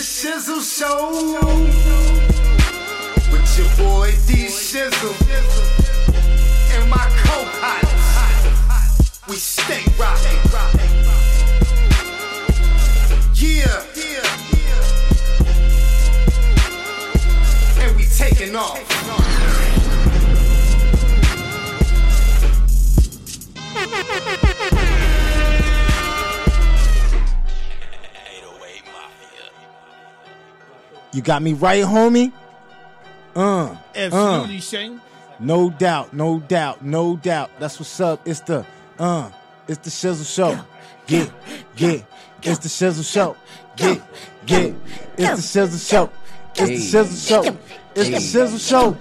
Shizzle Show. With your boy D Shizzle. And my co pilots. We stay rocking. Yeah. And we taking off. You got me right, homie. Uh, Absolutely, uh, Shane. no doubt, no doubt, no doubt. That's what's up. It's the uh, it's the Shizzle Show. Get, get. It's the Shizzle Show. Get, get. It's the Shizzle Show. It's the Shizzle Show. It's the Shizzle Show.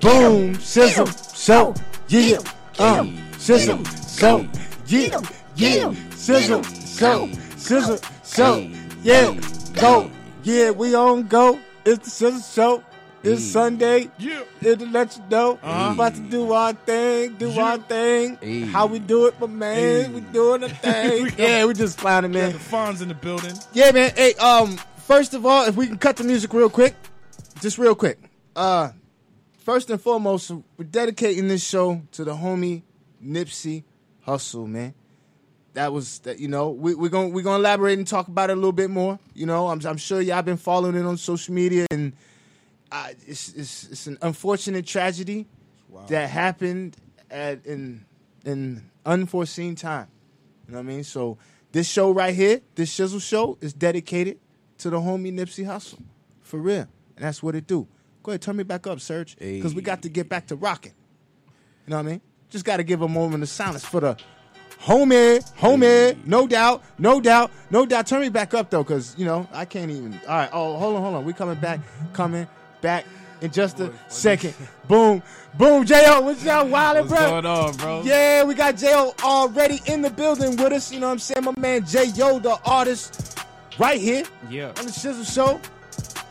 Boom, Shizzle Show. Yeah, uh, Shizzle Show. Yeah, yeah, Shizzle Show. Shizzle Show. Yeah, go. Yeah, we on go. It's the Shizzle Show. It's Sunday. Yeah. It'll let you know. Uh-huh. We about to do our thing, do Yeah. our thing. Hey. How we do it, my man. Hey. We doing a thing. We yeah, we just clowning, Yeah, man. the Fonz in the building. Yeah, man. Hey, um, first of all, if we can cut the music real quick, just real quick. Uh, first and foremost, we're dedicating this show to the homie Nipsey Hussle, man. That was that. You know, we, we're gonna we're gonna elaborate and talk about it a little bit more. You know, I'm I'm sure y'all been following it on social media, and uh, it's it's it's an unfortunate tragedy that happened at in in unforeseen time. You know what I mean? So this show right here, this Shizzle show, is dedicated to the homie Nipsey Hussle. For real. And that's what it do. Go ahead, turn me back up, Serge. Because we got to get back to rocking. You know what I mean? Just got to give a moment of silence for the homie, homie. No doubt, no doubt, no doubt. Turn me back up, though, because, you know, I can't even. All right, oh, hold on, hold on. We coming back, coming back in just a second. Boom, boom, Jayoh, what's up, Wildin', What's bro? going on, bro? Yeah, we got Jayoh already in the building with us. You know what I'm saying? My man Jayoh, the artist, right here Yeah. on the Shizzle Show.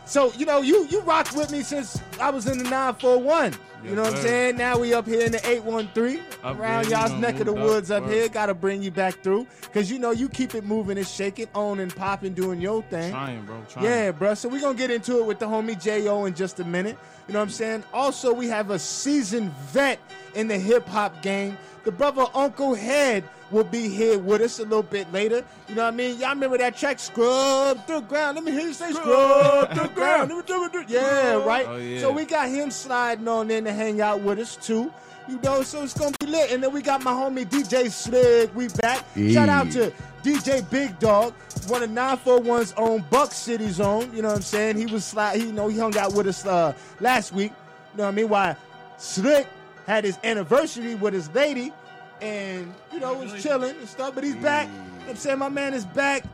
So, you know, you you rocked with me since I was in the 941. You know what I'm saying? Now we up here in the 813. Up around y'all's neck of the moved up, woods up here. Gotta bring you back through. Cause you know you keep it moving and shaking, on and popping, doing your thing. Trying, bro. Trying. Yeah, bro. So we're gonna get into it with the homie Jayoh in just a minute. You know what I'm saying? Also, we have a seasoned vet in the hip hop game. The brother Uncle Head will be here with us a little bit later. You know what I mean? Y'all remember that track, Scrub the Ground? Let me hear you say Scrub the Ground. Let me do it. Yeah, right? Oh, yeah. So we got him sliding on in to hang out with us too. You know, so it's gonna be lit. And then we got my homie DJ Slick. We back. Shout out to DJ Big Dog, one of 941's own Buck City's own. You know what I'm saying? He was slide. He you know he hung out with us uh, last week. You know what I mean? Why Slick had his anniversary with his lady, and you know was chilling and stuff. But he's back. You know what I'm saying my man is back.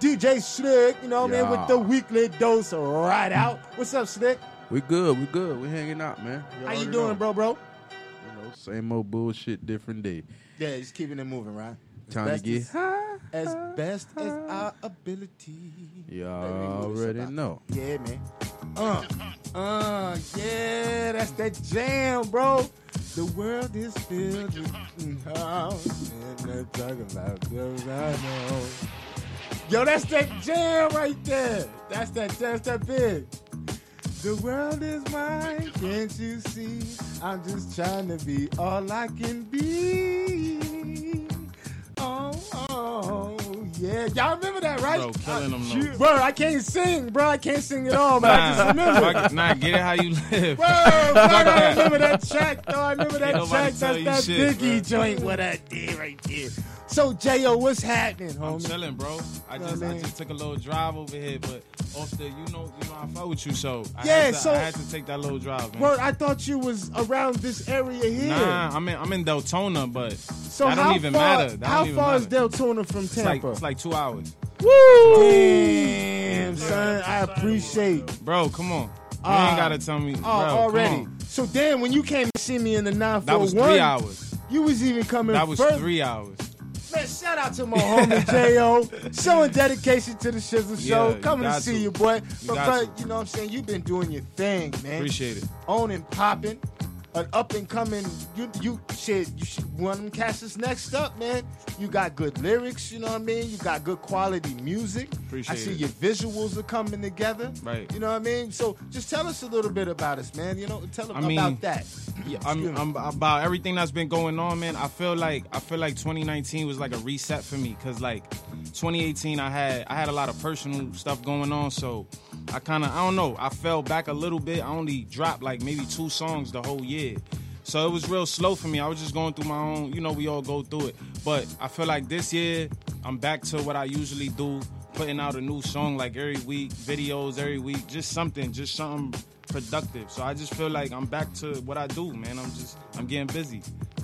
DJ Slick, you know what I mean, with the weekly dose right out. What's up, Slick? We good, we good. We hanging out, man. How you doing, know. bro, bro? You know, same old bullshit, different day. Yeah, just keeping it moving, right? As Time to get as- high. as best as our ability. Y'all already know. Yeah, man. Uh, uh, yeah, that's that jam, bro. The world is filled with house, and they're talking about I know. Yo, that's that jam right there. That's that. That's that big. The world is mine, can't you see? I'm just trying to be all I can be. Oh, oh, yeah. Y'all remember that, right? Bro, killing them. Bro, I can't sing, bro. I can't sing at all, but I just remember. Nah, nah, get it how you live. Bro, I remember that track, though. I remember that Ain't track. nobody tell That's that shit, Biggie joint. What I did right there. So, Jayoh, what's happening, I'm chilling, bro. I Know just I I just took a little drive over here, but off the, you know, you know, I fuck with you, so I Yeah, had to, so- I had to take that little drive, man. Word, I thought you was around this area here. Nah, I'm in, I'm in Deltona, but so that how don't even far, matter. That how far is matter. Deltona from It's like Tampa? it's like two hours, Woo! Damn, son, I appreciate. bro. Come on, you Ah. ain't gotta tell me, Oh, bro. already. So damn, when you came to see me in the nine That was three hours. you was even coming. That was further. three hours. Man, shout out to my homie Jayoh, showing dedication to the Shizzle Show. Yeah, you Coming to see to. you, boy. but, but you know what I'm saying? You've been doing your thing, man. Appreciate it. Owning, popping, an up and coming. You, you shit. You should one of them cats is next up, man. You got good lyrics. You know what I mean? You got good quality music. Appreciate I see it. your visuals are coming together. Right. You know what I mean? So just tell us a little bit about us, man. You know, tell them I mean, about that. Yeah, I'm. I'm about everything that's been going on, man. I feel like I feel like 2019 was like a reset for me because like 2018 I had I had a lot of personal stuff going on, so I kind of I don't know I fell back a little bit. I only dropped like maybe two songs the whole year, so it was real slow for me. I was just going through my own, you know, we all go through it. But I feel like this year I'm back to what I usually do, putting out a new song like every week, videos every week, just something, just something productive. So I just feel like I'm back to what I do, man. I'm just I'm getting busy.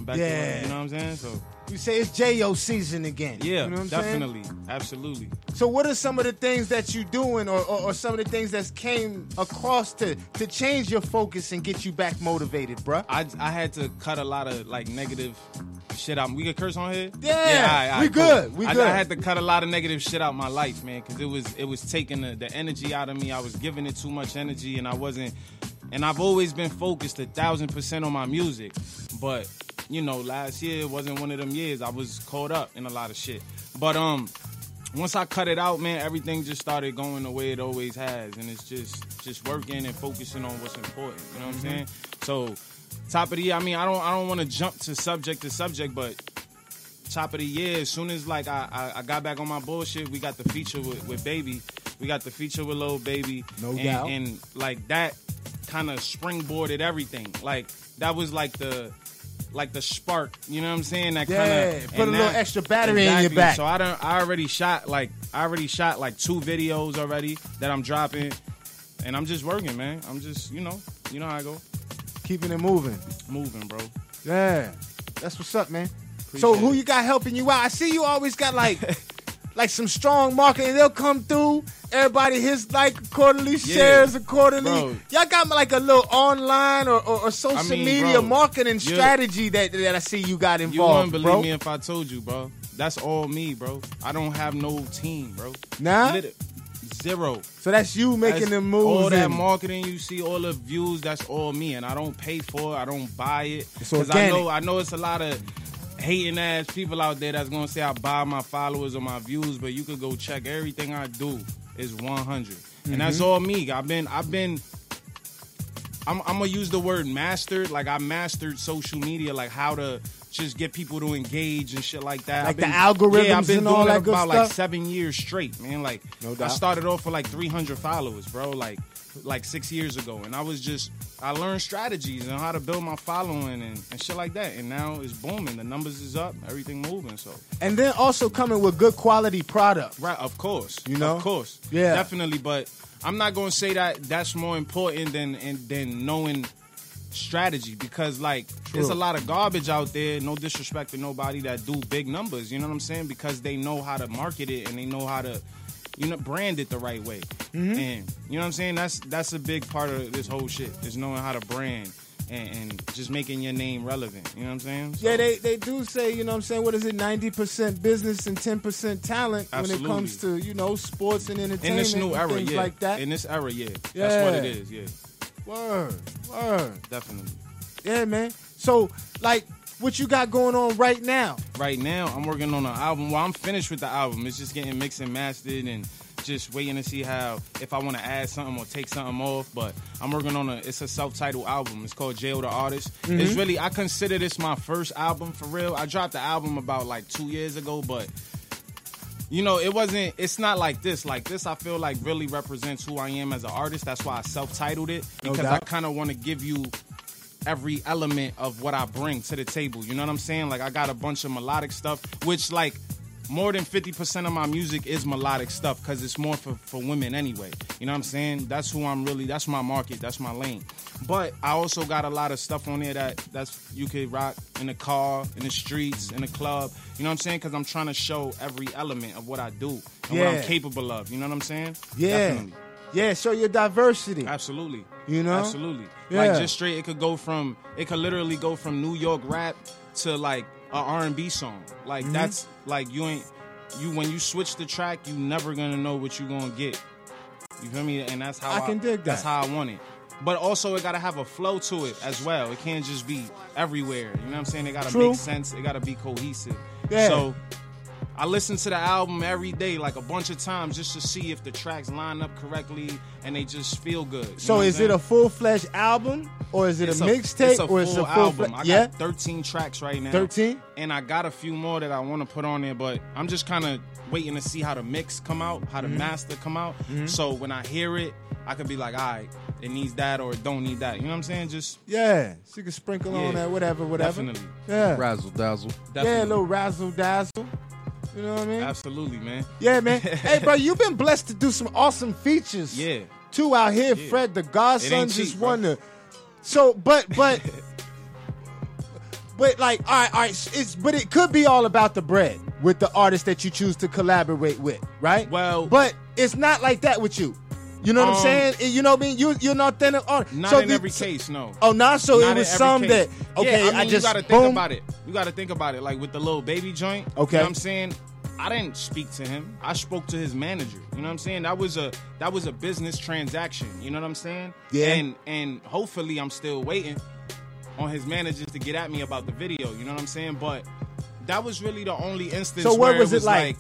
Back to Yeah. you know what I'm saying? So You say it's Jayoh season again. yeah, you know what I'm saying? definitely, absolutely. So what are some of the things that you're doing or, or, or some of the things that came across to to change your focus and get you back motivated, bruh? I I had to cut a lot of like negative shit out. We could curse on here. Yeah, alright, alright, we good, we I, good. I had to cut a lot of negative shit out my life, man, because it was it was taking the, the energy out of me. I was giving it too much energy, and I wasn't. And I've always been focused a thousand percent on my music, but you know, last year wasn't one of them years. I was caught up in a lot of shit. But um, once I cut it out, man, everything just started going the way it always has, and it's just just working and focusing on what's important. You know what I'm saying? So, top of the year. I mean, I don't I don't want to jump to subject to subject, but top of the year, as soon as like I, I, I got back on my bullshit, we got the feature with, with Baby. We got the feature with Lil Baby. No and, doubt. And like that kind of springboarded everything. Like that was like the like the spark, you know what I'm saying? That Yeah, kind of put a little extra battery in your back. So I don't I already shot like I already shot like two videos already that I'm dropping. And I'm just working, man. I'm just, you know, you know how I go. Keeping it moving. Moving, bro. Yeah, that's what's up, man. so who it. you got helping you out? I see you always got like like some strong marketing. They'll come through. Everybody hits like accordingly, shares accordingly. bro. Y'all got like a little online or, or, or social I mean, media bro, marketing strategy that that I see you got involved. You wouldn't believe bro. me if I told you, bro. That's all me, bro. I don't have no team, bro. Nah? Zero. So that's you making That's them moves. All that marketing you see, all the views, that's all me, and I don't pay for it. I don't buy it because I know I know it's a lot of hating ass people out there that's gonna say I buy my followers or my views, but you could go check everything I do is 100, and that's Mm-hmm. all me. I've been I've been. I'm, I'm gonna use the word mastered. Like I mastered social media, like how to just get people to engage and shit like that. Like I've the been, algorithms yeah, I've been and doing all that about like seven years straight, man. Like No I started off with like 300 followers, bro. Like like six years ago, and I was just I learned strategies and how to build my following and, and shit like that. And now it's booming. The numbers is up, everything moving. So and then also coming with good quality product. right, of course, You know? of course, Yeah. definitely. But I'm not gonna say that that's more important than and, than knowing strategy because like there's a lot of garbage out there no disrespect to nobody that do big numbers you know what i'm saying because they know how to market it and they know how to you know brand it the right way Mm-hmm. and you know what i'm saying that's that's a big part of this whole shit is knowing how to brand and, and just making your name relevant you know what i'm saying So- Yeah, they, they do say, you know what I'm saying, what is it, 90% business and 10% talent when it comes to, you know, sports and entertainment in this new era things yeah like that. in this era yeah, Yeah. that's what it is yeah word, word. definitely Yeah, man. So, like, what you got going on right now? right now I'm working on an album. Well, I'm finished with the album. It's just getting mixed and mastered and just waiting to see how if I want to add something or take something off. But I'm working on a it's a self-titled album. It's called Jayoh the Artist. It's mm-hmm. really I consider this my first album for real. I dropped the album about like two years ago, but you know, it wasn't. It's not like this. Like this, I feel like really represents who I am as an artist. That's why I self-titled it No because I kind of want to give you every element of what I bring to the table. You know what I'm saying? Like I got a bunch of melodic stuff, which like more than 50% of my music is melodic stuff because it's more for, for women anyway. You know what I'm saying? That's who I'm really, that's my market, that's my lane. But I also got a lot of stuff on there that that's you could rock in the car, in the streets, in the club. You know what I'm saying? Because I'm trying to show every element of what I do and what I'm capable of. You know what I'm saying? Yeah. Definitely. Yeah, show your diversity. Absolutely. You know? Absolutely. Yeah. Like just straight, it could go from it could literally go from New York rap to like a R and B song. Like Mm-hmm. that's like you ain't you when you switch the track, you never gonna know what you gonna get. You feel me? And that's how I can dig That's that. how I want it. But also, it gotta have a flow to it as well. It can't just be everywhere. You know what I'm saying? It gotta make sense. It gotta be cohesive. Yeah. So I listen to the album every day, like a bunch of times, just to see if the tracks line up correctly and they just feel good. So is it a full fledged album or is it It's a it's mixtape or is it a full album. I? Yeah, got 13 tracks right now. 13? And I got a few more that I want to put on there, but I'm just kind of waiting to see how the mix come out, how Mm-hmm. the master come out. So when I hear it, I could be like, all right, it needs that or it don't need that. You know what I'm saying? Just yeah. So you can sprinkle on that, whatever, whatever. definitely. Yeah, Razzle dazzle. yeah, a little razzle dazzle. You know what I mean? Absolutely, man. Yeah, man. hey, bro, you've been blessed to do some awesome features. Yeah. Two out here, Yeah. Fred the Godson just cheap, won the. So, but but. But like, all right, all right, it's but it could be all about the bread with the artist that you choose to collaborate with, right? Well- but it's not like that with you. You know what I'm Um, saying? You know what I mean? You you're an authentic artist. Not so in the- every case, no. Oh, not so Not it was some case. that okay. Yeah, I, mean, just you gotta think boom. about it. You gotta think about it. Like with the Lil Baby joint. Okay. You know what I'm saying? I didn't speak to him. I spoke to his manager. You know what I'm saying? That was a that was a business transaction. You know what I'm saying? Yeah. And and hopefully I'm still waiting on his managers to get at me about the video. You know what I'm saying? But that was really the only instance. So what where was it it was like?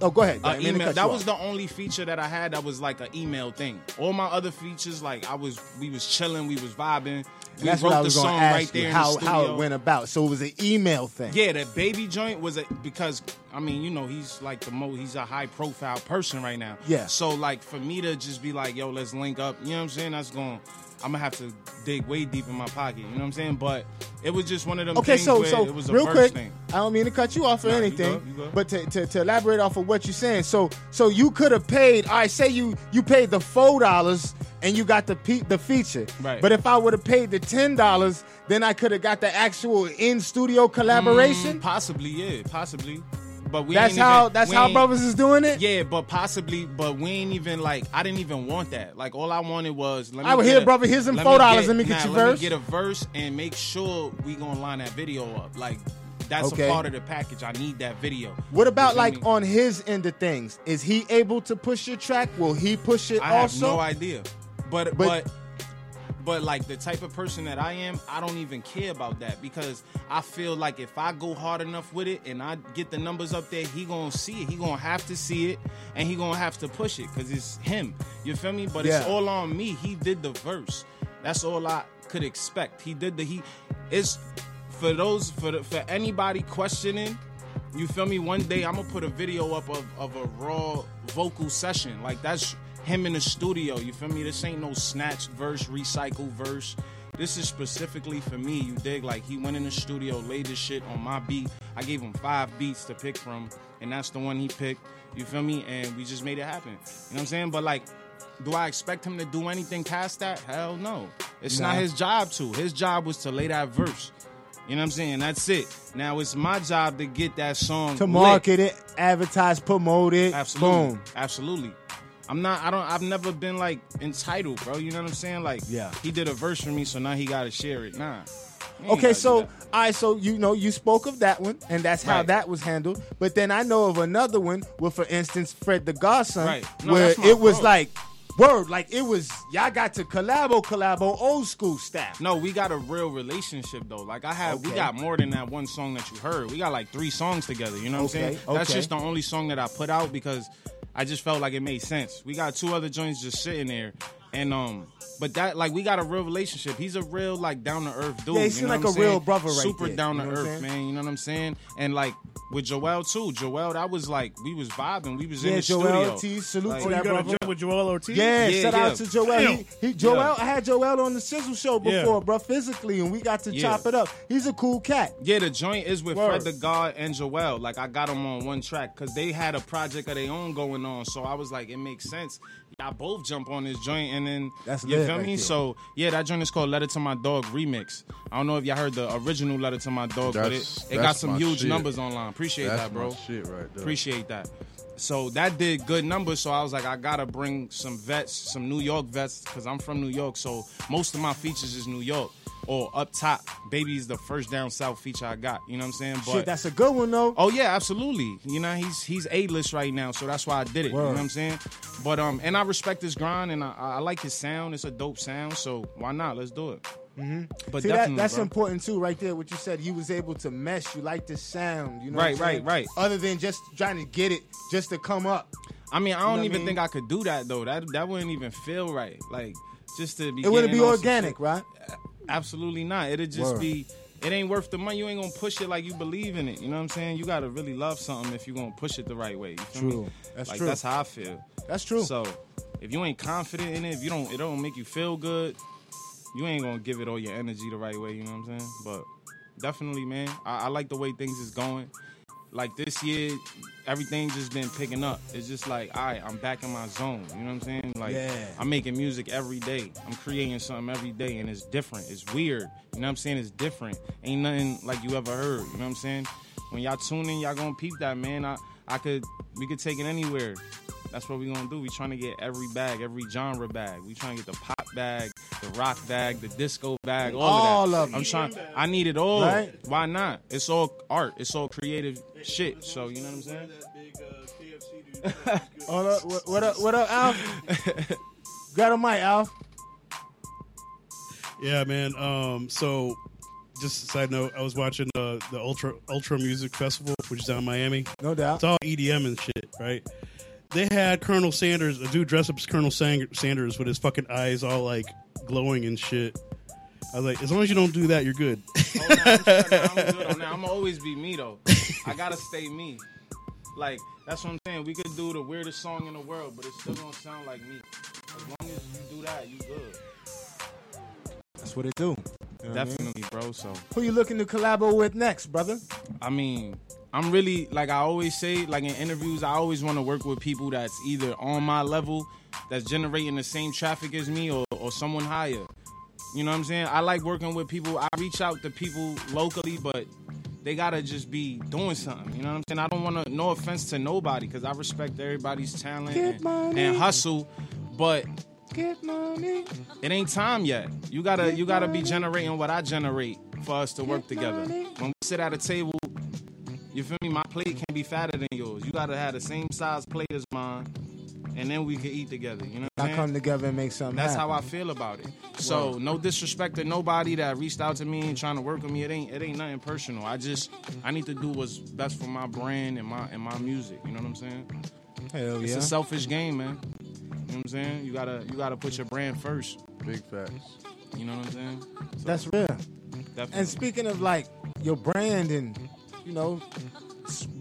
Oh, go ahead. a I didn't mean to email. That was the only feature that I had that was like an email thing. All my other features, like I was, we was chilling, we was vibing. We That's wrote what I was going song to ask right you there how the how it went about. So it was an email thing. Yeah, that baby joint was a because I mean, you know, he's like the mo he's a high profile person right now. Yeah. So like for me to just be like, yo, let's link up, you know what I'm saying? That's going I'm gonna have to dig way deep in my pocket, you know what I'm saying? But it was just one of them Okay, things so where so it was a real quick, thing. I don't mean to cut you off or Nah, you anything, you good. but to, to, to elaborate off of what you're saying, so so you could have paid. I say you you paid the four dollars and you got the pe- the feature, Right. But if I would have paid the ten dollars, then I could have got the actual in studio collaboration. Mm, possibly, yeah, possibly. But we that's how even, that's how brothers is doing it. Yeah, but possibly, but we ain't even like I didn't even want that. Like all I wanted was let me. I would hear, a- brother, here's some $4, get- let me get nah, your let verse. Me get a verse and make sure we gonna line that video up. Like that's Okay. a part of the package. I need that video. What You about like me? on his end of things? Is he able to push your track? Will he push it I also? have no idea. But But- but but like the type of person that I am, I don't even care about that because I feel like if I go hard enough with it and I get the numbers up there, he gonna see it. He gonna have to see it, and he gonna have to push it because it's him. You feel me? But it's all on me. He did the verse. That's all I could expect. He did the he. It's for those for the, for anybody questioning. You feel me? One day I'm gonna put a video up of, of a raw vocal session. Like that's him in the studio. You feel me? This ain't no snatched verse, recycled verse. This is specifically for me. You dig? Like he went in the studio, laid this shit on my beat. I gave him five beats to pick from, and that's the one he picked. You feel me? And we just made it happen. You know what I'm saying? But like, do I expect him to do anything past that? Hell no. It's not his job to. His job was to lay that verse. You know what I'm saying? That's it. Now it's my job to get that song to lit. market it, advertise, promote it. Absolutely. Boom. Absolutely. I'm not I don't I've never been like entitled, bro. You know what I'm saying? Like Yeah. he did a verse for me, so now he gotta share it. Nah. Okay, so do that. all right, so you know you spoke of that one, and that's how Right. that was handled. But then I know of another one where, for instance, Fred the Godson, Right. No, where it was bro. like word, like it was y'all got to collabo, collabo, old school style. No, we got a real relationship though. Like I have, we got more than that one song that you heard. We got like three songs together. You know what Okay, I'm saying? Okay. That's just the only song that I put out because I just felt like it made sense. We got two other joints just sitting there, and um. But that like we got a real relationship. He's a real like down to earth dude. Yeah, he you know like what I'm a real brother right Super there, down to you know earth, man. You know what I'm saying? And like with Joel too. Joel, that was like we was vibing. We was in the Joel studio. Ortiz, salute Like- to Oh, that you got a brother. job with Joel Ortiz? Yeah, Yeah, shout yeah. out to Joel. Damn. He, he Joel, Yeah. I had Joel on the Shizzle show before, Yeah. bro, physically, and we got to Yeah. chop it up. He's a cool cat. Yeah, the joint is with Word. Fred the God and Joel. Like I got them on one track because they had a project of their own going on. So I was like, it makes sense. Y'all both jump on this joint and then That's you lit feel right me. there. So yeah, that joint is called "Letter to My Dog" remix. I don't know if y'all heard the original "Letter to My Dog," but it That's- it got that's some my huge shit. numbers online. Appreciate That's that, bro. my shit right there. Appreciate that. So that did good numbers. So I was like, I gotta bring some vets, some New York vets, because I'm from New York. So most of my features is New York or up top. Baby's the first down south feature I got. You know what I'm saying? But Shit, that's a good one though. Oh yeah, absolutely. You know, he's he's A list right now, so that's why I did it. You know what I'm saying? But um, and I respect his grind, and I, I like his sound. It's a dope sound, so why not? Let's do it. Mm-hmm. But See that that's bro. important too, right there. What you said, he was able to mesh. You like the sound, you know? Right, what I'm saying? right, right. Other than just trying to get it, just to come up. I mean, I don't what I even mean? think I could do that though. That that wouldn't even feel right. Like just to be. It wouldn't be getting on some organic, right? Absolutely not. It'd just Word. be. It ain't worth the money. You ain't gonna push it like you believe in it. You know what I'm saying? You gotta really love something if you gonna push it the right way. You feel True. me? That's like true. that's how I feel. That's true. So if you ain't confident in it, if you don't, it don't make you feel good. You ain't gonna give it all your energy the right way. You know what I'm saying? But definitely, man, I, I like the way things is going. Like this year, everything just been picking up. It's just like, all right, I'm back in my zone. You know what I'm saying? Like, Yeah. I'm making music every day. I'm creating something every day, and it's different. It's weird. You know what I'm saying? It's different. Ain't nothing like you ever heard. You know what I'm saying? When y'all tune in, y'all gonna peep that, man. I, I could, we could take it anywhere. That's what we gonna do. We trying to get every bag, every genre bag. We trying to get the pop bag, the rock bag, the disco bag, all, All of that. of them. I'm trying. I need it all. Right. Why not? It's all art. It's all creative shit. So you know what I'm saying? Hold up, what, what up, what up, Alf? Got a mic, Alf. Yeah, man. Um, so just a side note, I was watching uh, the Ultra Ultra Music Festival, which is down in Miami. No doubt. It's all EDM and shit, right? They had Colonel Sanders, a dude dressed up as Colonel Sang- Sanders with his fucking eyes all like glowing and shit. I was like, as long as you don't do that, you're good. Oh, nah, I'm, sure, nah, I'm good on that. I'm gonna always be me though. I gotta stay me. Like that's what I'm saying. We could do the weirdest song in the world, but it's still gonna sound like me. As long as you do that, you good. That's what it do. You know what I mean? Definitely, bro. So Who you looking to collabo with next, brother? I mean, I'm really like I always say, like in interviews, I always want to work with people that's either on my level, that's generating the same traffic as me, or, or someone higher. You know what I'm saying? I like working with people. I reach out to people locally, but they gotta just be doing something. You know what I'm saying? I don't want to. No offense to nobody, because I respect everybody's talent Get and, and hustle, but Get money. it ain't time yet. You gotta you gotta be generating what I generate for us to work together. When we sit at a table, you feel me? My plate can't be fatter than yours. You gotta have the same size plate as mine, and then we can eat together. You know what I I'm saying? come together and make something That's how. I feel about it. So no disrespect to nobody that reached out to me and trying to work with me. It ain't it ain't nothing personal. I just I need to do what's best for my brand and my and my music. You know what I'm saying? Hell It's yeah. It's a selfish game, man. You know what I'm saying? You gotta you gotta put your brand first. Big facts. You know what I'm saying? So, That's real. definitely. And speaking of like your brand and you know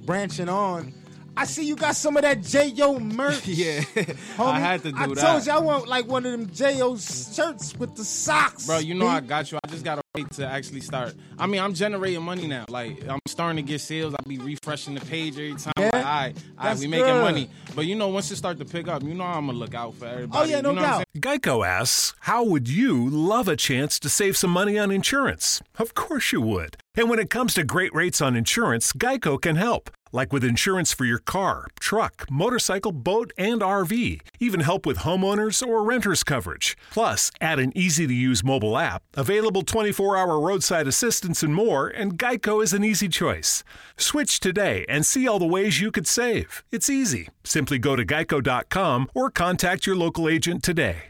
branching on, I see you got some of that Jayoh merch. yeah, Homie. I had to do I that. told you I want like one of them Jayoh shirts with the socks. Bro, you know I got you. I just gotta wait to actually start. I mean, I'm generating money now. Like I'm starting to get sales. I'll be refreshing the page every time. Yeah? Like, all right, all right, we making good. money. But you know, once it start to pick up, you know I'm gonna look out for everybody. Oh, yeah, no you know doubt. Geico asks, How would you love a chance to save some money on insurance? Of course you would. And when it comes to great rates on insurance, Geico can help. Like with insurance for your car, truck, motorcycle, boat, and RV. Even help with homeowners or renters coverage. Plus, add an easy to use mobile app, available 24 hour roadside assistance, and more, and Geico is an easy choice. Switch today and see all the ways you could save. It's easy. Simply go to geico.com or contact your local agent today.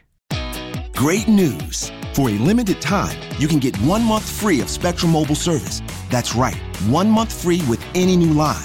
Great news! For a limited time, you can get one month free of Spectrum Mobile service. That's right, one month free with any new line.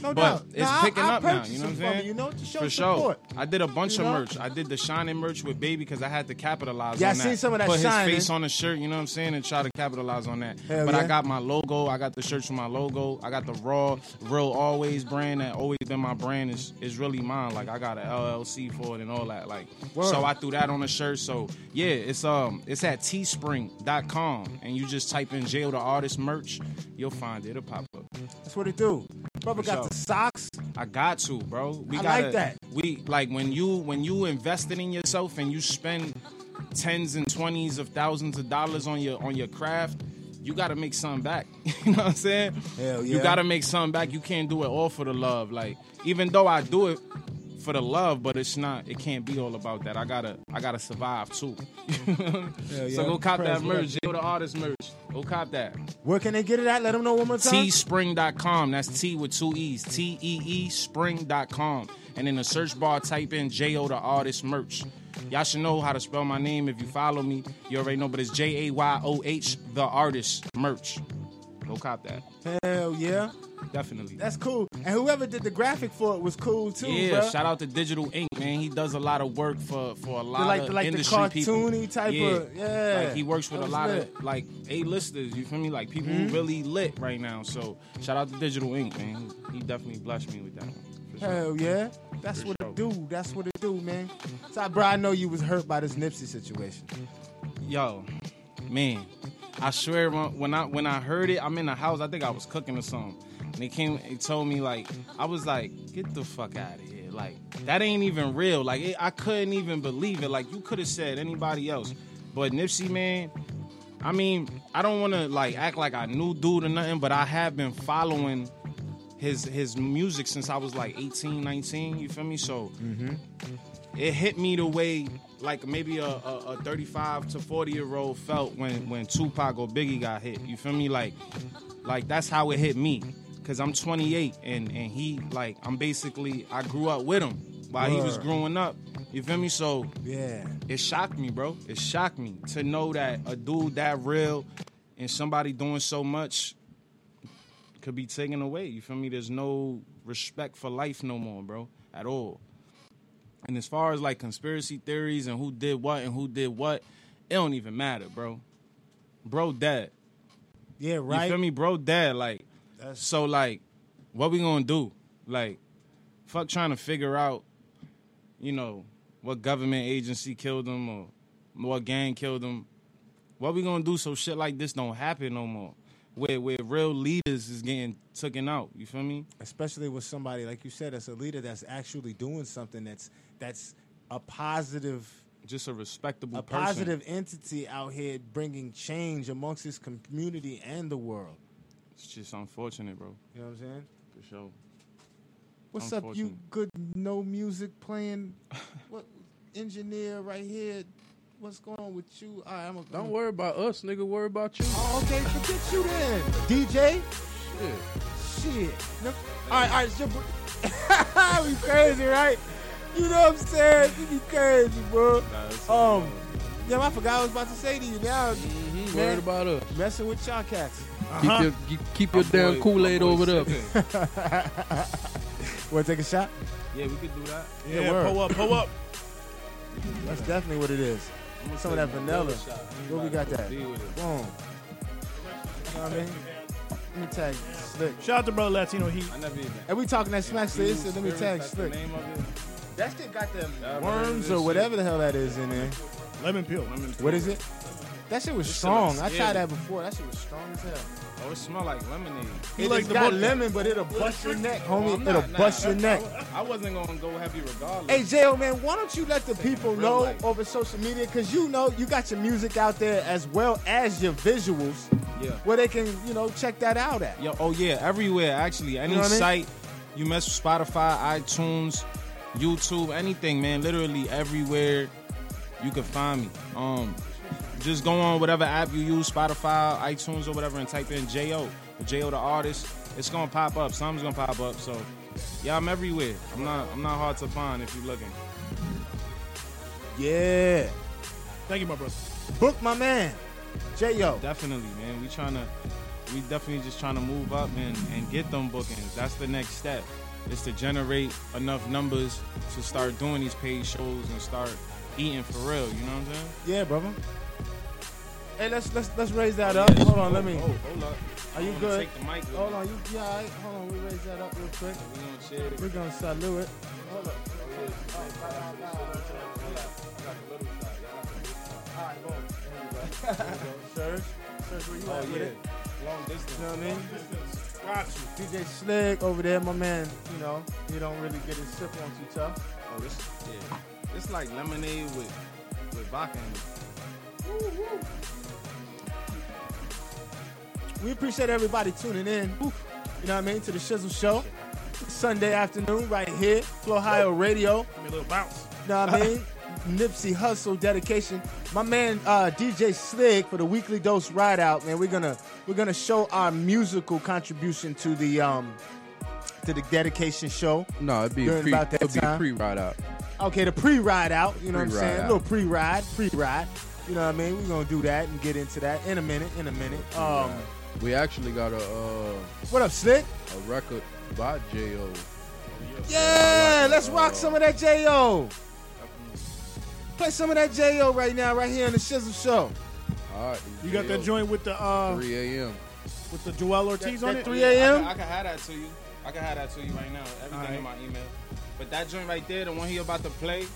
No but doubt. it's Nah, I- picking I up now. You know what I'm saying? you, know, to show For support. sure. I did a bunch You of know? merch. I did the shining merch with Baby because I had to capitalize Yeah, I on that. seen some of that Put shining. his face on the shirt. You know what I'm saying? And try to capitalize on that. Hell but yeah. I got my logo. I got the shirts with my logo. I got the raw, real always brand that always been my brand. is is really mine. Like I got an LLC for it and all that. Like Word. so I threw that on the shirt. So yeah, it's um it's at teespring.com and you just type in Jayoh the Artist merch. You'll find it. It'll pop up. That's what it do. Brother For got sure. the socks. I got to, bro. We I gotta, like that. We like when you when you invested in yourself and you spend tens and twenties of thousands of dollars on your on your craft. You got to make something back. you know what I'm saying? Hell yeah. You got to make something back. You can't do it all for the love. Like even though I do it for the love, but it's not. It can't be all about that. I gotta I gotta survive too. yeah. So go cop Praise that merch. Go the artist merch. Go cop that. Where can they get it at? Let them know one more time. Teespring.com. That's T with two E's. T E E spring.com. And in the search bar, type in Jayoh the artist merch. Y'all should know how to spell my name if you follow me. You already know, but it's J A Y O H, the artist merch. Go cop that. Hell yeah. Definitely. That's cool. And whoever did the graphic for it was cool too, yeah, bruh. shout out to Digital Ink, man. He does a lot of work for for a lot like- of like the industry people. cartoony type of- yeah. Like he works with a lot lit. Mm-hmm. of like A-listers. You feel me? Like people who really lit right now. So shout out to Digital Ink, man. He definitely blessed me with that one. sure. Hell yeah. That's For what sure. it do. That's what it do, man. So, bro, I know you was hurt by this Nipsey situation. Yo, man, I swear when when I when I heard it, I'm in the house. I think I was cooking or something, and they came and told me like I was like, get the fuck out of here. Like that ain't even real. Like it, I couldn't even believe it. Like you could have said anybody else, but Nipsey, man. I mean, I don't want to like act like I knew dude or nothing, but I have been following his his music since I was like 18, 19. You feel me? So mm-hmm. it hit me the way like maybe a, a, a 35 to 40 year old felt when when Tupac or Biggie got hit. You feel me? Like like that's how it hit me. Cause I'm 28 and and he like I'm basically I grew up with him while he was growing up. You feel me? So Yeah. it shocked me, bro. It shocked me to know that a dude that real and somebody doing so much could be taken away. You feel me? There's no respect for life no more, bro, at all. And as far as like conspiracy theories and who did what and who did what, it don't even matter, bro. Bro dead. Yeah, You right. feel me? Bro dead. Like That's- so like what we gonna do? Like fuck trying to figure out, you know, what government agency killed him or what gang killed him. What we gonna do so shit like this don't happen no more? Where where real leaders is getting taken out. You feel me? Especially with somebody like you said, that's a leader that's actually doing something that's that's a positive Just a respectable a person. positive entity out here bringing change amongst his community and the world. It's just unfortunate, bro. You know what I'm saying? For sure. What's up, you good no music playing? what engineer right here? What's going on with you? All right, I'm a, Don't worry about us, nigga. Worry about you. Oh, okay, forget you then, DJ. Shit. Shit. No, all right, all right. So, we crazy, right? You know what I'm saying? You be crazy, bro. Nah, Um, all yeah, I forgot what I was about to say to you. Now, Mhm, Man. Worried about us. messing with y'all cats. Keep your keep, keep your damn boy- Kool Aid over there. Want to take a shot? Yeah, we could do that. Yeah, Yeah, word. pull up, pull up. That's definitely what it is. Some of that vanilla. vanilla. Where we got that? Be with it. Boom. You know what I mean? Let me tag Slick. Shout out to brother Latino Heat. I never even. And we talking that smack shit. Let me Spirit, tag that's the Slick. Name of it. That shit got them Yeah, worms this or shit. whatever the hell that is in there. Lemon peel. Lemon What is it? That shit was This shit strong. looks I scary. tried that before. That shit was strong as hell. Oh, it smell like lemonade. You It like it's the got book- lemon, but it'll bust your neck, Oh, homie. I'm it'll nah, bust your neck. I, I wasn't gonna go heavy regardless. Hey, Jayoh man, why don't you let the people real know life. over social media? Because you know you got your music out there as well as your visuals yeah. where they can, you know, check that out at. Yo, oh yeah, everywhere actually. Any know what I mean? site you mess with Spotify, iTunes, YouTube, anything, man. Literally everywhere you can find me. Um, just go on whatever app you use, Spotify, iTunes, or whatever, and type in Jayoh. Jayoh the artist, it's gonna pop up. Something's gonna pop up. So, yeah, I'm everywhere. I'm not I'm not hard to find if you're looking. Yeah. Thank you, my brother. Book my man. Jayoh Definitely, man. We trying to, we definitely just trying to move up and, and get them bookings. That's the next step. Is to generate enough numbers to start doing these paid shows and start eating for real. You know what I'm saying? Yeah, brother. Hey, let's let's let's raise that up. Hold on, let me. Oh, hold up. Are you good? Take the mic. Hold on, you yeah, all right. Hold on, we raise that up real quick. We're gonna, We're gonna salute it. Hold up. Serge, Serge, where you Oh at with yeah, it? long distance. You know what I mean? Got you. DJ Slick over there, my man. You know, he don't really get his sip on too tough. Oh, this yeah, it's like lemonade with with vodka. in it. We appreciate everybody tuning in. You know what I mean? To the Shizzle Show. Sunday afternoon, right here, Flow Ohio Radio. Give me a little bounce. You know what I mean? Nipsey Hussle dedication. My man uh, DJ Slick for the weekly dose ride out, man. We're gonna we're gonna show our musical contribution to the um to the dedication show. No, it'd be a pre, about that it'd time. be pre ride out. Okay, the pre-ride out, you know what I'm Pre-ride saying? A little pre-ride, pre-ride. You know what I mean? We're gonna do that and get into that in a minute, in a minute. Um We actually got a uh, what up, Slick? a record by Jayoh. Yeah, let's rock some of that Jayoh Play some of that Jayoh right now, right here on the Shizzle Show. All right, You got that joint with the uh 3 a.m. with the Joel Ortiz That- on it? 3 I a.m.? can, I can have that to you. I can have that to you right now. Everything in my email. But that joint right there, the one he about to play,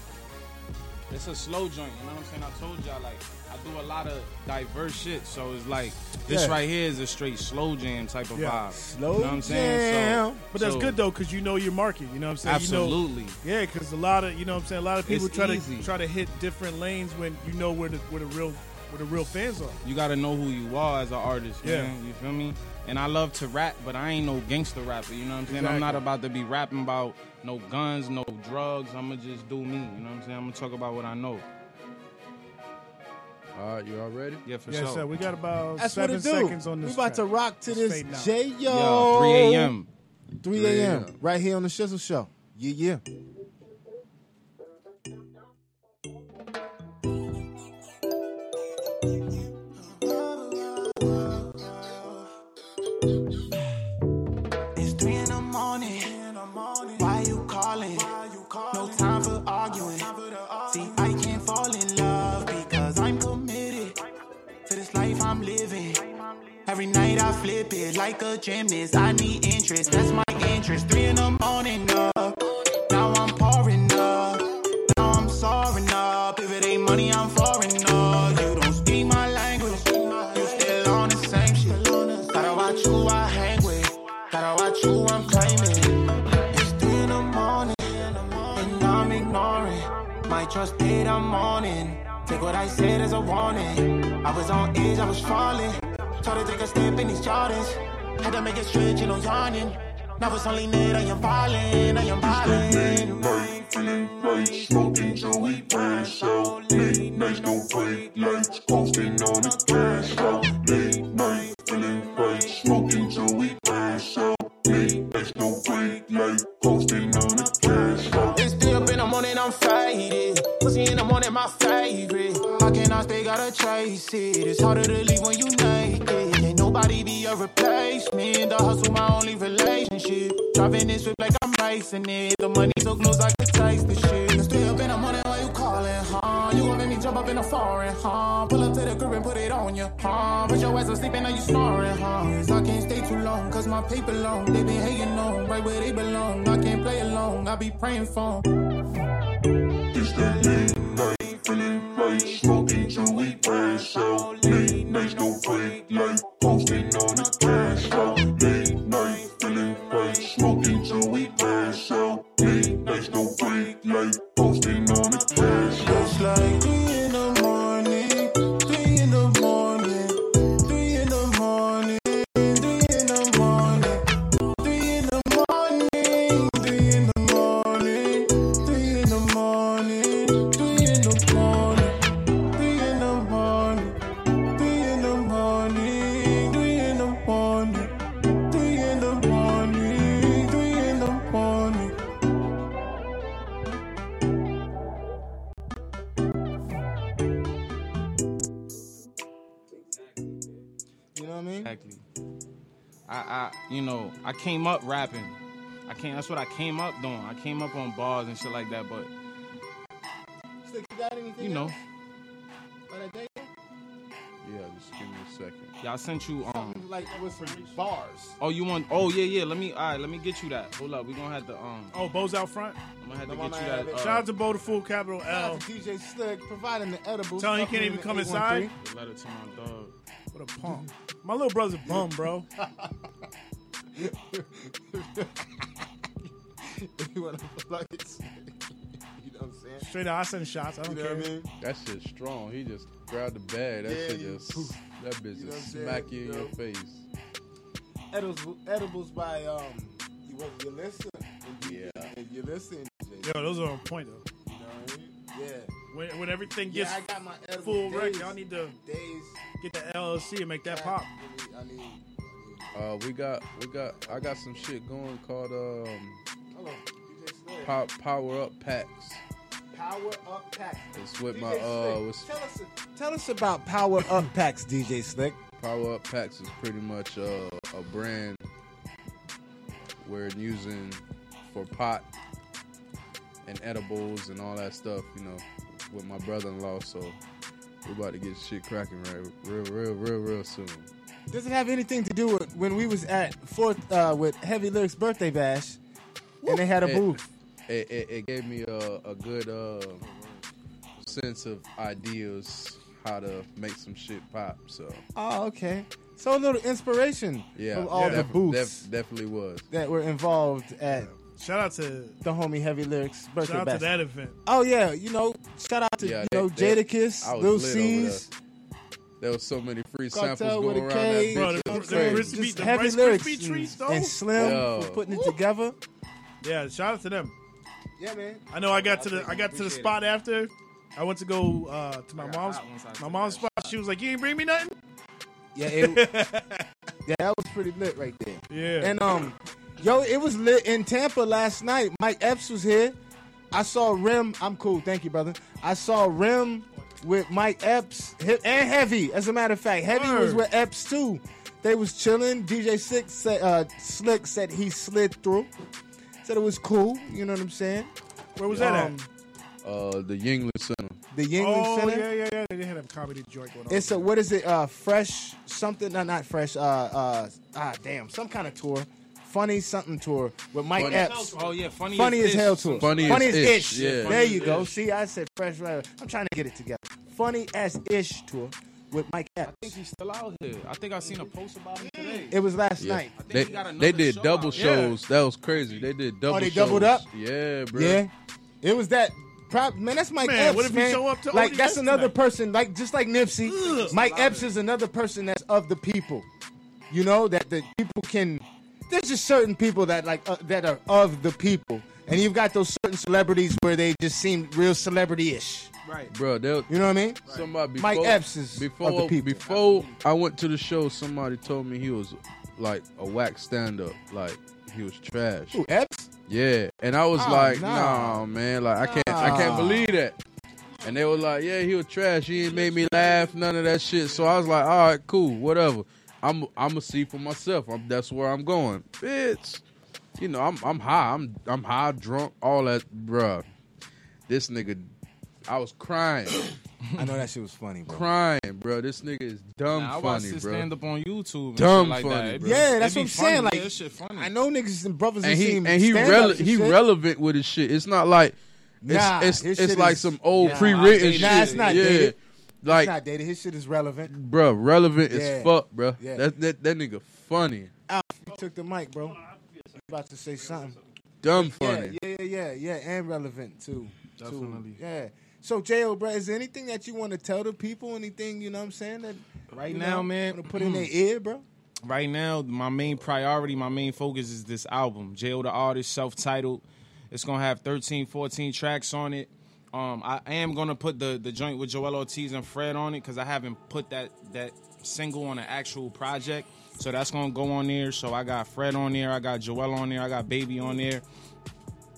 it's a slow joint. You know what I'm saying? I told y'all like I do a lot of diverse shit, so it's like this Yeah. right here is a straight slow jam type of vibe. Slow you know what I'm saying? jam. So, But that's so- good though, cause you know your market. You know what I'm saying? Absolutely. You know, yeah, because a lot of you know what I'm saying. A lot of people It's try easy. to try to hit different lanes when you know where the where the real where the real fans are. you gotta know who you are as an artist, Yeah. man. You feel me? And I love to rap, but I ain't no gangster rapper. You know what I'm saying? I'm not Exactly. about to be rapping about no guns, no drugs. I'ma just do me. You know what I'm saying? I'm gonna talk about what I know. All right, you all ready? Yeah, for Yeah, sure. so we got about That's what seven it do. seconds on this. We this. about to rock to this fading out. Yo, 3 a.m. 3 3 a.m. a.m. right here on the Shizzle Show. Yeah, yeah. Every night I flip it like a gymnast. I need interest, that's my interest. Three in the morning, up. Now I'm pouring up. Now I'm soaring up. If it ain't money, I'm foreign up. You don't speak my language. You still on the same shit. Gotta watch who I hang with. Gotta watch who I'm claiming. It's three in the morning, and I'm ignoring. My trust paid, I'm on it. Take what I said as a warning. I was on edge, I was falling. Told to take a step in these Jordans. Had to make it stretch, you know, yawning. Now it's only net, I am falling, I am falling. night, feeling right, smoking Joey Pass out. Late night, no break lights, posting on the cash out. Late night, feeling right, smoking we Pass out. Late night, no break light, posting on the cash out. It's three up in the morning, I'm faded. My favorite. I stay, gotta chase it? It's harder to leave when you naked. Can't nobody be a replacement. The hustle, my only relationship. Driving this whip like I'm racing it. The money so close, I can taste the shit. Three up in the morning, why you calling, huh? You gon' make me jump up in the foreign, huh? Pull up to the crib and put it on you, huh? Put your ass asleep and now you snoring, huh? 'Cause I can't stay too long, cause my paper long. They been hating on, right where they belong. I can't play along, I be praying for 'em. It's that feeling right, smoking Joey Pass out. Late night, no break light, up rapping. I came. That's what I came up doing. I came up on bars and shit like that. But Slick, you got anything? you know, else for that day? Yeah, just give me a second. Yeah, I sent you. Um. Something like with some bars. Oh, you want? Oh yeah, yeah. Let me. All right, let me get you that. Hold up. We gonna have to. Um. Oh, Bo's out front. I'm gonna have to No, get my you man that. have. Uh, Shout out to Bo the Fool, capital Shout L. out to DJ Slick providing the edibles. Tell him he can't even come inside. the letter to my dog. What a punk. My little brother's a bum, bro. you want to plug it? you know what I'm saying? Straight out, I send shots. I don't You know care. what I mean? That shit strong. He just grabbed the bag. That Yeah, shit you just poof. that bitch You know just smack you in Yo. your face. Edibles, edibles by um, you what you listen? Yeah. you listen. DJ, Yo, those are on point though. You know what I mean? Yeah. When, when everything Yeah, gets I got my full days, wreck, y'all need to days. get the LLC and make that pop. I need, I need Uh, we got we got I got some shit going called um hold on, DJ Slick. pow, power up packs. Power Up Packs. It's with DJ my uh with tell us, tell us about Power Up Packs, DJ Slick. Power Up Packs is pretty much uh, a brand we're using for pot and edibles and all that stuff, you know, with my brother-in-law. So we're about to get shit cracking right, real, real, real, real soon. Does it have anything to do with when we was at fourth uh, with Heavy Lyrics birthday bash, and they had a It- booth? It, it, it gave me a, a good uh, sense of ideas how to make some shit pop. So Oh, okay. So a little inspiration yeah, from all the def- booths def- definitely was. that were involved at Shout out to the homie Heavy Lyrics birthday shout out bash. to that event. Oh yeah, you know, shout out to Yeah, you they- know they- Jadakiss, I Lil lit over C's, There was so many free Cartel samples going around K. that Bro, bitch. the- It the was crazy. Riz- Krispy- just the Heavy Rice Lyrics Krispie treats, and, though? and Slim Yo. for putting it together. Yeah, shout out to them. Yeah, man. I know I got to the I got to the Appreciate spot after. I went to go uh, to my mom's hot once I my mom's that spot. She was like, "You ain't bring me nothing." Yeah, it, yeah, that was pretty lit right there. Yeah. And um, yo, it was lit in Tampa last night. Mike Epps was here. I saw Rim. I'm cool, thank you, brother. I saw Rim with Mike Epps and Heavy. As a matter of fact, Heavy was with Epps too. They was chilling. DJ Six said, uh, Slick said he slid through. Said it was cool. You know what I'm saying? Where was that Um, at? Uh, the Yuengling Center. The Yuengling Oh Center. yeah, yeah, yeah. They had a comedy joint going on. It's a what is it? Uh, fresh something? No, not fresh. Uh, uh, ah, damn, some kind of tour. Funny something tour with Mike Funny- Epps. Oh yeah, funny, Funny as ish. hell tour. Funny as as ish, ish. yeah. There you go. ish. See, I said fresh. Right. I'm trying to get it together. Funny as ish tour with Mike Epps. I think he's still out here. I think I seen a post about him today. It was last Yeah. night. I think They, he got another they did show double out. shows. That was crazy. They did oh, double Oh, they shows. doubled up? Yeah, bro. Yeah, it was that. Prob- man, that's Mike Man, Epps. what if he man. show up to like ODS that's another person, like just like Nipsey. Ugh. Mike Epps is another person that's of the people. You know that the people can. There's just certain people that like uh, that are of the people, and you've got those certain celebrities where they just seem real celebrity-ish. Right. Bro, they, You know what I mean? somebody before, Mike Epps is of before the people. before I went to the show. Somebody told me he was like a whack stand up, like he was trash. Who Epps? Yeah, and I was Oh, like, nah. nah, man, like I can't, I can't believe that. And they were like, yeah, he was trash. He ain't made me laugh, none of that shit. So I was like, all right, cool, whatever. I'm, I'm gonna see for myself. I'm, that's where I'm going, bitch. You know, I'm, I'm high. I'm, I'm high, drunk, all that, bruh. This nigga, I was crying, I know that shit was funny, bro. crying, bro. This nigga is dumb Nah, I watched funny, his bro. stand up on YouTube. And Dumb shit like funny, that. It bro. be- Yeah, it that's be what I'm funny. saying. Like, Yeah, that shit funny. I know niggas and brothers and and he seen and he stand-ups rele- and he shit. relevant with his shit. It's not like it's Nah, it's, his it's shit like is- some old Nah, pre-written nah, shit. it's not yeah. dated. Like, it's not dated. His shit is relevant. bro, relevant Yeah. as fuck, bro. Yeah. That, that that nigga funny, Alf, you took the mic, bro. You about to say something? dumb funny. yeah, yeah, yeah, yeah, and relevant too. too. Definitely. Yeah. So, Jo, bro, is there anything that you want to tell the people? Anything you know what I'm saying that Right now, know, man. wanna put in their ear, bro? right now, my main priority, my main focus is this album, Jayoh the Artist, self-titled. It's gonna have 13, 14 tracks on it. Um, I am gonna put the the joint with Joel Ortiz and Fred on it because I haven't put that that single on an actual project. So that's gonna go on there. So I got Fred on there, I got Joel on there, I got Baby on there.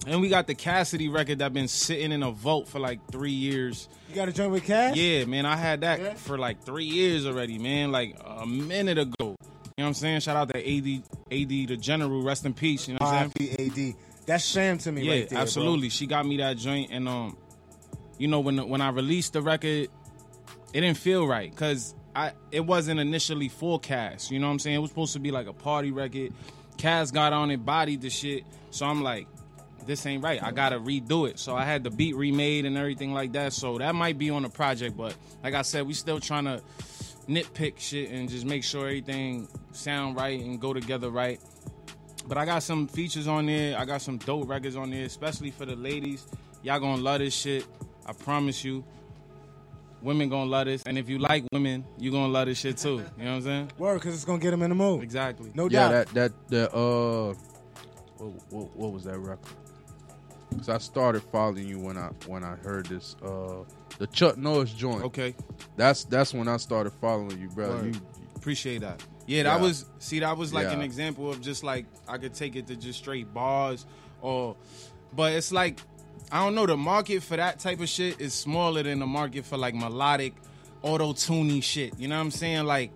And we got the Cassidy record that been sitting in a vault for like three years. You got to join with Cash? Yeah, man, I had that Yeah? for like three years already, man. Like a minute ago, You know what I'm saying? Shout out to AD, AD the General, rest in peace. You know what I'm saying? AD. That's sham to me yeah, right there. bro. absolutely. She got me that joint, and um, you know, when when I released the record, it didn't feel right because I it wasn't initially for Cass. You know what I'm saying? It was supposed to be like a party record. Cass got on it, bodied the shit. So I'm like, this ain't right. I gotta redo it. So I had the beat remade and everything like that. So that might be on the project, but like I said, we still trying to nitpick shit and just make sure everything sound right and go together right. But I got some features on there. I got some dope records on there, especially for the ladies. Y'all gonna love this shit. I promise you. Women gonna love this, and if you like women, you gonna love this shit too. You know what I'm saying? Word, because it's going to get them in the mood. Exactly. No yeah, doubt. Yeah, that that that uh, what, what, what was that record? Cause I started following you when I when I heard this uh the Chuck Norris joint. Okay. That's that's when I started following you, bro. You, Appreciate that. Yeah, that Yeah. was see that was like Yeah. an example of just like I could take it to just straight bars or but it's like I don't know the market for that type of shit is smaller than the market for like melodic auto tuning shit. You know what I'm saying? Like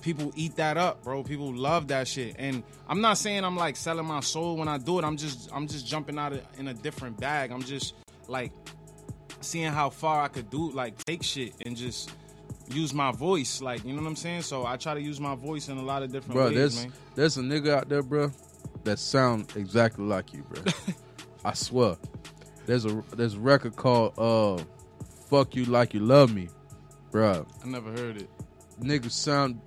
people eat that up, bro. People love that shit. And I'm not saying I'm like selling my soul when I do it. I'm just I'm just jumping out of, in a different bag. I'm just like seeing how far I could do like take shit and just use my voice. Like, you know what I'm saying? So I try to use my voice in a lot of different bro, ways, there's man. there's a nigga out there, bro, that sound exactly like you, bro. I swear. There's a there's a record called uh, "Fuck You Like You Love Me," bro. I never heard it. Niggas sound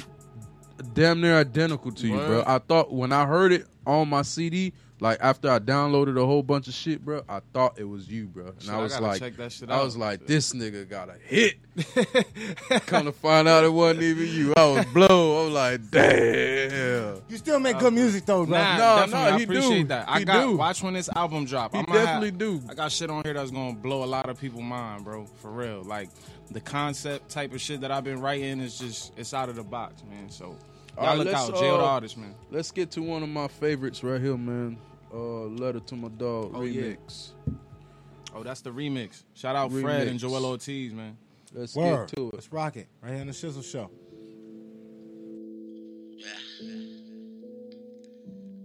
damn near identical to you, bro. I thought when I heard it on my CD, like after I downloaded a whole bunch of shit, bro, I thought it was you, bro. And Shit, I I was gotta like, check that shit I was like, this nigga got a hit. Come to find out it wasn't even you. I was blown. I was like, damn. You still make good music, though, bro. Nah, No, definitely. no, I he appreciate do. that. I He got do. watch when this album drop. He I'ma definitely have- do. I got shit on here that's gonna blow a lot of people mind, bro. For real. Like the concept type of shit that I've been writing is just it's out of the box, man. So y'all All right, look let's, out, Jayoh the uh, artist, man. Let's get to one of my favorites right here, man. Uh, Letter to my dog Oh, yeah. remix. Oh, that's the remix. Shout out Fred and Remix. Joel Ortiz, man. Let's Word. get to it. Let's rock it. Right here on the Shizzle Show.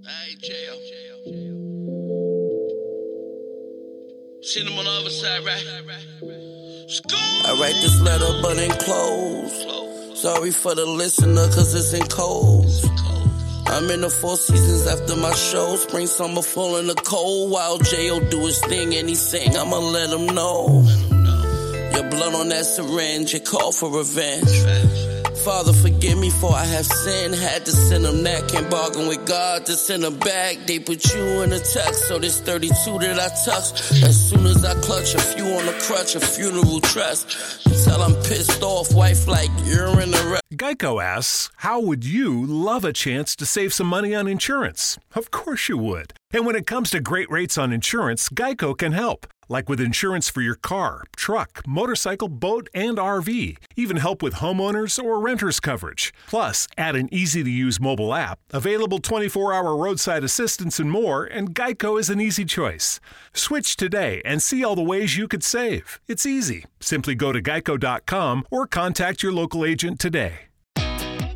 Hey, Jayoh. Seen him on the other side, right? I write this letter, but enclosed. Sorry for the listener, cause it's in cold. I'm in the four seasons after my show. Spring, summer, fall, and the cold. While Jayoh do his thing and he sing, I'ma let him know. Your blood on that syringe, it call for revenge. Father, forgive me for I have sinned. Had to send them that. Can't bargain with God to send them back. They put you in a text, so this 32 that I touch. As soon as I clutch a few on the crutch, a funeral trust. Until I'm pissed off, wife like you're in the Geico asks, How would you love a chance to save some money on insurance? Of course you would. And when it comes to great rates on insurance, Geico can help. Like with insurance for your car, truck, motorcycle, boat, and RV. Even help with homeowners or renters coverage. Plus, add an easy to use mobile app, available 24 hour roadside assistance, and more, and Geico is an easy choice. Switch today and see all the ways you could save. It's easy. Simply go to geico.com or contact your local agent today.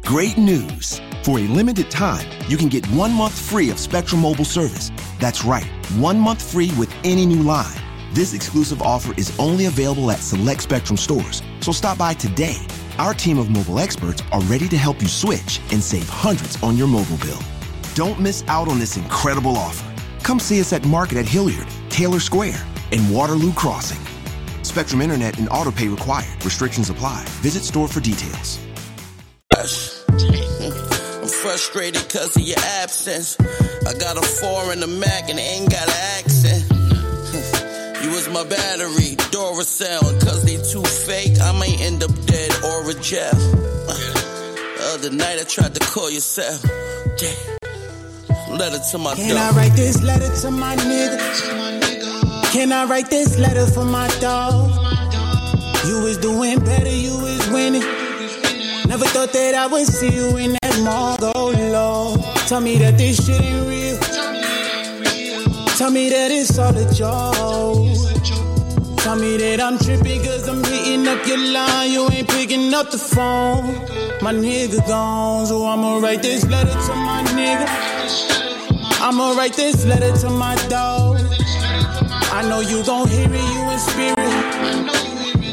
Great news! For a limited time, you can get one month free of Spectrum Mobile service. That's right, one month free with any new line. This exclusive offer is only available at select Spectrum stores, so stop by today. Our team of mobile experts are ready to help you switch and save hundreds on your mobile bill. Don't miss out on this incredible offer. Come see us at Market at Hilliard, Taylor Square, and Waterloo Crossing. Spectrum Internet and autopay required. Restrictions apply. Visit store for details. I'm frustrated cause of your absence. I got a four in the Mac and ain't got an accent. You my battery, Duracell, cause they too fake, I might end up dead or a jail. Uh, the other night I tried to call yourself. Damn. Letter to my Can I write this letter to my nigga? Can I write this letter for my dog? You was doing better, you was winning. Never thought that I would see you in that mall, go low. Tell me that this shit ain't real. Tell me that it's all a joke. Tell me that I'm tripping cause I'm hitting up your line. You ain't picking up the phone. My nigga gone, so I'ma write this letter to my nigga. I'ma write this letter to my dog. I know you gon' hear it, you in spirit.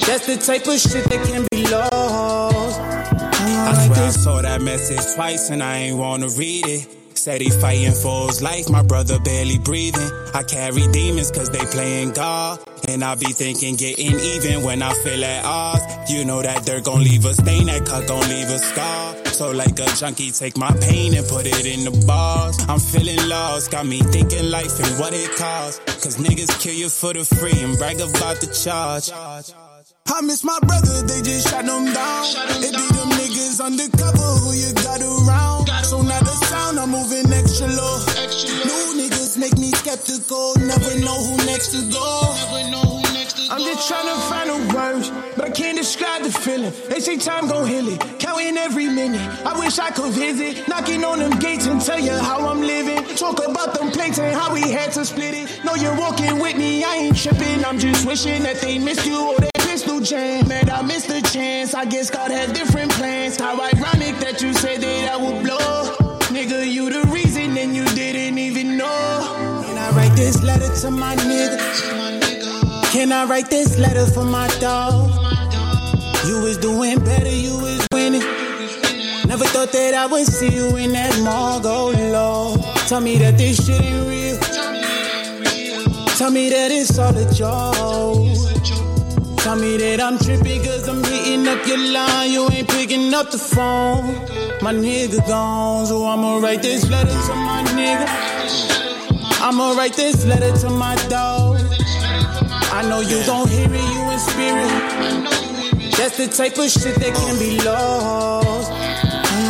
That's the type of shit that can be lost. I swear I saw that message twice and I ain't wanna read it. Said he fighting for his life, my brother barely breathing. I carry demons cause they playing God. And I be thinking getting even when I feel at odds. You know that dirt gon' leave a stain, that cut gon' leave a scar. So like a junkie, take my pain and put it in the bars. I'm feeling lost, got me thinking life and what it costs. Cause niggas kill you for the free and brag about the charge. I miss my brother, they just shot them down. It be them niggas undercover who you got around. So now the sound, I'm moving extra low. New make me skeptical, never know who next to go. I'm just trying to find the words, but I can't describe the feeling. They say time gon' heal it, counting every minute. I wish I could visit, knocking on them gates and tell you how I'm living. Talk about them plates and how we had to split it. Know you're walking with me, I ain't tripping. I'm just wishing that they missed you or they pistol jam. Man, I missed the chance. I guess God had different plans. How ironic that you said that I would blow. Nigga, you the reason and you didn't even know. Can I write this letter to my nigga? Can I write this letter for my dog? You was doing better, you was winning. Never thought that I would see you in that mall, go low. Tell me that this shit ain't real. Tell me that it's all a joke. Tell me that I'm tripping cause I'm hitting up your line. You ain't picking up the phone. My nigga gone, so I'ma write this letter to my nigga. I'ma write this letter to my dog. I know you gon' hear it, you in spirit. That's the type of shit that can be lost.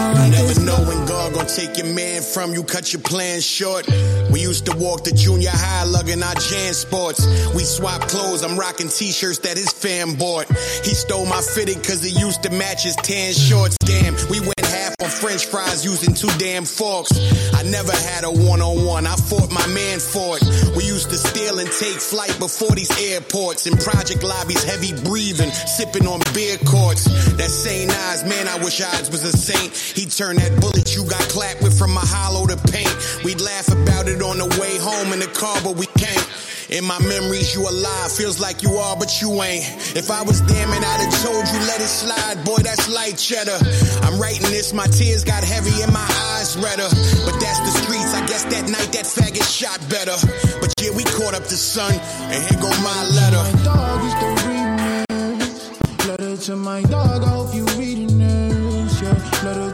You never know when God gon' take your man from you, cut your plans short. We used to walk to junior high lugging our JanSports. We swap clothes, I'm rocking t-shirts that his fam bought. He stole my fitted cause he used to match his tan shorts. Damn, we went half on french fries using two damn forks. I never had a one-on-one, I fought my man for it. We used to steal and take flight before these airports. In project lobbies, heavy breathing, sipping on beer courts. That same Eyes, man, I wish Eyes was a saint. He turned that bullet you got clapped with from a hollow to paint. We'd laugh about it on the way home in the car, but we can't. In my memories, you alive. Feels like you are, but you ain't. If I was damn it, I'd have told you let it slide. Boy, that's light cheddar. I'm writing this, my tears got heavy and my eyes redder. But that's the streets. I guess that night that faggot shot better. But yeah, we caught up the sun, and here go my letter. My dog is the remix. Letter to my dog, I hope you reading this.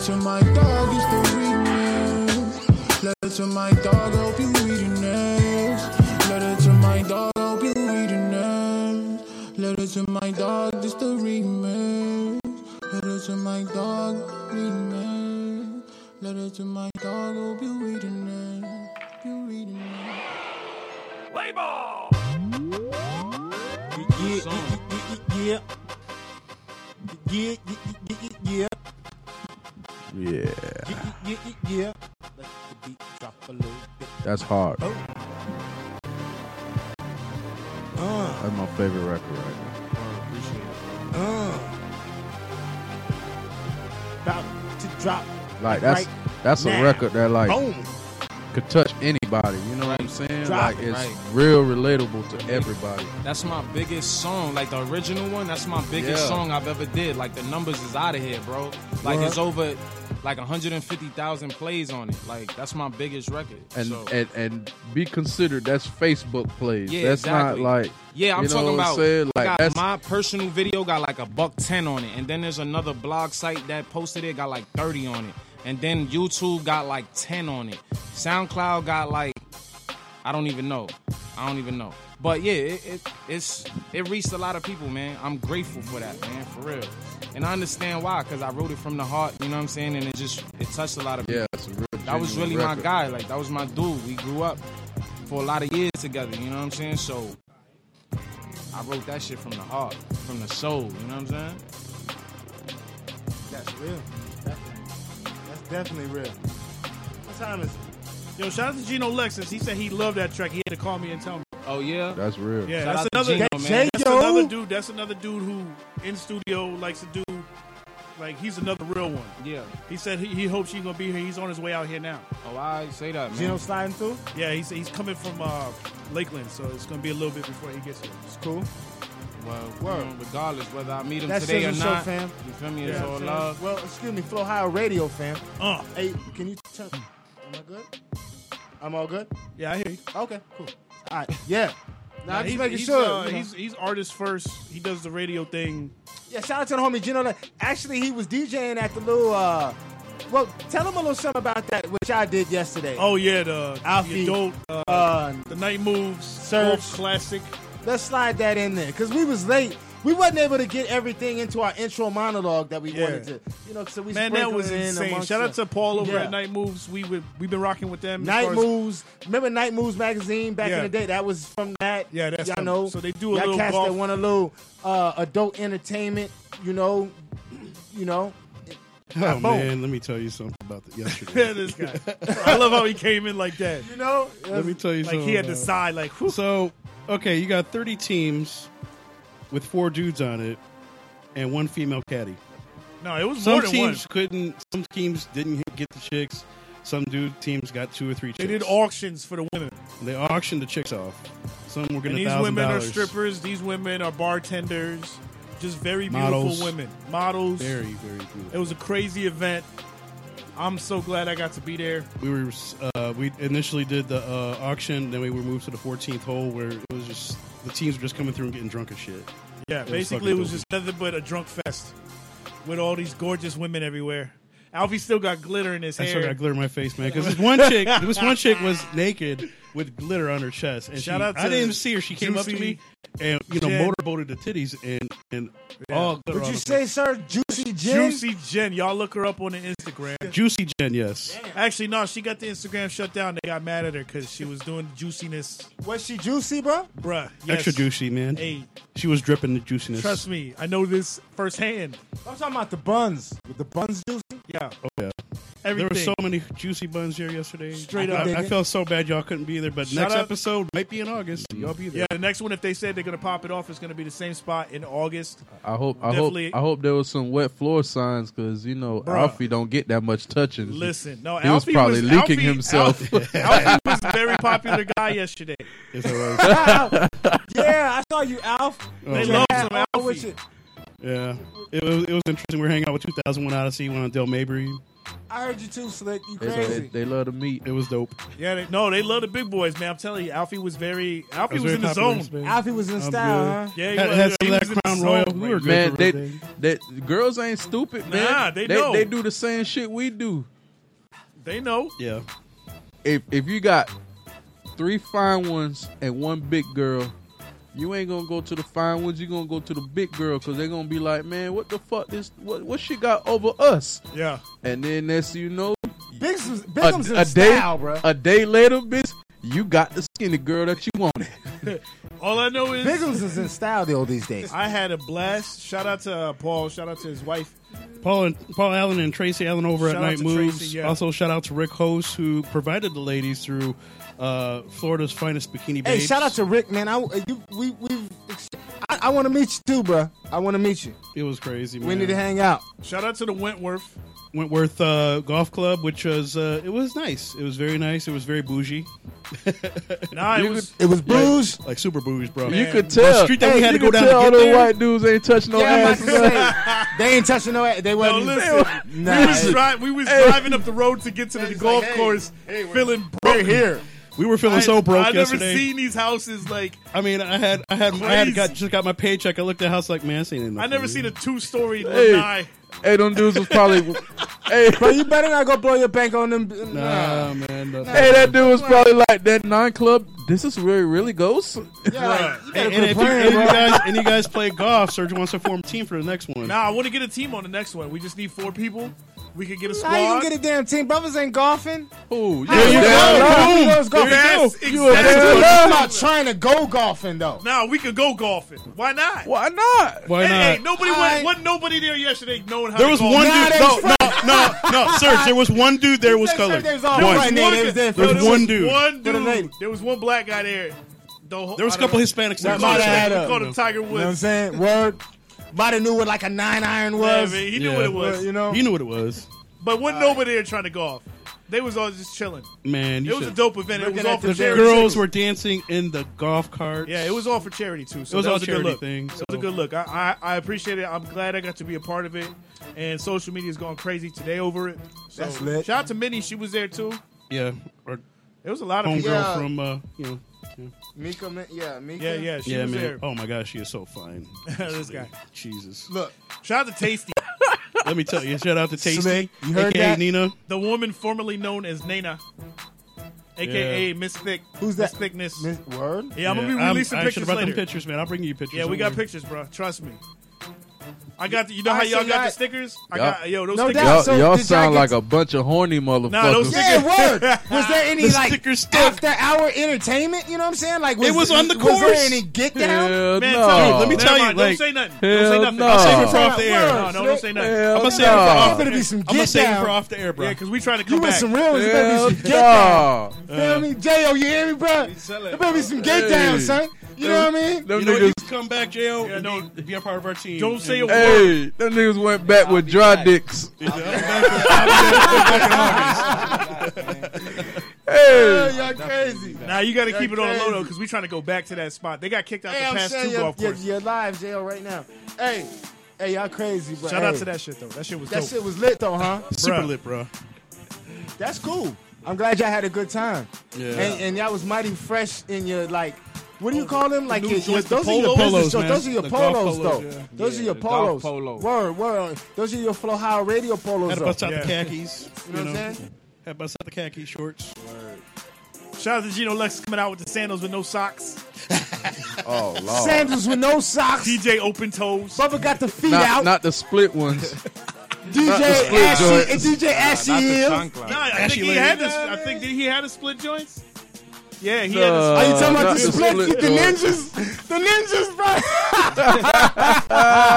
Yeah. Letter to my dog is the remix. Letter to my dog, I hope you reading this. Letter to my dog, I hope you reading this. Letter to my dog, this the remix. Letter to my dog, reading this. Letter to my dog, I hope you reading this. You reading this. Play ball. Yeah, yeah, yeah, yeah, yeah, Yeah. yeah, yeah, yeah. Let the beat drop a little bit. That's hard. Oh. Uh, That's my favorite record right uh. About to drop. Like that's right that's a now. record that like Boom. could touch anybody. You know what I'm saying? Drop like it, it's right. real relatable to everybody. That's my biggest song, like the original one. That's my biggest Yeah. song I've ever did. Like the numbers is out of here, bro. Like What? it's over, like 150,000 plays on it. Like that's my biggest record. And so. and and be considered that's Facebook plays. Yeah, that's exactly. not like Yeah, I'm talking about. I'm? Like my personal video got like a buck ten on it, and then there's another blog site that posted it got like thirty on it, and then YouTube got like ten on it. SoundCloud got like I don't even know. I don't even know. But yeah, it, it it's it reached a lot of people, man. I'm grateful for that, man, for real. And I understand why, because I wrote it from the heart, you know what I'm saying? And it just it touched a lot of people. yeah, it's a real That was really genuine my guy. Like that was my dude. We grew up for a lot of years together. You know what I'm saying? So I wrote that shit from the heart, from the soul. You know what I'm saying? That's real. Definitely. That's definitely real. What time is it? Yo, shout out to Gino Lexus. He said he loved that track. He had to call me and tell me. Oh yeah. That's real. Yeah, Shout that's another. Gino, man. That's another dude. That's another dude who in studio likes to do like he's another real one. Yeah. He said he, he hopes she's gonna be here. He's on his way out here now. Oh, I say that, man. Gino sliding through. Yeah, he's he's coming from uh, Lakeland, so it's gonna be a little bit before he gets here. It's cool. Well, Word. you know, regardless whether I meet him That's today or Shizzle Show, not, fam. you feel me? It's Yeah, all fam. love. Well, excuse me, Flow High Radio, fam. Uh. Hey, can you turn? Am I good? I'm all good. Yeah, I hear you. Okay, cool. Right. Yeah. Nah, I'm just he's, making he's, sure. uh, you know. he's he's artist first. He does the radio thing. Yeah, shout out to the homie Gino. Actually he was DJing at the little. uh Well, tell him a little something about that, which I did yesterday. Oh yeah, the Alfie, the adult, uh, uh, the night moves. Golf classic. Let's slide that in there because we was late. We wasn't able to get everything into our intro monologue that we Yeah. wanted to. You know, so we Man, that sprinkled was it in insane. amongst Shout out to Paul over Yeah. at Night Moves. We would we've been rocking with them. Night far as- Moves. Remember Night Moves magazine back in the day? That was from that. Yeah, that's y'all them. know. So they do a y'all little cats golf- that want a little uh, adult entertainment. You know, you know. Oh Boom. man, let me tell you something about that yesterday. this guy. I love how he came in like that. You know, Let me tell you something. like something. he had to about- decide. Like, whew. So, okay, you got 30 teams with four dudes on it and one female caddy. no, it was Some more than one. teams couldn't. Some teams didn't get the chicks. Some dude teams got two or three. Chicks. They did auctions for the women. They auctioned the chicks off. Some were getting these women are strippers. These women are bartenders. Just very beautiful women. Models. Very, very beautiful. It was a crazy event. I'm so glad I got to be there. We were uh, we initially did the uh, auction, then we were moved to the 14th hole where it was just the teams were just coming through and getting drunk as shit. Yeah, It was basically it was just nothing but a drunk fest with all these gorgeous women everywhere. Alfie still got glitter in his I hair. still got glitter in my face, man. Because this one chick, this one chick was naked with glitter on her chest, and Shout she, out I didn't even see her. She came up to Juicy me and you know Jen. motorboated the titties and and all glitter. Would on you her say, sir, Juicy Jen? Juicy Jen. Y'all look her up on the Instagram. Juicy Jen? Yes. Actually, no, she got the Instagram shut down. They got mad at her because she was doing juiciness. Was she juicy, bro? Bruh. Yes. Extra juicy, man. Hey, She was dripping the juiciness. trust me. I know this firsthand. I'm talking about the buns. With the buns juicy? Yeah. Oh yeah. Everything. There were so many juicy buns here yesterday. Straight I, up. I, I felt so bad y'all couldn't be there, but Shout next out- episode might be in August. Y'all be there. Yeah, the next one, if they said they're going to pop it off, it's going to be the same spot in August. I hope I hope I hope there was some wet floor signs because you know Bruh. Alfie don't get that much touching. Listen, no, he Alfie was probably was, leaking Alfie, himself. Alfie, Alfie was a very popular guy yesterday. Yes, I was. yeah, I saw you, Alf. Oh, They love Yeah, some Alfie. Yeah, it was, it was interesting. We were hanging out with 2001 Odyssey, went on Dale Mabry. I heard you too, Slick. You They, they, crazy. they love the meat. It was dope. Yeah, they, no, they love the big boys, man. I'm telling you, Alfie was very, Alfie I was, in the zone. space. Alfie was in I'm style, good. huh? Yeah, he Had, was, had he some of was that in the Crown zone. Royal. We were good Man, for they, everything. that girls ain't stupid, man. Nah, they they, know. they do the same shit we do. They know. Yeah. If if you got three fine ones and one big girl, you ain't gonna go to the fine ones. You gonna go to the big girl because they're gonna be like, man, what the fuck this? What what she got over us? Yeah. And then next you know, Bigums, a, Bigums in a day style, bro. a day later, bitch, you got the skinny girl that you wanted. All I know is Bigums is in style though these days. I had a blast. Shout out to uh, Paul. Shout out to his wife. Paul and Paul Allen and Tracy Allen over Shout at Night Moves. Tracy, yeah. Also, shout out to Rick Host who provided the ladies through uh, Florida's finest bikini babes. Hey, shout out to Rick, man. I you, we we I, I want to meet you too, bro. I want to meet you. It was crazy. We need to hang out. Shout out to the Wentworth. Wentworth uh, Golf Club, which was uh, it was nice. It was very nice. It was very bougie. Nah, it was. It was booze. like super booze, bro. you Man. could The tell. street that we Hey, had to go down tell to all get the there. white dudes ain't touching no Yeah, I'm about ass. to say, they ain't touching no. They No, wasn't. listen. Nah, we was, it- dri- we was Hey. driving up the road to get to the It's golf like, course, hey, we're- feeling we're broke. here. We were feeling so broke I yesterday. never seen these houses like. I mean, I had, I had, I had got just got my paycheck. I looked at the house like, man, this ain't enough. I never seen a two-story Hey. lanai. hey, them dudes was probably. hey, Bro, you better not go blow your bank on them. Nah, man. no. hey, that dude was probably like that nine club. This is where it really goes. Yeah, like, you And, and quit if you, and you guys and you guys play golf, Serge wants to form a team for the next one. Nah, I want to get a team on the next one. We just need four people. We could get a squad. How you gonna get a damn team? Brothers ain't golfing. Ooh, How you you go? damn. Boom. Golfing. Yes, too. You a exactly. damn I'm right. about trying to go golfing though. Nah, we could go golfing. Why not? Why not? Why not? hey, nobody I- went. Wasn't nobody there yesterday knowing how to golf. There was golf. one dude. No, no, no, no, Serge. There was one dude there was They colored. they was all One. white. There was one, was there there for the was one dude. One For the dude. lady. There was one black guy there. The whole- There was a I don't couple know. Hispanics there. called Might him- have had a- called him Tiger You know what I'm saying? Word. Might have knew what like a nine iron Yeah, was. man, he knew Yeah. what it was. You know? He knew what it was. But wasn't nobody there trying to golf. They was all just chilling. Man, you It was a dope event. It was all for the The charity. girls too. were dancing in the golf cart. Yeah, it was all for charity too. So It was all was a good charity look. thing, So. It was a good look. I, I I appreciate it. I'm glad I got to be a part of it. And social media is going crazy today over it. So That's lit. Shout out to Minnie. She was there too. yeah. Or There was a lot of homegirl people. Yeah. from uh, you know. Mika, man, yeah, Mika. Yeah, yeah. She yeah, was man. there. Oh my gosh, she is so fine. this guy. Jesus. Look, Shout out to Tasty, Let me tell you. Shout out to Tasty, Slick, you heard aka that? Nina. the woman formerly known as Nana, aka Miss Thick. Who's Miss that? Thickness. Miss- Word. Yeah, I'm gonna be I'm- releasing I pictures should brought them later. pictures, man. I'll bring you pictures. Yeah, we Don't got worry. pictures, bro. Trust me. I got. The, you know how y'all got y'all- the stickers? I Y'all- got yo those No stickers. doubt. Y'all, So y'all did y'all sound get like to- a bunch of horny motherfuckers. Nah, those Yeah, word. Was there any The like stickers stuck. after hour entertainment? You know what I'm saying? Like was, It was on the Was course. there any get down? Hell Man, no. tell me, let me Never tell you, mind, like- don't say nothing. Don't say Hell nothing. no. I'll save it for off the air. No, no, don't say nothing. Hell I'm gonna save it for There off. better be some I'm gonna get save it down. for off the air, bro. Yeah, because we trying to You come with back. some real. There better be Hell some get down. no. Feel me, Jayoh You hear me, bro? There better be some get down, Hey. son. You know what I mean? Them you know what? niggas, You come back, Jo. Yeah, and don't- be, be a part of our team. Don't say a And- word. hey, them niggas went back with dry dicks. Yeah, y'all crazy. Now you got to keep it on the low though, because we trying to go back to that spot. They got kicked out Hey, the I'm past two you're, golf you're, courses. you're live, Jayoh right now. Hey, hey, y'all crazy, bro. Shout out to that shit though. That shit was That dope. shit was lit though, huh? Super Bruh. lit, bro. That's cool. I'm glad y'all had a good time. Yeah. And, and y'all was mighty fresh in your like. What do you call them? Like new your, your, joints, the those are your polos? business Polos, man. Those are your The polos, polos, though. yeah. Those Yeah, are your the golf polos. polo. Word, word. Those are your Flow High Radio polos. Had to though. bust out Yeah. the khakis. You know what I'm saying? Had to bust out the khaki shorts. Word. Shout out to Gino Lex coming out with the sandals with no socks. Oh, Lord. Sandals with no socks. DJ open toes. Bubba got the feet Not, out. not the split ones. DJ not split Ashy, joints. and DJ Ashy Not the Hill. Nah, I think he had. I think he had a split joints? Yeah, he No. had a Are you talking about the the split, split the ninjas? The ninjas, bro.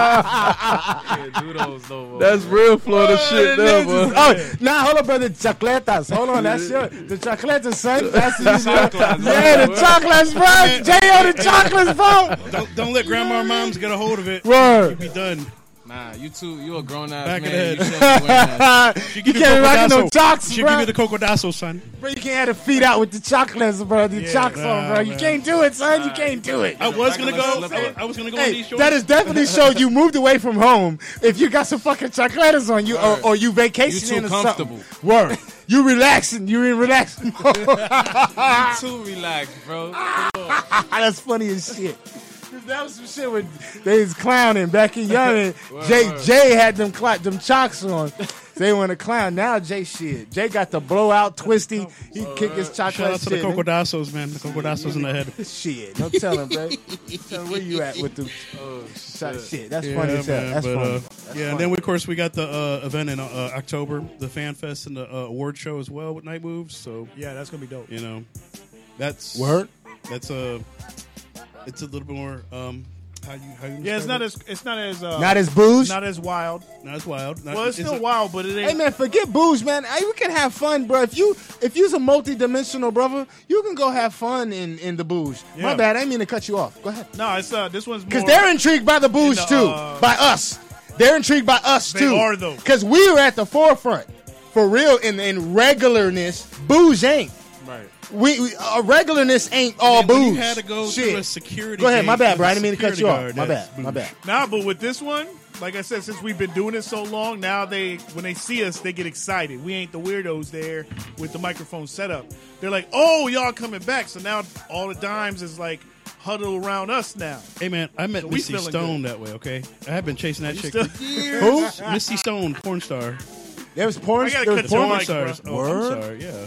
Yeah, do those though. That's real Florida oh, shit, the there, bro. Oh, nah, hold up, brother. Chocolatas. Hold on, that's your the chocolatas, son. That's the Chocolates, Yeah, the bro. chocolates, bro. Jayoh the chocolates, bro. Don't don't let grandma or moms get a hold of it. Word. Be done. Nah, you too. You a grown ass Back of man. the You head. shouldn't be wearing that. She You can't you rock no cocodazo. chocks, She bro. give you the cocodazo, son. Bro, you can't have the feet out with the chocolates, bro. The Yeah, chocks on, nah, bro. You man. can't do it, son. You can't do it. I was gonna go. Slipper. I was, gonna go in Hey, these shorts. that is definitely show you moved away from home if you got some fucking chocolates on you or, or you vacationing You or something. comfortable. Word. You relaxing. You in relaxing mode. You too relaxed, bro. That's funny as shit. 'Cause That was some shit where they was clowning back in young and Jay Jay had them cl- them chocks on. They want to clown. Now Jay shit. Jay got the blowout twisty. He kick his chocolate Shout out to the shit. cocodazos, man. The cocodazos in the head. Shit. Don't tell him, bro. tell him where you at with the shot shit. That's funny as hell. man, That's but, funny. uh, That's yeah, and then we, of course we got the uh, event in uh, October, the fan fest and the uh, award show as well with Night Moves. So Yeah, that's gonna be dope. you know, that's Word? That's a, it's a little bit more. Um, how you how you? Yeah, it's not it? as it's not as uh, Not as booze? not as wild. not as wild. Not, Well, it's still a- wild, but it ain't. Hey man, forget booze, man. Hey, we can have fun, bro. If you if you's a multi-dimensional brother, you can go have fun in in the booze. My Yeah. bad, I didn't mean to cut you off. Go ahead. No, it's uh, this one's Because they're intrigued by the booze the, too, uh, by us. They're intrigued by us They too. are, though. Because we are at the forefront for real. In in regularness, booze ain't. right. We, we uh, regularness ain't all And when booze. you had to go Shit. through a security. Go ahead, gate my bad, as bro. a I didn't mean to cut you security off. My guard, bad, my that's bad. Nah, but with this one, like I said, since we've been doing it so long, now they when they see us, they get excited. We ain't the weirdos there with the microphone set up. They're like, "Oh, y'all coming back!" So now all the dimes is like huddle around us now. Hey man, I met So we Misty feeling Stone that way. Okay, I have been chasing that chick still- for. Who? Misty Stone, porn star. There was porn. I gotta there cut was your porn mic, stars. bro. Oh, I'm sorry. Yeah.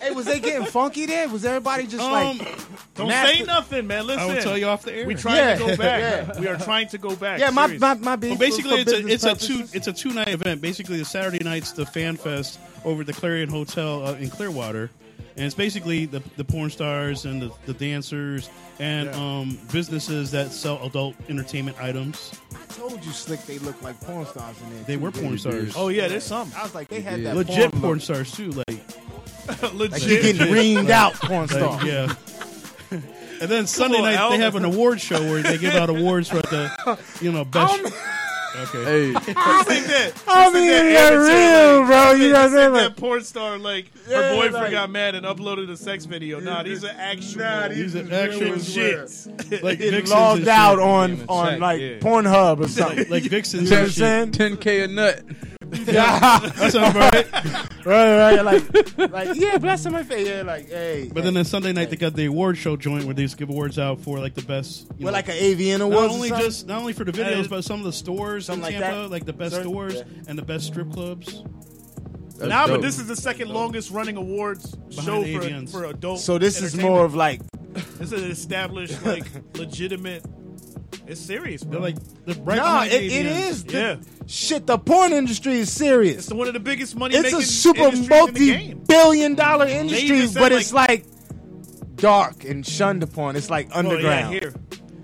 Hey, was they getting funky there? Was everybody just Um, like? Don't Nasty- say nothing, man. Listen, I will tell you off the air. We trying Yeah, to go back. yeah. We are trying to go back. Yeah, my Serious. my my. beef Well, basically, for it's a it's a two it's a two night event. Basically, the Saturday night's the fan fest over at the Clarion Hotel uh, in Clearwater, and it's basically the the porn stars and the, the dancers and Yeah. um, businesses that sell adult entertainment items. I told you, slick. They look like porn stars in there. They too, were dude. porn stars. Oh yeah, there's some I was like, they had Yeah. that legit porn porn look. stars too. Like, legit. Like you getting reamed out, porn star. like yeah. And then Sunday on, night Al. they have an award show where they give out awards for the, you know, best. Okay. Hey, It's like that. I It's like mean, that they're real, like, bro. they You know what I'm saying? Like- that porn star, like Yeah, her boyfriend like- got mad and uploaded a sex video. Nah, these are actual. Nah, These these are actual real shits. Like It Vixens logged and out shit. on Check, on like yeah. Pornhub or something. Like, like Vixens. You know what I'm and shit. saying? 10k a nut. That sounds right. right, right, like, like yeah, bless my face. Yeah, like, hey. But then on Sunday night they got the award show joint where they just give awards out for like the best. You Well, know, like an AVN not awards. or only just not only for the videos, but some of the stores in Something like Tampa, that? like the best Sure. stores Yeah. and the best strip clubs. That's Nah, but this is the second longest running awards show for, AVNs. for adult. So this is more of like This is an established, like, legitimate. It's serious, bro. They're like the right no, behind it, it is. The, Yeah. Shit, the porn industry is serious. It's one of the biggest money It's a super industries in the multi game. billion dollar industry, but like- it's like dark and shunned upon. It's like Well, underground. yeah, here.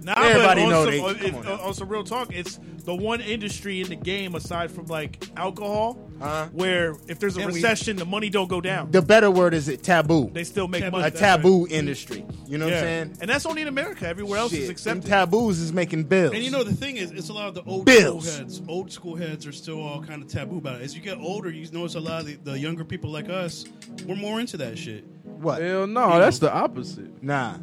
Nah, Everybody but know also, they- uh, come it- on uh, now. also real talk. It's the one industry in the game aside from like alcohol, Uh-huh. where if there's a And we- recession, the money don't go down. The better word is it taboo. They still make Taboo. money. a taboo right. industry. You know Yeah. what I'm saying? And that's only in America. Everywhere else is Shit, them accepted. taboos is making bills. And you know the thing is, it's a lot of the old Bills. school heads. Old school heads are still all kind of taboo about it. As you get older, you notice a lot of the, the younger people like us, we're more into that shit. What? Hell no, that's the opposite. Nah.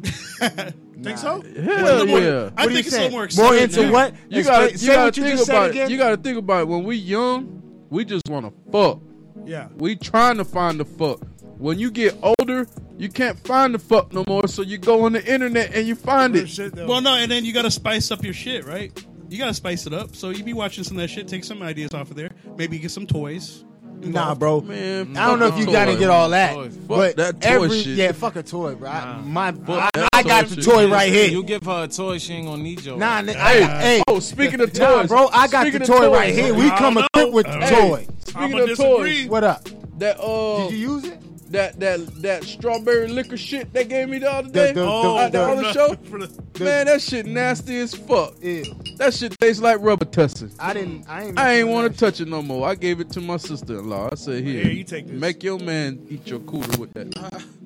Think so? Hell more- yeah. I What are you think it's a saying? little more More exciting into now. what? You gotta, you say gotta what you think just said about again. it. You gotta think about it. When we young, we just want to fuck. Yeah. We trying to find the fuck. When you get older, you can't find the fuck no more. So you go on the internet and you find it. shit, though. Well, no, and then you got to spice up your shit, right? You got to spice it up. So you be watching some of that shit, take some ideas off of there. Maybe get some toys. Nah, bro. Man, I don't know if you gotta get all that, Toys. Fuck but that toy every shit. yeah, fuck a toy, bro. I, my, I, I got the shit. toy right here. You give her a toy, she ain't gonna need your. Nah, nigga, Hey, hey, oh, speaking of toys, nah, bro, I got speaking the toy toys, right here. We I come equipped with the Hey. toy. Speaking of disagree. toys, What up? that uh, Did you use it? That that that strawberry liquor shit they gave me the other day the- Oh, at the the- other no, show. the- Man, that shit nasty as fuck. Ew. That shit tastes like Robitussin. I didn't. I ain't. I ain't want to touch it no more. I gave it to my sister-in-law. I said, "Here, Here, you take this." Make your man eat your cooler with that."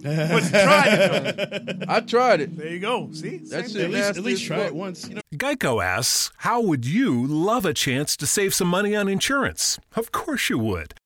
But you tried it. I tried it. There you go. See? That shit. At least, at least try fuck. it once. You know, Geico asks, How would you love a chance to save some money on insurance? Of course you would.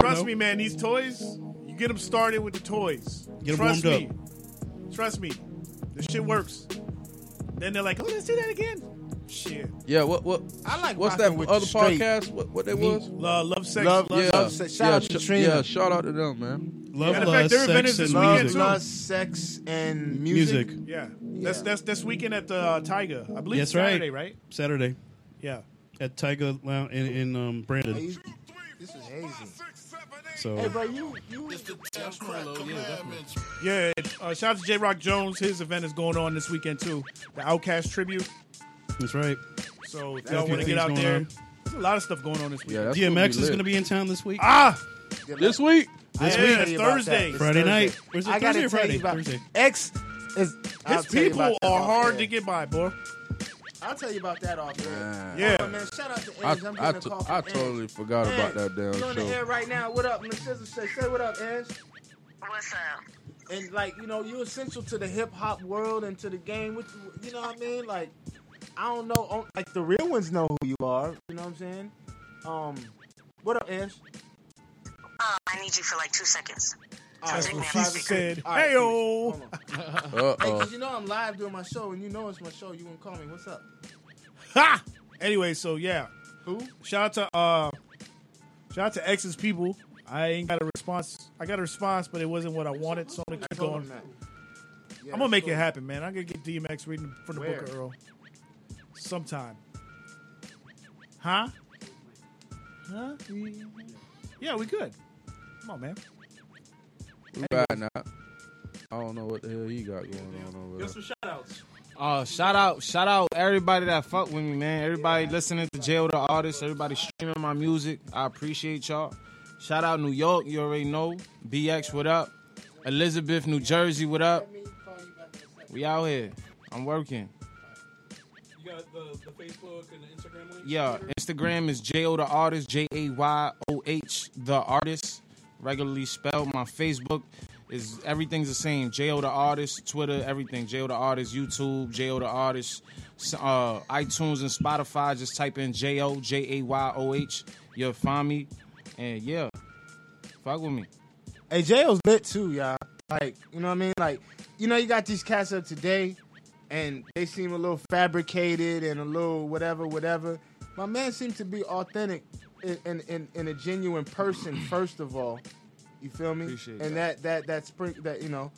Trust me, man. These toys, you get them started with the toys. Get 'em Trust warmed me. Trust me. This shit works. Then they're like, oh, let's do that again. Shit. Yeah, what what? I like what's rocking that with other straight podcast? What what they meat. was? Love, love sex. Love- love, Yeah, Love Sex. Shout yeah, out to sh- Trina. yeah. Shout out to them, man. love, Matter of lust, fact, they're event sex, is and this Love, weekend, music. too. lust, sex, and music. Music. Yeah. That's that's this weekend at the uh, Tiger. I believe That's it's Saturday, right. right? Saturday Yeah. at Tiger Lounge in, in um, Brandon. you- This is hazy. So Hey, bro, you you. Yeah. Uh, shout out to J Rock Jones. His event is going on this weekend too. The OutKast tribute. that's right. So if y'all want to get out there, on. there's a lot of stuff going on this week. Yeah, DMX is going to be in town this week. Ah, this week. this I week gotta tell you about Thursday. Friday Thursday. night. Was it I gotta Thursday or tell Friday? you about Thursday. X is. I'll His people are hard air. to get by, boy. I'll tell you about that off air. Yeah. Hold on, man. Shout out to I Edge. I'm I, getting t- a call I from totally Edge. forgot Edge, about that damn you on the air show. right now. What up? Miss Sister say, say what up, Edge. What's up? And like you know, you're essential to the hip hop world and to the game. Which you know what I mean? Like I don't know, like the real ones know who you are. You know what I'm saying? Um, what up, Edge? Uh, I need you for like two seconds. All right, Take cool. She out. Five seconds. said, All right, "Hey yo." Uh Hey, oh. cause you know I'm live doing my show, and you know it's my show. You wouldn't call me. What's up? Ha! Anyway, so yeah. Who? Shout out to uh, shout out to X's people. I ain't got a response. I got a response, but it wasn't what I wanted, so I'm gonna I keep told going. him that. Yeah, I'm gonna make I it told happen, man. I'm gonna get DMX reading from the Where? book of Earl sometime. Huh? Huh? Yeah, we good. Come on, man. We bad now. I don't know what the hell he got going on over there. Got some shout outs. Uh, shout out, shout out everybody that fuck with me, man. Everybody listening to Jayoh the Artist, everybody streaming my music. I appreciate y'all. Shout out New York, you already know. BX, what up? Elizabeth, New Jersey, what up? We out here. I'm working. You got the, the Facebook and the Instagram link? Yeah, Instagram is J O the artist, J A Y O H the artist, regularly spelled. My Facebook is everything's the same. Jayoh the artist, Twitter, everything. Jayoh the artist, YouTube, Jayoh the artist, uh, iTunes and Spotify. Just type in Jayoh J A Y O H. You'll find me, and yeah, fuck with me. Hey, J.O.'s lit too, y'all. Like, you know what I mean? Like, you know, you got these cats up today, and they seem a little fabricated and a little whatever, whatever. My man seems to be authentic in, in, in, a genuine person, first of all. You feel me? Appreciate and that. that that that spring that you know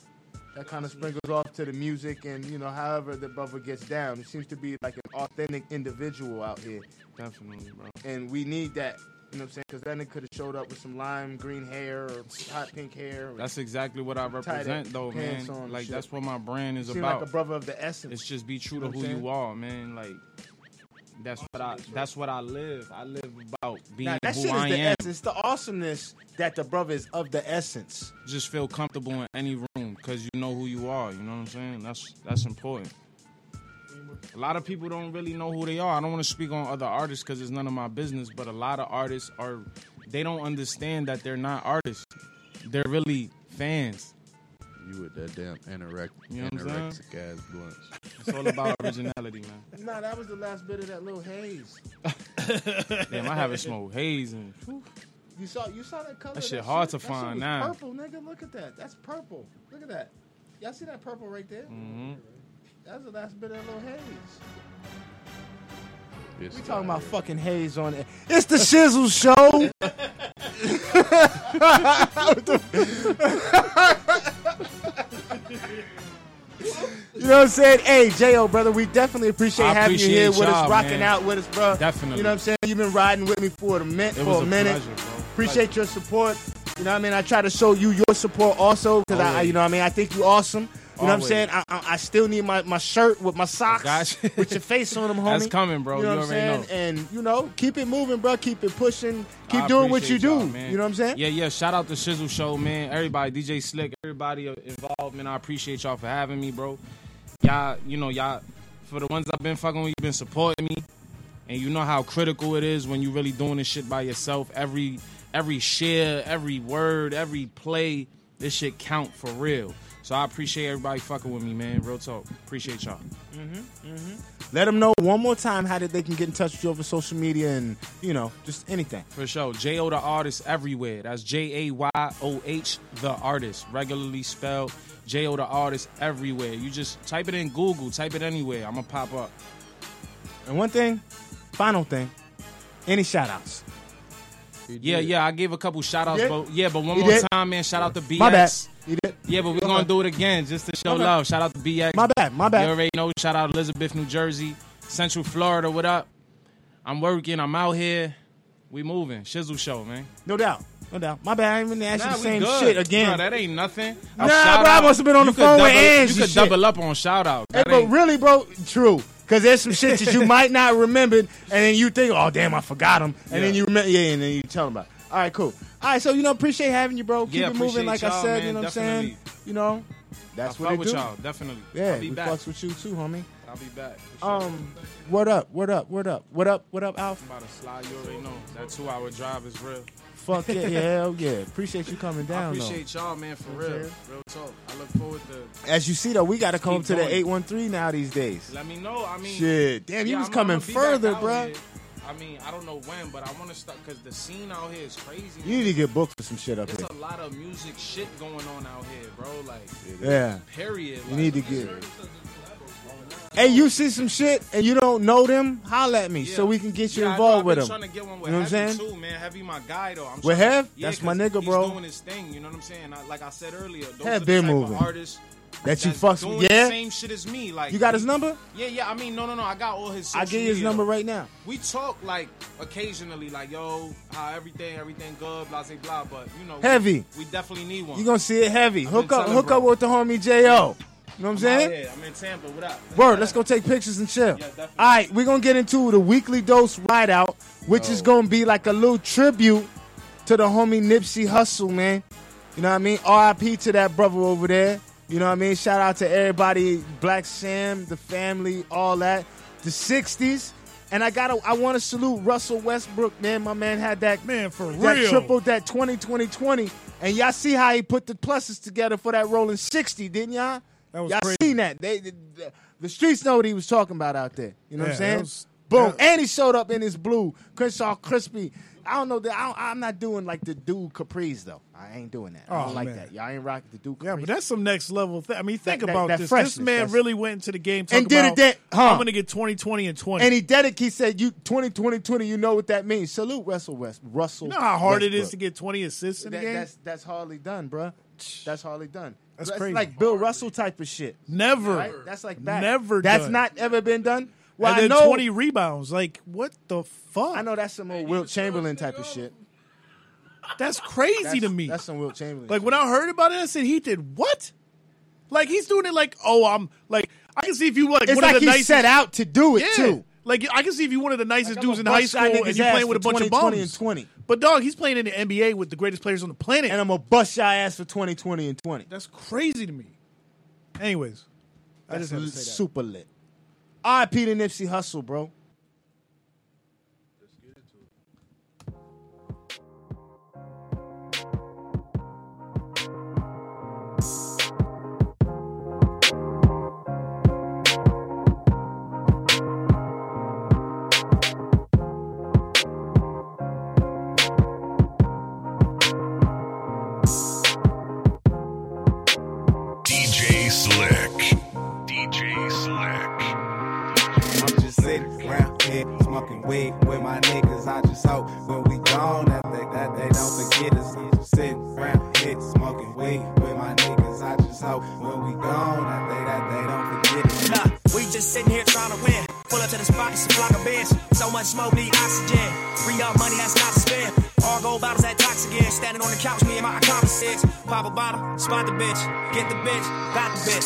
that kind of sprinkles off to the music and you know however the brother gets down. It seems to be like an authentic individual out here, Definitely, bro. and we need that. You know what I'm saying? Because then it could have showed up with some lime green hair or hot pink hair. That's exactly what I represent, though, man. pants on and Like shit. that's what my brand is Seem about. like a brother of the essence. It's just be true You know to who I'm you are, man. Like that's what I that's what I live. I live about being Nah, that who shit is I the am. essence. The awesomeness that the brother is of the essence. Just feel comfortable in any room because you know who you are. You know what I'm saying? That's that's important. A lot of people don't really know who they are. I don't want to speak on other artists because it's none of my business. But a lot of artists are they don't understand that they're not artists. They're really fans. You with that damn anorexic, You know what I'm saying? anorexic ass blunts. It's all about originality, man. Nah, that was the last bit of that little haze. Damn, I haven't smoked haze and You saw you saw that color. That of shit hard to That find shit was now. Purple, nigga. Look at that. That's purple. Look at that. Y'all see that purple right there? Mhm. That's the last bit of that little haze. It's We talking about fucking haze on it. It's the Shizzle Show. You know what I'm saying? Hey, J.O., brother, we definitely appreciate I having you here with us, rocking man. out with us, bro. Definitely. You know what I'm saying? You've been riding with me for a minute. It for a a minute. pleasure. Appreciate your support. You know what I mean? I try to show you your support also because I, you know what I mean? I think you're awesome. You know what I'm saying? I, I, I still need my, my shirt with my socks with your face on them, homie. That's coming, bro. You know You what I'm saying? know. And you know, keep it moving, bro. Keep it pushing. Keep I doing what you do. man. You know what I'm saying? Yeah, yeah. Shout out to Shizzle Show, man. Everybody, DJ Slick, everybody involved, man. I appreciate y'all for having me, bro. Y'all, you know, y'all, for the ones I've been fucking with, you've been supporting me. And you know how critical it is when you're really doing this shit by yourself. Every every share, every word, every play, this shit count for real. So I appreciate everybody fucking with me, man. Real talk. Appreciate y'all. Mm-hmm, mm-hmm. Let them know one more time how that they can get in touch with you over social media and you know just anything. For sure. Jayoh the artist everywhere. That's J A Y O H the artist. Regularly spelled. Jayoh the artist everywhere. You just type it in Google, type it anywhere. I'm gonna pop up. And one thing, final thing, any shout outs? Yeah, yeah, I gave a couple shout outs, but yeah, but one You more did? time, man. Shout out to BX. My bad. Yeah, but we're gonna do it again just to show Okay. love. Shout out to BX. My bad, my bad. You already know. Shout out Elizabeth, New Jersey, Central Florida. What up? I'm working. I'm out here. We moving. Shizzle show, man. No doubt. No doubt. My bad. I ain't even ask Nah, you the same good. shit again. Bro, that ain't nothing. A Nah, bro, I must have been on you the phone with double- Angie You could shit. double up on shout out. Hey, but really, bro, true. Because there's some shit that you might not remember, and then you think, oh, damn, I forgot them. And then you remember, yeah, and then you tell them about it. All right, cool. All right, so, you know, appreciate having you, bro. Keep Yeah, it moving, like I said, man, you know what I'm saying? You know, that's I what it with do. y'all, definitely. Yeah, I'll be we back. fucks with you too, homie. I'll be back. sure. Um, word up, What up, What up, what up, what up, Alf? I'm about to slide. You already know that two hour drive is real. Fuck yeah, yeah, hell yeah. Appreciate you coming I down, appreciate y'all, man, for real. what Real talk. I look forward to. As you see, though, we got to come to the 813 now these days. Let me know. I mean, Shit, damn, you was I'm- coming further, back out bruh. here. I mean, I don't know when, but I want to start because the scene out here is crazy. You need to get booked for some shit up There's here. There's a lot of music shit going on out here, bro. Like, Yeah. period. You Like, need to get. Hey, you see some shit and you don't know them? Holla at me so we can get you Yeah, involved with them. Trying to get one You with know what I'm saying? Too, man. Heavy, my guy though. I'm With Hev? Yeah, That's my nigga, bro. he's doing his thing. You know what I'm saying? I, like I said earlier, those Hev are the been moving. Artists That you fucks doing with. Yeah? same shit as me. Like You got his number? Yeah, yeah. I mean, no, no, no. I got all his. I'll give you his media, number right now. We talk like occasionally, like yo, how everything, everything good, blah, blah, blah. But you know, Heavy. We, we definitely need one. You gonna see it heavy. I've Hook up hook bro. up with the homie J.O. You know what I'm saying? here. I'm in Tampa. What up? Word, let's go take pictures and chill. Yeah, All right, we're gonna get into the weekly dose ride out, which is gonna be like a little tribute to the homie Nipsey Hussle, man. You know what I mean? RIP to that brother over there. You know what I mean? Shout out to everybody, Blacc Sam, the family, all that. The 60s. And I gotta I wanna salute Russell Westbrook, man. My man had that man for that real. triple that 20 20 20. And y'all see how he put the pluses together for that rolling 60, didn't y'all? That was y'all crazy. seen that. They, the, the streets know what he was talking about out there. You know what I'm saying? was- Boom. and he showed up in his blue. Crenshaw crispy. I don't know that I don't, I'm not doing like the dude capris though. I ain't doing that. I Oh, don't like man. that. Y'all ain't rocking the capris. Yeah, but that's some next level thing. I mean, think That- that- about that this. freshness, this man that's- really went into the game And did it about, that- huh. I'm going to get 20, 20, and 20. and he did it. He said, "You 20, 20, 20, You know what that means? Salute Russell West. Russell. you know how hard it is to get 20 assists in That- the game? That's that's hardly done, bruh. That's hardly done. That's crazy. like Bill Russell type of shit. Never. Right? That's like that. Never That's done. not ever been done. Well, and I know 20 rebounds. Like, what the fuck? I know that's some old Wilt Chamberlain type of shit. That's crazy That's- to me. That's some Wilt Chamberlain. Like, when I heard about it, I said, he did what? Like, he's doing it like, oh, I'm, like, I can see if you, like, it's one like of the he nicest. set out to do it Yeah. too. Like, I can see if you one of the nicest Like, dudes in a high school and you ass playing with a bunch of 20, 20 and 20. But, dog, he's playing in the NBA with the greatest players on the planet. And I'm gonna bust y'all ass for 20, 20, and 20. That's crazy to me. Anyways, I That's just had to lit- say that. super lit. R.I.P. to Nipsey Hussle, bro. Get the bitch, got the bitch.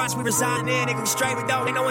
Spots we reside in. Nigga, we straight, we don't. Ain't no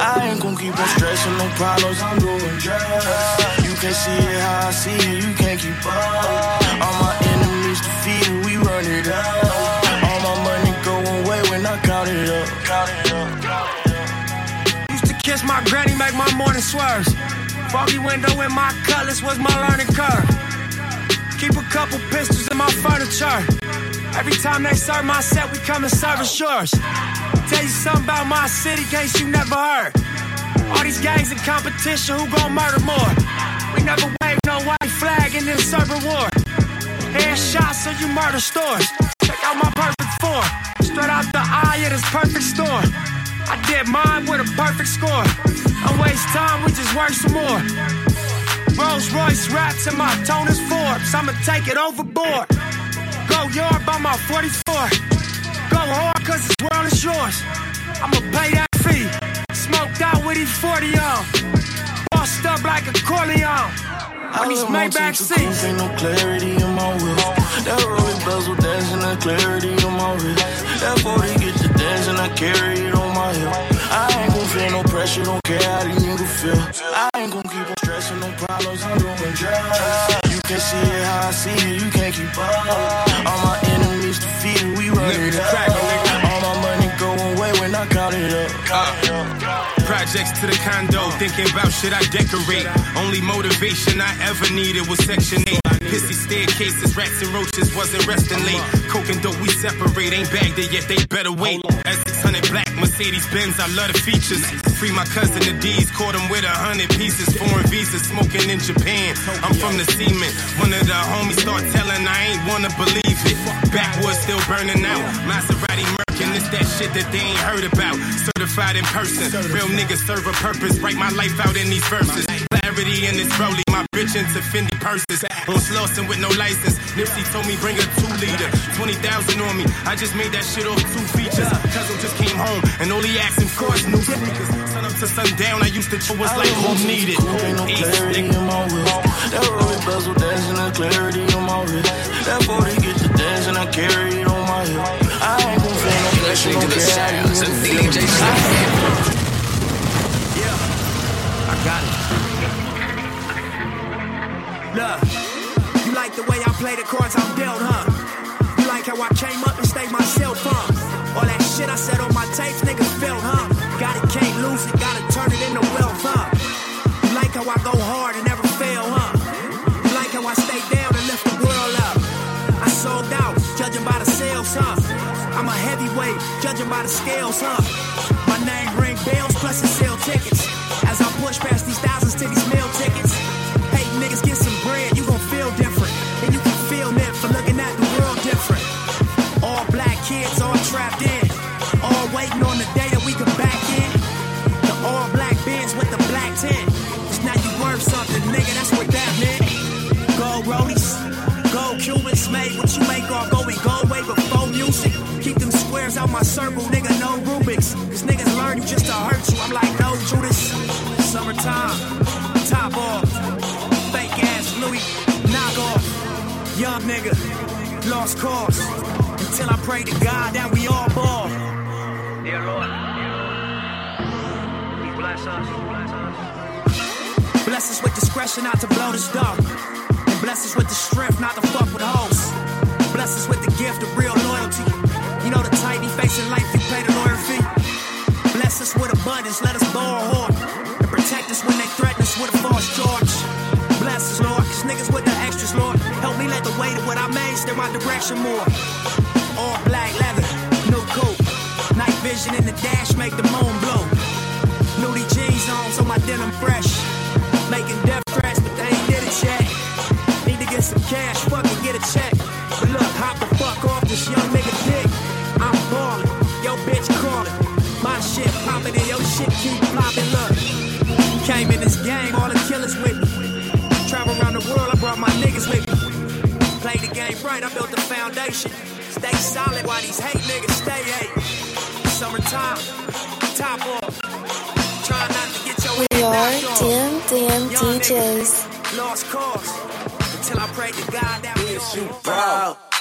I ain't gon' keep on stressing, no problems, I'm doing drugs. You can't see it how I see it, you can't keep up. All my enemies defeated, we run it up. All my money going away when I count it up. It up. Used to kiss my granny, make my morning swerves. Foggy window in my colors was my learning curve. Keep a couple pistols in my furniture. Every time they serve my set, we come and service yours. Tell you something about my city, case you never heard. All these gangs in competition, who gon' murder more? We never wave no white flag in this urban war. Headshots so you murder stores. Check out my perfect form. Straight out the eye of this perfect storm. I did mine with a perfect score. I waste time, we just work some more. Rolls Royce raps and my tone is Forbes. I'ma take it overboard. Go yard by my 44. Go hard cause this world is yours. I'ma pay that fee. Smoked out with these 40 on. Bossed up like a Corleone. On these Maybach seats. Ain't no clarity in my wheel. That rolling bezel dancing, the clarity in my wrist. That 40 get you and I carry it on my hip. I ain't gon' feel no pressure, don't care how these niggas feel. I ain't gon' keep on stressing, no problems, I'm doing drugs. You can see it how I see it, you can't keep up. Projects to the condo, thinking about shit I decorate. Only motivation I ever needed was Section 8. Pissy staircases, rats and roaches wasn't resting late. Coke and dope, we separate, ain't bagged it yet, they better wait. S600 black Mercedes Benz, I love the features. Free my cousin the D's, caught him with a hundred pieces. Foreign visas, smoking in Japan. I'm from the cement. One of the homies start telling, I ain't wanna believe it. Backwoods still burning out. Maserati Merkin, it's that shit that they ain't heard about. Certified in person. Real niggas serve a purpose. Write my life out in these verses. Clarity in this rollie. My bitch into Fendi purses. On Slauson with no license. Nipsey told me bring a two liter. 20,000 on me. I just made that shit off two features. Cousin just came home and all he asked him for is new sneakers. Sun up to sundown. I used to chill was like who needed. Ain't no clarity in my wheel. That rolling bezel dancing, the clarity in my wrist. That 40 get you dancing, I carry it on my hip. I ain't gon' feel no pressure, listening to don't the care how sounds you of feel. I got it. Look, you like the way I play the cards I'm dealt, huh? You like how I came up and stayed myself, huh? All that shit I said on my tapes, niggas felt, huh? Got it, can't lose it, gotta turn it into wealth, huh? You like how I go hard and never fail, huh? You like how I stay down and lift the world up? I sold out, judging by the sales, huh? I'm a heavyweight, judging by the scales, huh? My name ring bells, plus it sell tickets. Made what you make off going gold way before music. Keep them squares out my circle, nigga, no Rubik's. Cause niggas learn you just to hurt you. I'm like, no, Judas. Summertime, top off. Fake ass Louis, knock off. Young nigga, lost cause. Until I pray to God that we all ball. Dear Lord, He bless us. Bless us. Bless us with discretion not to blow this dough. And bless us with the strength not to fuck with hoes. Bless us with the gift of real loyalty. You know the tight facing life you pay the lawyer fee. Bless us with abundance, let us borrow hoard. And protect us when they threaten us with a false charge. Bless us, Lord, cause niggas with the extras, Lord. Help me let the weight of what I made steer my direction more. All black leather, new coupe. Night vision in the dash make the moon blow. Nudie jeans on, so my denim fresh. Making death threats, but they this young nigga dick. I'm ballin', yo bitch callin'. My shit poppin' and your shit keep flopping. Look, came in this game, all the killers with me. Travel around the world, I brought my niggas with me. Play the game right, I built the foundation. Stay solid while these hate niggas stay hate. Summertime, top off. Try not to get your We head are knocked off. DMDM Young DJs. Lost cause until I pray to God that we all you proud.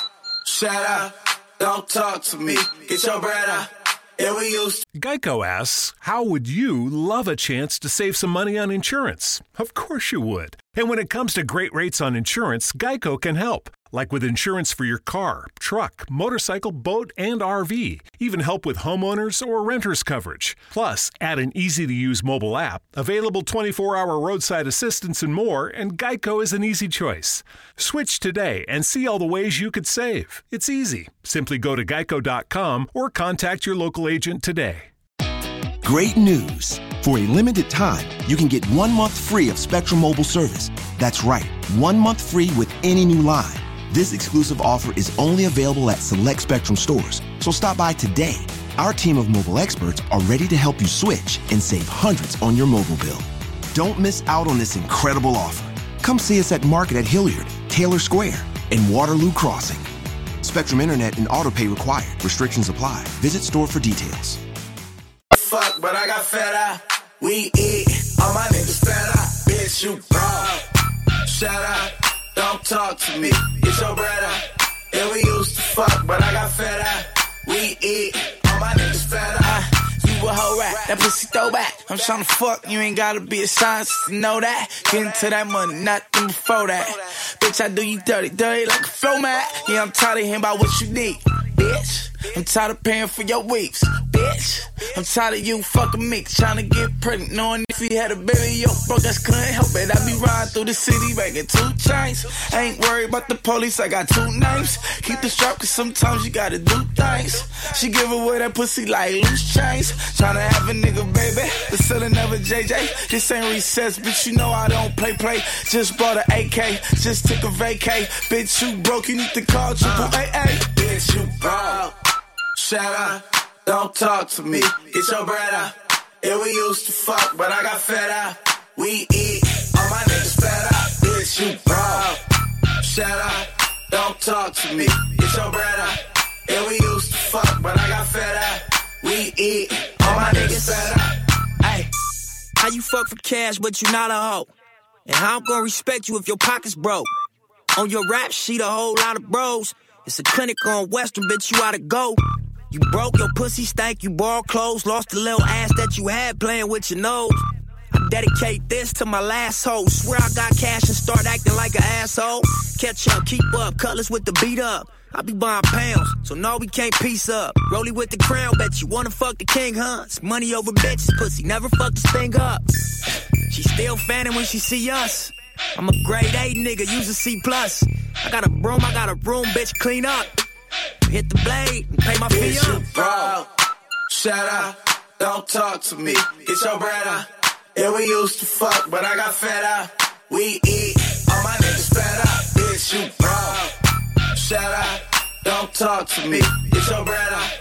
Don't talk to me. Get your bread out. Yeah, we used Geico asks, How would you love a chance to save some money on insurance? Of course you would. And when it comes to great rates on insurance, Geico can help. Like with insurance for your car, truck, motorcycle, boat, and RV. Even help with homeowners or renters coverage. Plus, add an easy to use mobile app, available 24 hour roadside assistance, and more, and Geico is an easy choice. Switch today and see all the ways you could save. It's easy. Simply go to geico.com or contact your local agent today. Great news! For a limited time, you can get one month free of Spectrum Mobile service. That's right, one month free with any new line. This exclusive offer is only available at select Spectrum stores, so stop by today. Our team of mobile experts are ready to help you switch and save hundreds on your mobile bill. Don't miss out on this incredible offer. Come see us at Market at Hilliard, Taylor Square, and Waterloo Crossing. Spectrum Internet and autopay required. Restrictions apply. Visit store for details. fuck, but I got fed out. We eat, all my niggas fed out. Bitch, you out, don't talk to me. Get your brother. Yeah, we used to fuck, but I got fed up. We eat, all my niggas fed up. You a hoe rat, that pussy throwback. I'm tryna fuck, you ain't gotta be a scientist to know that. Get into that money, nothing before that. Bitch, I do you dirty, dirty like a flow mat. Yeah, I'm tired of hearing about what you need, bitch. I'm tired of paying for your weeks, bitch. I'm tired of you fucking me, to get pregnant, knowing if he had a baby, yo, bro, just couldn't help it. I be riding through the city, making two chains. Ain't worried about the police, I got two names. Keep the strap, cause sometimes you gotta do things. She give away that pussy like loose chains. Tryna have a nigga, baby, the selling of a JJ. This ain't recess, bitch, you know I don't play, play. Just bought an AK, just took a vacay. Bitch, you broke, you need to call triple AA. Bitch, you proud. Shout out, don't talk to me. Get your bread out. Yeah, we used to fuck, but I got fed up. We eat, all my niggas fed up. Bitch, you proud. Shout out, don't talk to me. Get your bread out. Yeah, we used to fuck, but I got fed up. We eat, all my niggas fed out. Hey, how you fuck for cash, but you not a hoe? And how I'm gonna respect you if your pocket's broke? On your rap sheet, a whole lot of bros. It's a clinic on Western, bitch, you oughta go. You broke your pussy stank, you borrowed clothes, lost the little ass that you had playing with your nose. I dedicate this to my last hoe. Swear I got cash and start acting like an asshole. Catch up, keep up, colors with the beat up. I be buying pounds, so no, we can't piece up. Rolly with the crown, bet you wanna fuck the king, huh? It's money over bitches, pussy, never fuck this thing up. She still fanning when she see us. I'm a grade A nigga, use a C plus. I got a broom, I got a broom, bitch, clean up. Hit the blade and pay my fee Bitch, up. you proud. Shout out, don't talk to me. Get your bread out. Yeah, we used to fuck, but I got fed up. We eat, all my niggas fed up. Bitch, you proud. Shout out, don't talk to me. Get your bread out.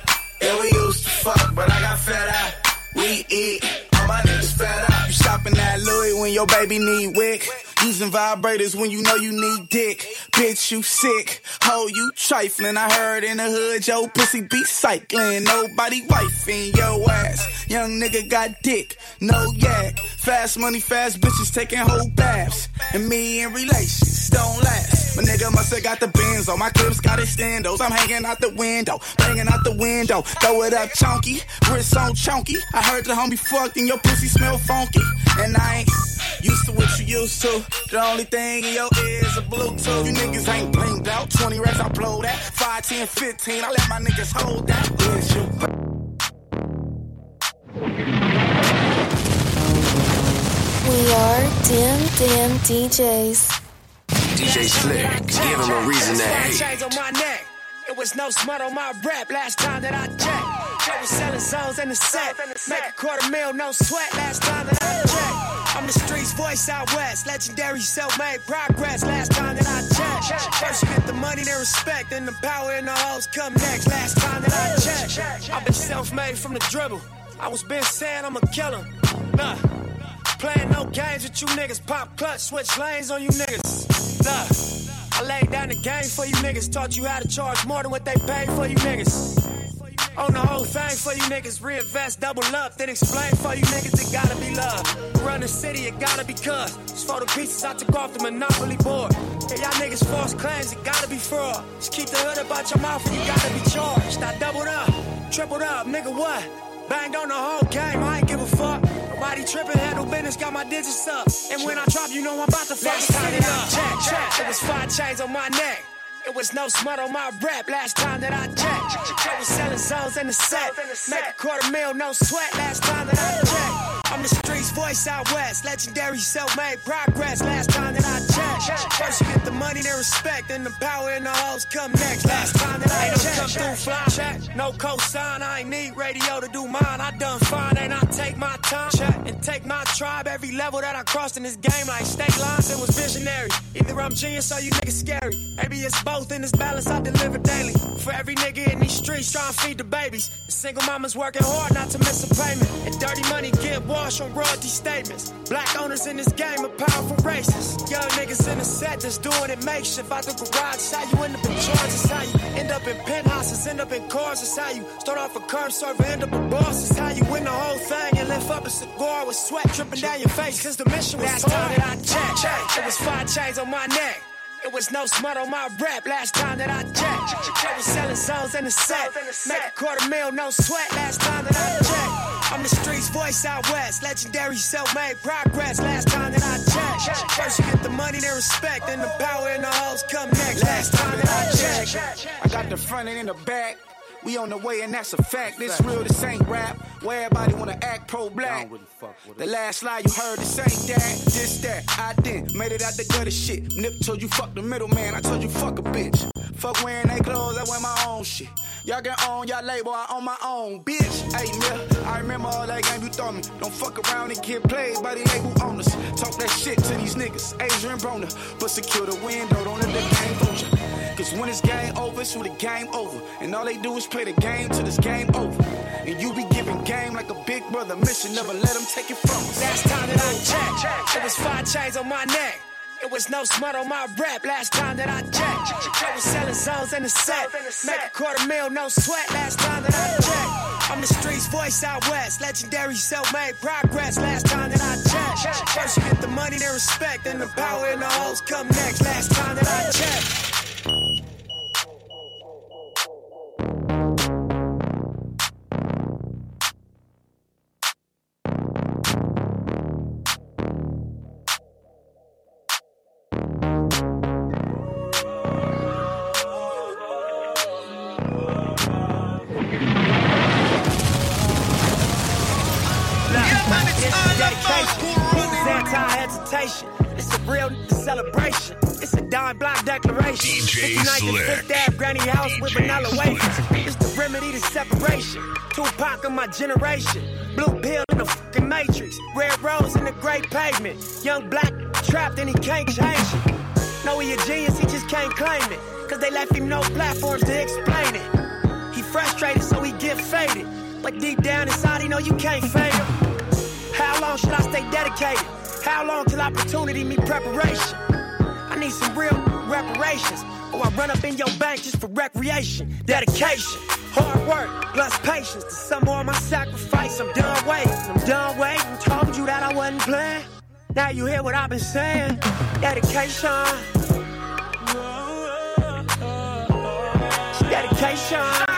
Yeah, we used to fuck, but I got fed up. We eat, all my niggas fed up. You shopping at Louis when your baby need wick. Using vibrators when you know you need dick. Bitch, you sick. Ho, you trifling. I heard in the hood, yo, pussy be cycling. Nobody wifing your ass. Young nigga got dick, no yak. Fast money, fast bitches taking whole baths. And me in relations don't last. My nigga must have got the bins on. My clips got extendos. I'm hanging out the window, banging out the window. Throw it up, chunky. Wrist on chunky. I heard the homie fucked and your pussy smell funky. And I ain't used to what you used to. The only thing in your ear is a Bluetooth. You niggas ain't blinged out. 20 racks, I blow that. 5, 10, 15. I let my niggas hold that. Is you We are Dim Dim DJs. DJ Slick, give him a reason to hate. It was no smut on my rap last time that I checked. I was selling zones in the set. Make a quarter mil, no sweat last time that I checked. I'm the streets voice out west. Legendary self-made progress last time that I checked. First you get the money, then respect. Then the power and the hoes come next last time that I checked. I've been self-made from the dribble. I was been saying I'm a killer. Nah. Playing no games with you niggas. Pop clutch, switch lanes on you niggas. Nah. Laid down the game for you niggas. Taught you how to charge more than what they paid for you niggas. On the whole thing for you niggas. Reinvest, double up, then explain for you niggas. It gotta be love. Run the city, it gotta be cuz. It's for the pieces I took off the monopoly board. Yeah, y'all niggas false claims, it gotta be fraud. Just keep the hood about your mouth and you gotta be charged. I doubled up, tripled up, nigga what? Banged on the whole game, I ain't give a fuck. Nobody tripping, handle business, got my digits up. And when I drop, you know I'm about to fuck the city up. Check, check. It was five chains on my neck. It was no smut on my rap last time that I checked. I was selling zones in the set. Make a quarter mil, no sweat last time that I checked. I'm the streets voice out west. Legendary self-made progress last time that I checked. First you get the money, then respect. Then the power and the hoes come next. Last time that I checked. come through fly. Check. No cosign, I ain't need radio to do mine. I done fine and I take my time. Check. And take my tribe. Every level that I crossed in this game like state lines, it was visionary. Either I'm genius or you niggas scary. Maybe it's both in this balance I deliver daily. For every nigga in these streets trying to feed the babies. The single mamas working hard not to miss a payment. And dirty money get washed on royalty statements. Black owners in this game are powerful racists. Young niggas in the set just doing it makeshift. Out the garage, how you end up in charge. It's how you end up in penthouses, end up in cars. It's how you start off a curb server, end up a boss. It's how you win the whole thing and lift up a cigar with sweat dripping down your face. Cause the mission was Last time that I checked, it was five chains on my neck. It was no smut on my rap last time that I checked. I was selling zones in the set. Make a quarter mil, no sweat last time that I checked. I'm the streets voice out west. Legendary self-made progress last time that I checked. First you get the money, then respect. Then the power and the hoes come next. Last time that I checked. I got the front and in the back. We on the way and that's a fact. This real, this ain't rap. Where everybody wanna act pro-black. The last slide you heard, this ain't that, this that. I did, made it out the gutter shit. Nip told you fuck the middleman, I told you fuck a bitch. Fuck wearing they clothes, I wear my own shit. Y'all get on y'all label, I own my own bitch. Hey, Mill, I remember all that game you throw me. Don't fuck around and get played by the label owners. Talk that shit to these niggas, Adrien Broner. But secure the window, don't let the game fool you. Cause when it's game over, it's when the game over. And all they do is play the game till this game over. And you be giving game like a big brother mission, never let them take it from us. Last time that I checked, it was five chains on my neck. It was no smut on my rap last time that I checked. I was selling zones in the set. Make a quarter mil, no sweat last time that I checked. I'm the streets voice out west. Legendary self-made progress last time that I checked. First you get the money, then respect. Then the power and the hoes come next. Last time that I checked. Mm-hmm. It's a block declaration. DJ 59th and Slick. Fifth Ave granny house with vanilla wafers. It's the remedy to separation. Tupac of my generation. Blue pill in the fucking matrix. Red rose in the great pavement. Young black trapped and he can't change it. Know he a genius, he just can't claim it. Cause they left him no platforms to explain it. He frustrated, so he get faded. But deep down inside, he know you can't fade him. How long should I stay dedicated? How long till opportunity meet preparation? I need some real reparations. Or I run up in your bank just for recreation. Dedication, hard work, plus patience. To some more of my sacrifice, I'm done waiting. I'm done waiting. Told you that I wasn't playing. Now you hear what I've been saying. Dedication. Dedication.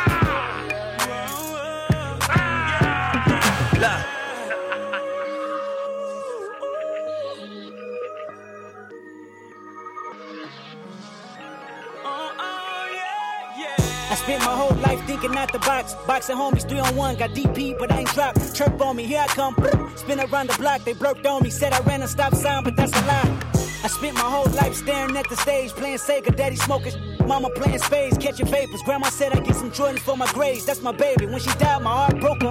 Life thinking out the box. Boxing homies, three on one, got DP, but I ain't dropped. Chirp on me, here I come. Spin around the block, they blurped on me. Said I ran a stop sign, but that's a lie. I spent my whole life staring at the stage, playing Sega, daddy smoking. Mama playing spades, catching vapors. Grandma said I get some Jordans for my grades. That's my baby. When she died, my heart broke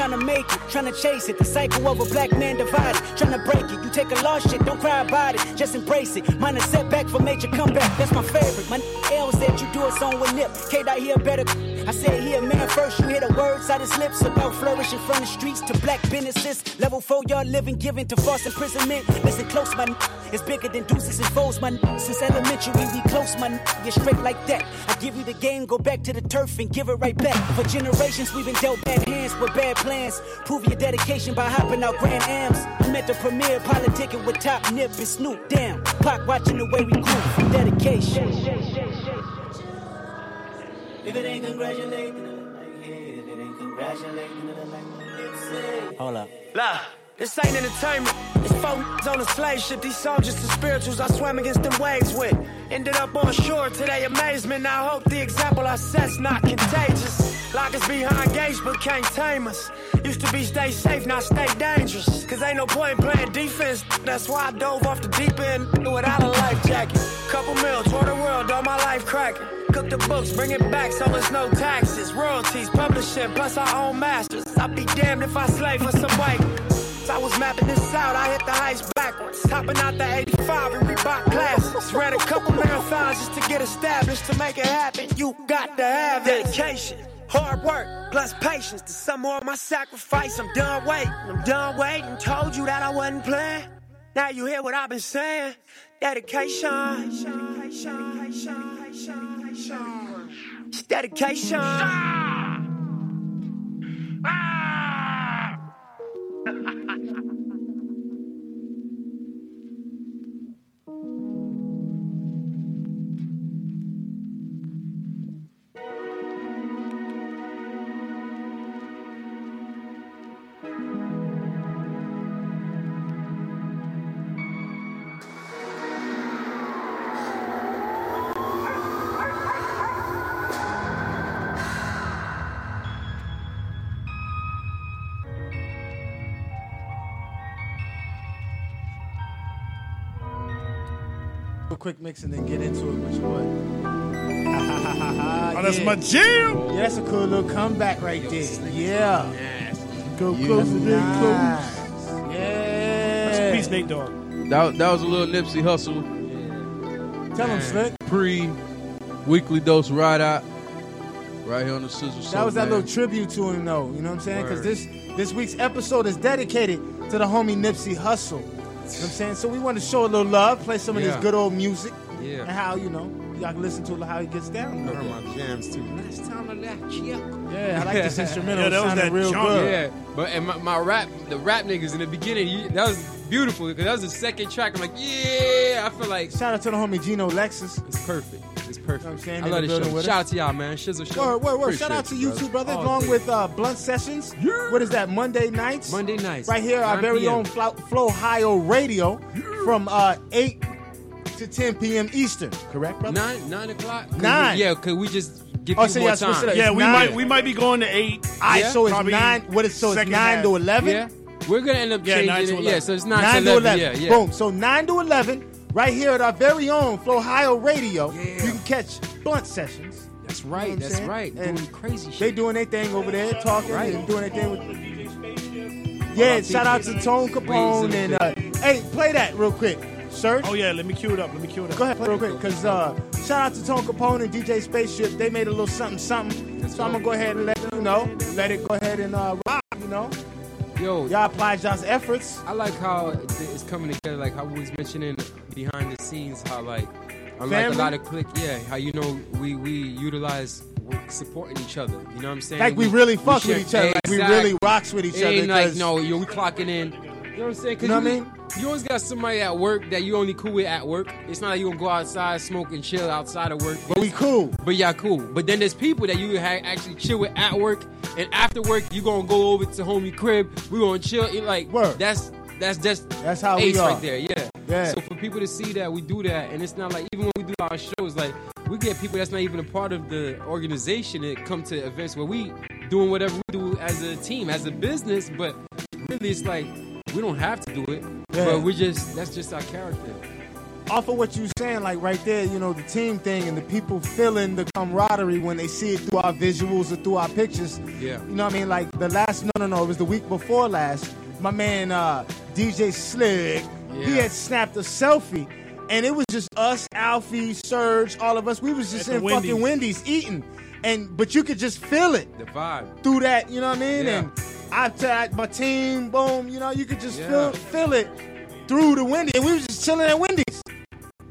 trying to make it, trying to chase it. The cycle of a black man divided, trying to break it. You take a lost shit, don't cry about it, just embrace it. Mine a setback for major comeback, that's my favorite. My L said you do a song with Nip. K dot here better. I said here, man, first you hear the words out his lips about flourishing from the streets to black businesses. Level four, y'all living, giving to false imprisonment. Listen close, man. it's bigger than deuces and foes, man. since elementary we close, my get straight like that. I give you the game, go back to the turf and give it right back. For generations we've been dealt bad hands with bad plans. Prove your dedication by hopping out Grand Ams. I'm at the premiere, politicking with Top Nip and Snoop. Damn, Pac watching the way we from dedication. If it ain't congratulating, like, yeah, if it ain't congratulating, like, Hold up. Look, this ain't entertainment. It's folks on a slave ship. These soldiers and spirituals I swam against them waves with. Ended up on shore to their amazement. I hope the example I set's not contagious. Lock us behind gates but can't tame us. Used to be stay safe, now stay dangerous. Cause ain't no point in playing defense. That's why I dove off the deep end without a life jacket. Couple mil, tour the world, all my life cracking. Cook the books, bring it back so it's no taxes. Royalties, publishing, plus our own masters. I'd be damned if I slave for some white. I was mapping this out, I hit the heights backwards. Topping out the 85 and Reebok classes. Ran a couple marathons just to get established. To make it happen, you got to have dedication. Hard work, plus patience. To some more of my sacrifice, I'm done waiting. I'm done waiting. Told you that I wasn't playing. Now you hear what I've been saying. Dedication. It's dedication. A ah! quick mix and then get into it with your boy. Oh, that's my jam. Yeah, that's a cool little comeback right there. Yeah. Go close to the nice. Yeah. Rest in peace, Nate Dogg. That, that was a little Nipsey Hussle. Yeah. Tell him, Slick. Pre weekly dose ride out. Right here on the Shizzle Show. That was that man. little tribute to him, though. You know what I'm saying? Because this this week's episode is dedicated to the homie Nipsey Hussle. You know what I'm saying? So we want to show a little love, play some of Yeah. his good old music, Yeah. and how you know y'all can listen to how he gets down. I heard my jams too. Nice time to let you. Yeah, I like this instrumental. Yeah, that was that real jump. good. Yeah, but and my, my rap, the rap niggas in the beginning, you, that was beautiful because that was the second track. I'm like, yeah, I feel like Shout out to the homie Gino Lexus. it's perfect. It's perfect. I'm saying? I In love this show. Shout out to y'all, man. Shizzle show. Word, word, word. Shout out to you brother. two, brother. All along day. with uh, Blunt Sessions. What is that? Monday nights. Monday nights, Right here, our very p.m. own Flow, Flow Ohio Radio from uh, 8 to 10 p.m. Eastern. Correct, brother? nine nine o'clock. Nine. We, yeah, could we just give Oh, you so more y'all time? it. Yeah, It's we nine. might we might be going to eight. All right, Yeah, so it's probably nine. What is so it's nine half. to eleven. Yeah, we're gonna end up Yeah, nine changing to it. Yeah, 11. so it's nine, Nine to eleven. Yeah, yeah. Boom. So nine to eleven, right here at our very own Flow Ohio Radio. You can catch Blunt Sessions. That's You know right. that's saying? right. And Doing crazy shit. They doing their thing over there, talking Right. and doing their thing with. Yeah, shout out to Tone Capone and uh, hey, play that real quick, sir. Oh yeah, let me cue it up. Let me cue it up. Go ahead, play real quick, cause uh, shout out to Tone Capone and DJ Spaceship. They made a little something, something. so I'm gonna go ahead and let you know, let it go ahead and uh, rock. You know, Yo, y'all applied y'all's efforts. I like how it's coming together. Like how we was mentioning behind the scenes, how like unlike Family? a lot of click, yeah, how you know we we utilize supporting each other. You know what I'm saying? Like we really fuck with each other. Like we really rocks with each It other, Ain't like no, yo, we clocking in. You know what I'm saying? You know what I mean? You always got somebody at work that you only cool with at work. It's not like you gonna go outside, smoke and chill outside of work. But we cool. But yeah, cool. But then there's people that you ha- actually chill with at work, and after work you gonna go over to homie crib. We gonna chill. It like that's that's just That's how we are. right there. Yeah. Yeah. So for people to see that we do that, and it's not like even when we do our shows, like we get people that's not even a part of the organization that come to events where we doing whatever we do as a team, as a business. But really, it's like we don't have to do it. Yeah. But we just that's just our character. off of what you're saying, like right there, you know, the team thing and the people feeling the camaraderie when they see it through our visuals or through our pictures. Yeah. You know what I mean? Like the last, no, no, no, it was the week before last. My man, uh, DJ Slick, he had snapped a selfie. And it was just us, Alfie, Serge, all of us. We was just At in fucking Wendy's. Wendy's eating. And but you could just feel it The vibe. through that, you know what I mean? Yeah. And I tagged my team, boom, you know, you could just Yeah. feel feel it through the Wendy's. And we was just chilling at Wendy's.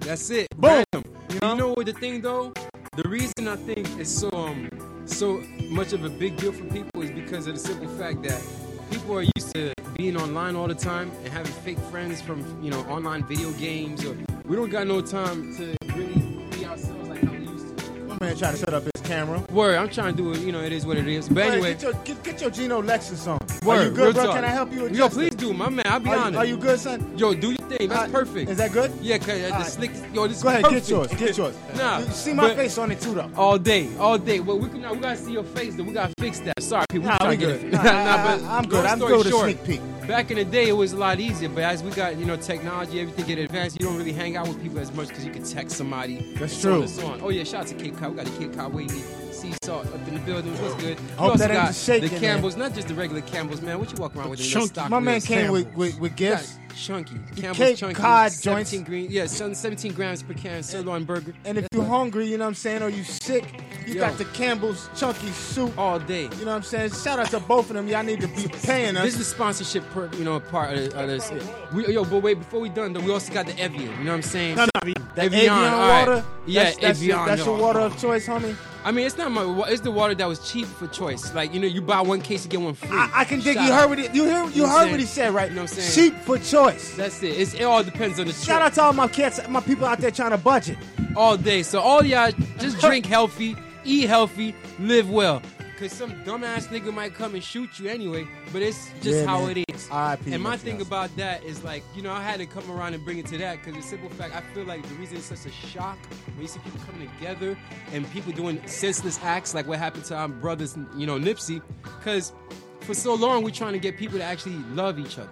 That's it. Boom. Random. You know? what the thing though? The reason I think it's so um so much of a big deal for people is because of the simple fact that people are used to being online all the time and having fake friends from you know online video games or we don't got no time to really be ourselves like how we used to. My man trying to set up his camera. Word, I'm trying to do it, you know, it is what it is. But anyway, get your, get, get your Gino Lexus on. Word, Are you good, bro? talk. Can I help you? Yo, please do, my man. I'll be Are honest. are you good, son? Yo, do your thing. That's perfect. Is that good? Yeah, cause uh, the Alright. slick. Yo, this is Go ahead, get yours, get yours. nah, You see my face on it too, though. All day, all day. Well, we can now we gotta see your face though. We gotta fix that. Sorry, people. Nah, we to get good. it. Nah, I- I- I'm good. I'm good short, sneak peek. Back in the day, it was a lot easier. But as we got you know technology, everything get advanced. You don't really hang out with people as much because you can text somebody. That's true. on. Oh yeah, shout out to Cape Cod. We got the Cape Cod wavy. Sea salt up in the building. What's good? We Hope also that ain't got shaking, the man. Campbells, not just the regular Campbells, man. What you walk around with? in the stock My man came with, with, with gifts. Chunky. Campbell's Cape chunky. Cod 17 green. Yeah, 17 grams per can sirloin burger. And if you're hungry, you know what I'm saying, or you sick, you Yo. got the Campbell's Chunky Soup. All day. You know what I'm saying? Shout out to both of them. Y'all need to be paying us. This is the sponsorship, per, you know, part of, of this. We, yo, but wait, before we done, though, we also got the Evian. You know what I'm saying? No, no, that Evian, Evian all right. water. Yeah, that's, that's your, Evian. that's your water of choice, homie. I mean, it's not my. wa- It's the water that was cheap for choice. Like you know, you buy one case, you get one free. I, I can dig. Shout You out. heard what he, you hear. You know heard I'm what he saying? said, right? You know what I'm saying? Cheap for choice. That's it. It's, it all depends on the Shout out to all my cats, my people out there trying to budget. all day. So all y'all just drink healthy, eat healthy, live well. Cause some dumbass nigga might come and shoot you anyway, but it's just Yeah, how man. it is. R.I.P. And my thing Nelson. about that is like, you know, I had to come around and bring it to that because the simple fact, I feel like the reason it's such a shock when you see people coming together and people doing senseless acts like what happened to our brothers, you know, Nipsey, because for so long we're trying to get people to actually love each other.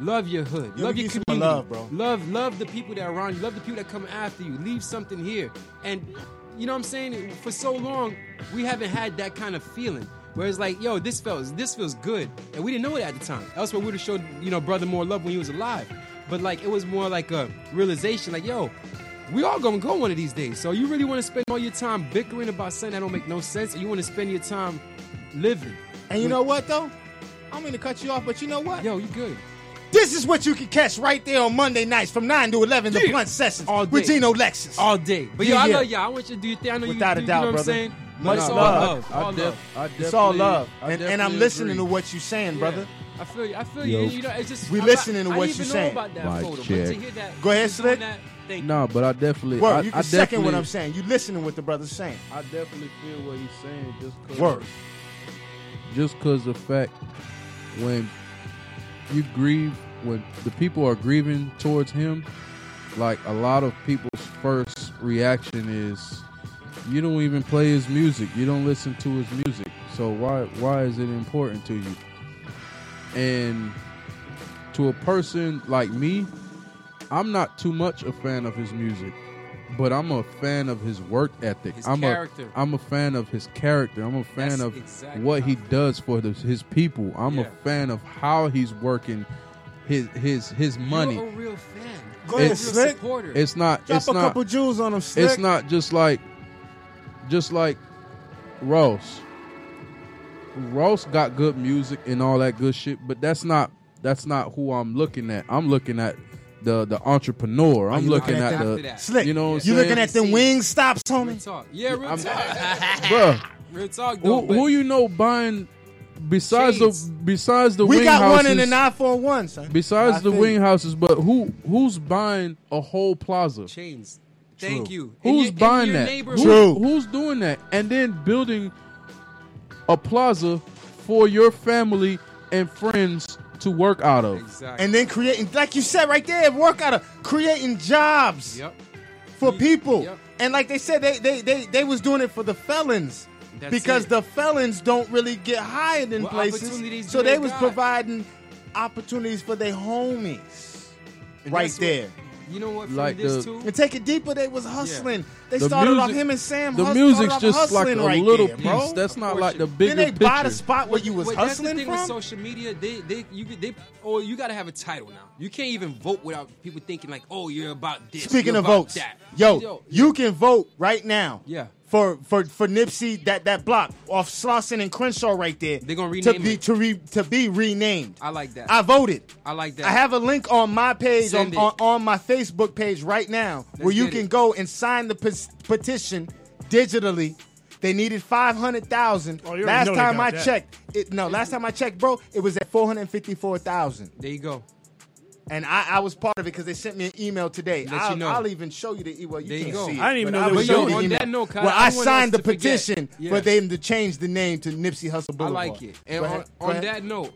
Love your hood. Love your community. love, bro. Love, love the people that are around you. Love the people that come after you. Leave something here. And you know what I'm saying? For so long, we haven't had that kind of feeling. Where it's like, yo, this feels this feels good. And we didn't know it at the time. Else we would have showed, you know, brother more love when he was alive. But like it was more like a realization, like, yo, we all gonna go one of these days. So you really wanna spend all your time bickering about something that don't make no sense, and you wanna spend your time living. And you know what though? I'm gonna cut you off, but you know what? Yo, you good. This is what you can catch right there on Monday nights from 9 to 11, the Blunt Sessions All with day. Gino Lexus. All day. But Yeah, yo, I yeah. love y'all. I want you to do your thing. I know Without you, a you, doubt, you know brother. what I'm saying? Much It's all love. love. I All def- love. I It's all definitely- love. I And, and I'm definitely listening agree. to what you're saying, brother. I feel you. I feel Yo. you. You know, it's just We I- listening to I what didn't you're even know saying. about that photo. But check. to hear that, Go ahead, you doing Slick. that, thank No, but I definitely. Word, I, you I can second what definitely- I'm saying. You listening to what the brother's saying. I definitely feel what he's saying. Just cause, Word. Just because the fact when you grieve, when the people are grieving towards him, like a lot of people's first reaction is, you don't even play his music. You don't listen to his music. So why why is it important to you? And to a person like me, I'm not too much a fan of his music, but I'm a fan of his work ethic. His I'm character. a I'm a fan of his character. I'm a fan That's of exactly what he does for the, his people. I'm Yeah. a fan of how he's working his his his money. You're a real fan. Go You're ahead, a real Slick. supporter. It's not. Drop it's a not. couple jewels on him, Slick. It's not just like, just like Ross. Ross got good music and all that good shit, but that's not that's not who I'm looking at. I'm looking at the the entrepreneur. Oh, I'm looking looking at, at the that? Slick. You know, what I'm You looking at the wing stops, Real homie? talk. Yeah, real talk. Bruh, real talk, though. who, who you know buying besides Shades. the besides the We wing got houses, one in the nine four one, son. besides I the wing houses, but who who's buying a whole plaza? chains. Thank True. you. Who's your- in buying your that? Who- True. Who's doing that? And then building a plaza for your family and friends to work out of. Exactly. And then creating, like you said right there, work out of creating jobs Yep. for mm, people. Yep. And like they said, they they they, they was doing it for the felons. That's because it. the felons don't really get hired in What places. So they they was got? providing opportunities for their homies. And right that's what- there. You know what? From Like this the- too. And take it deeper, they was hustling. They The started off him and Sam. The hus- music's just like a right little there, piece. bro. That's not like the Then bigger they buy the picture. spot where you was Wait, that's the hustling thing from. with social media. They, they, you, they, or you got to have a title now. You can't even vote without people thinking like, oh, you're about this. Speaking you're of about votes, that. yo, you can vote right now. Yeah. For for for Nipsey that that block off Slauson and Crenshaw right there. They're gonna to be it. to re, to be renamed. I like that. I voted. I like that. I have a link on my page on, on, on my Facebook page right now where you can it. go and sign the pes- petition digitally. They needed five hundred thousand. Oh, last time I that. checked, it, no, last time I checked, bro, it was at four hundred fifty four thousand. There you go. And I, I was part of it because they sent me an email today. I'll, know. I'll even show you the email. You There can't go. see it. I didn't even know there was show a you the on email. that note, Kyle, Well, I I signed the petition Yeah. for them to change the name to Nipsey Hussle I like it. And on, on that note,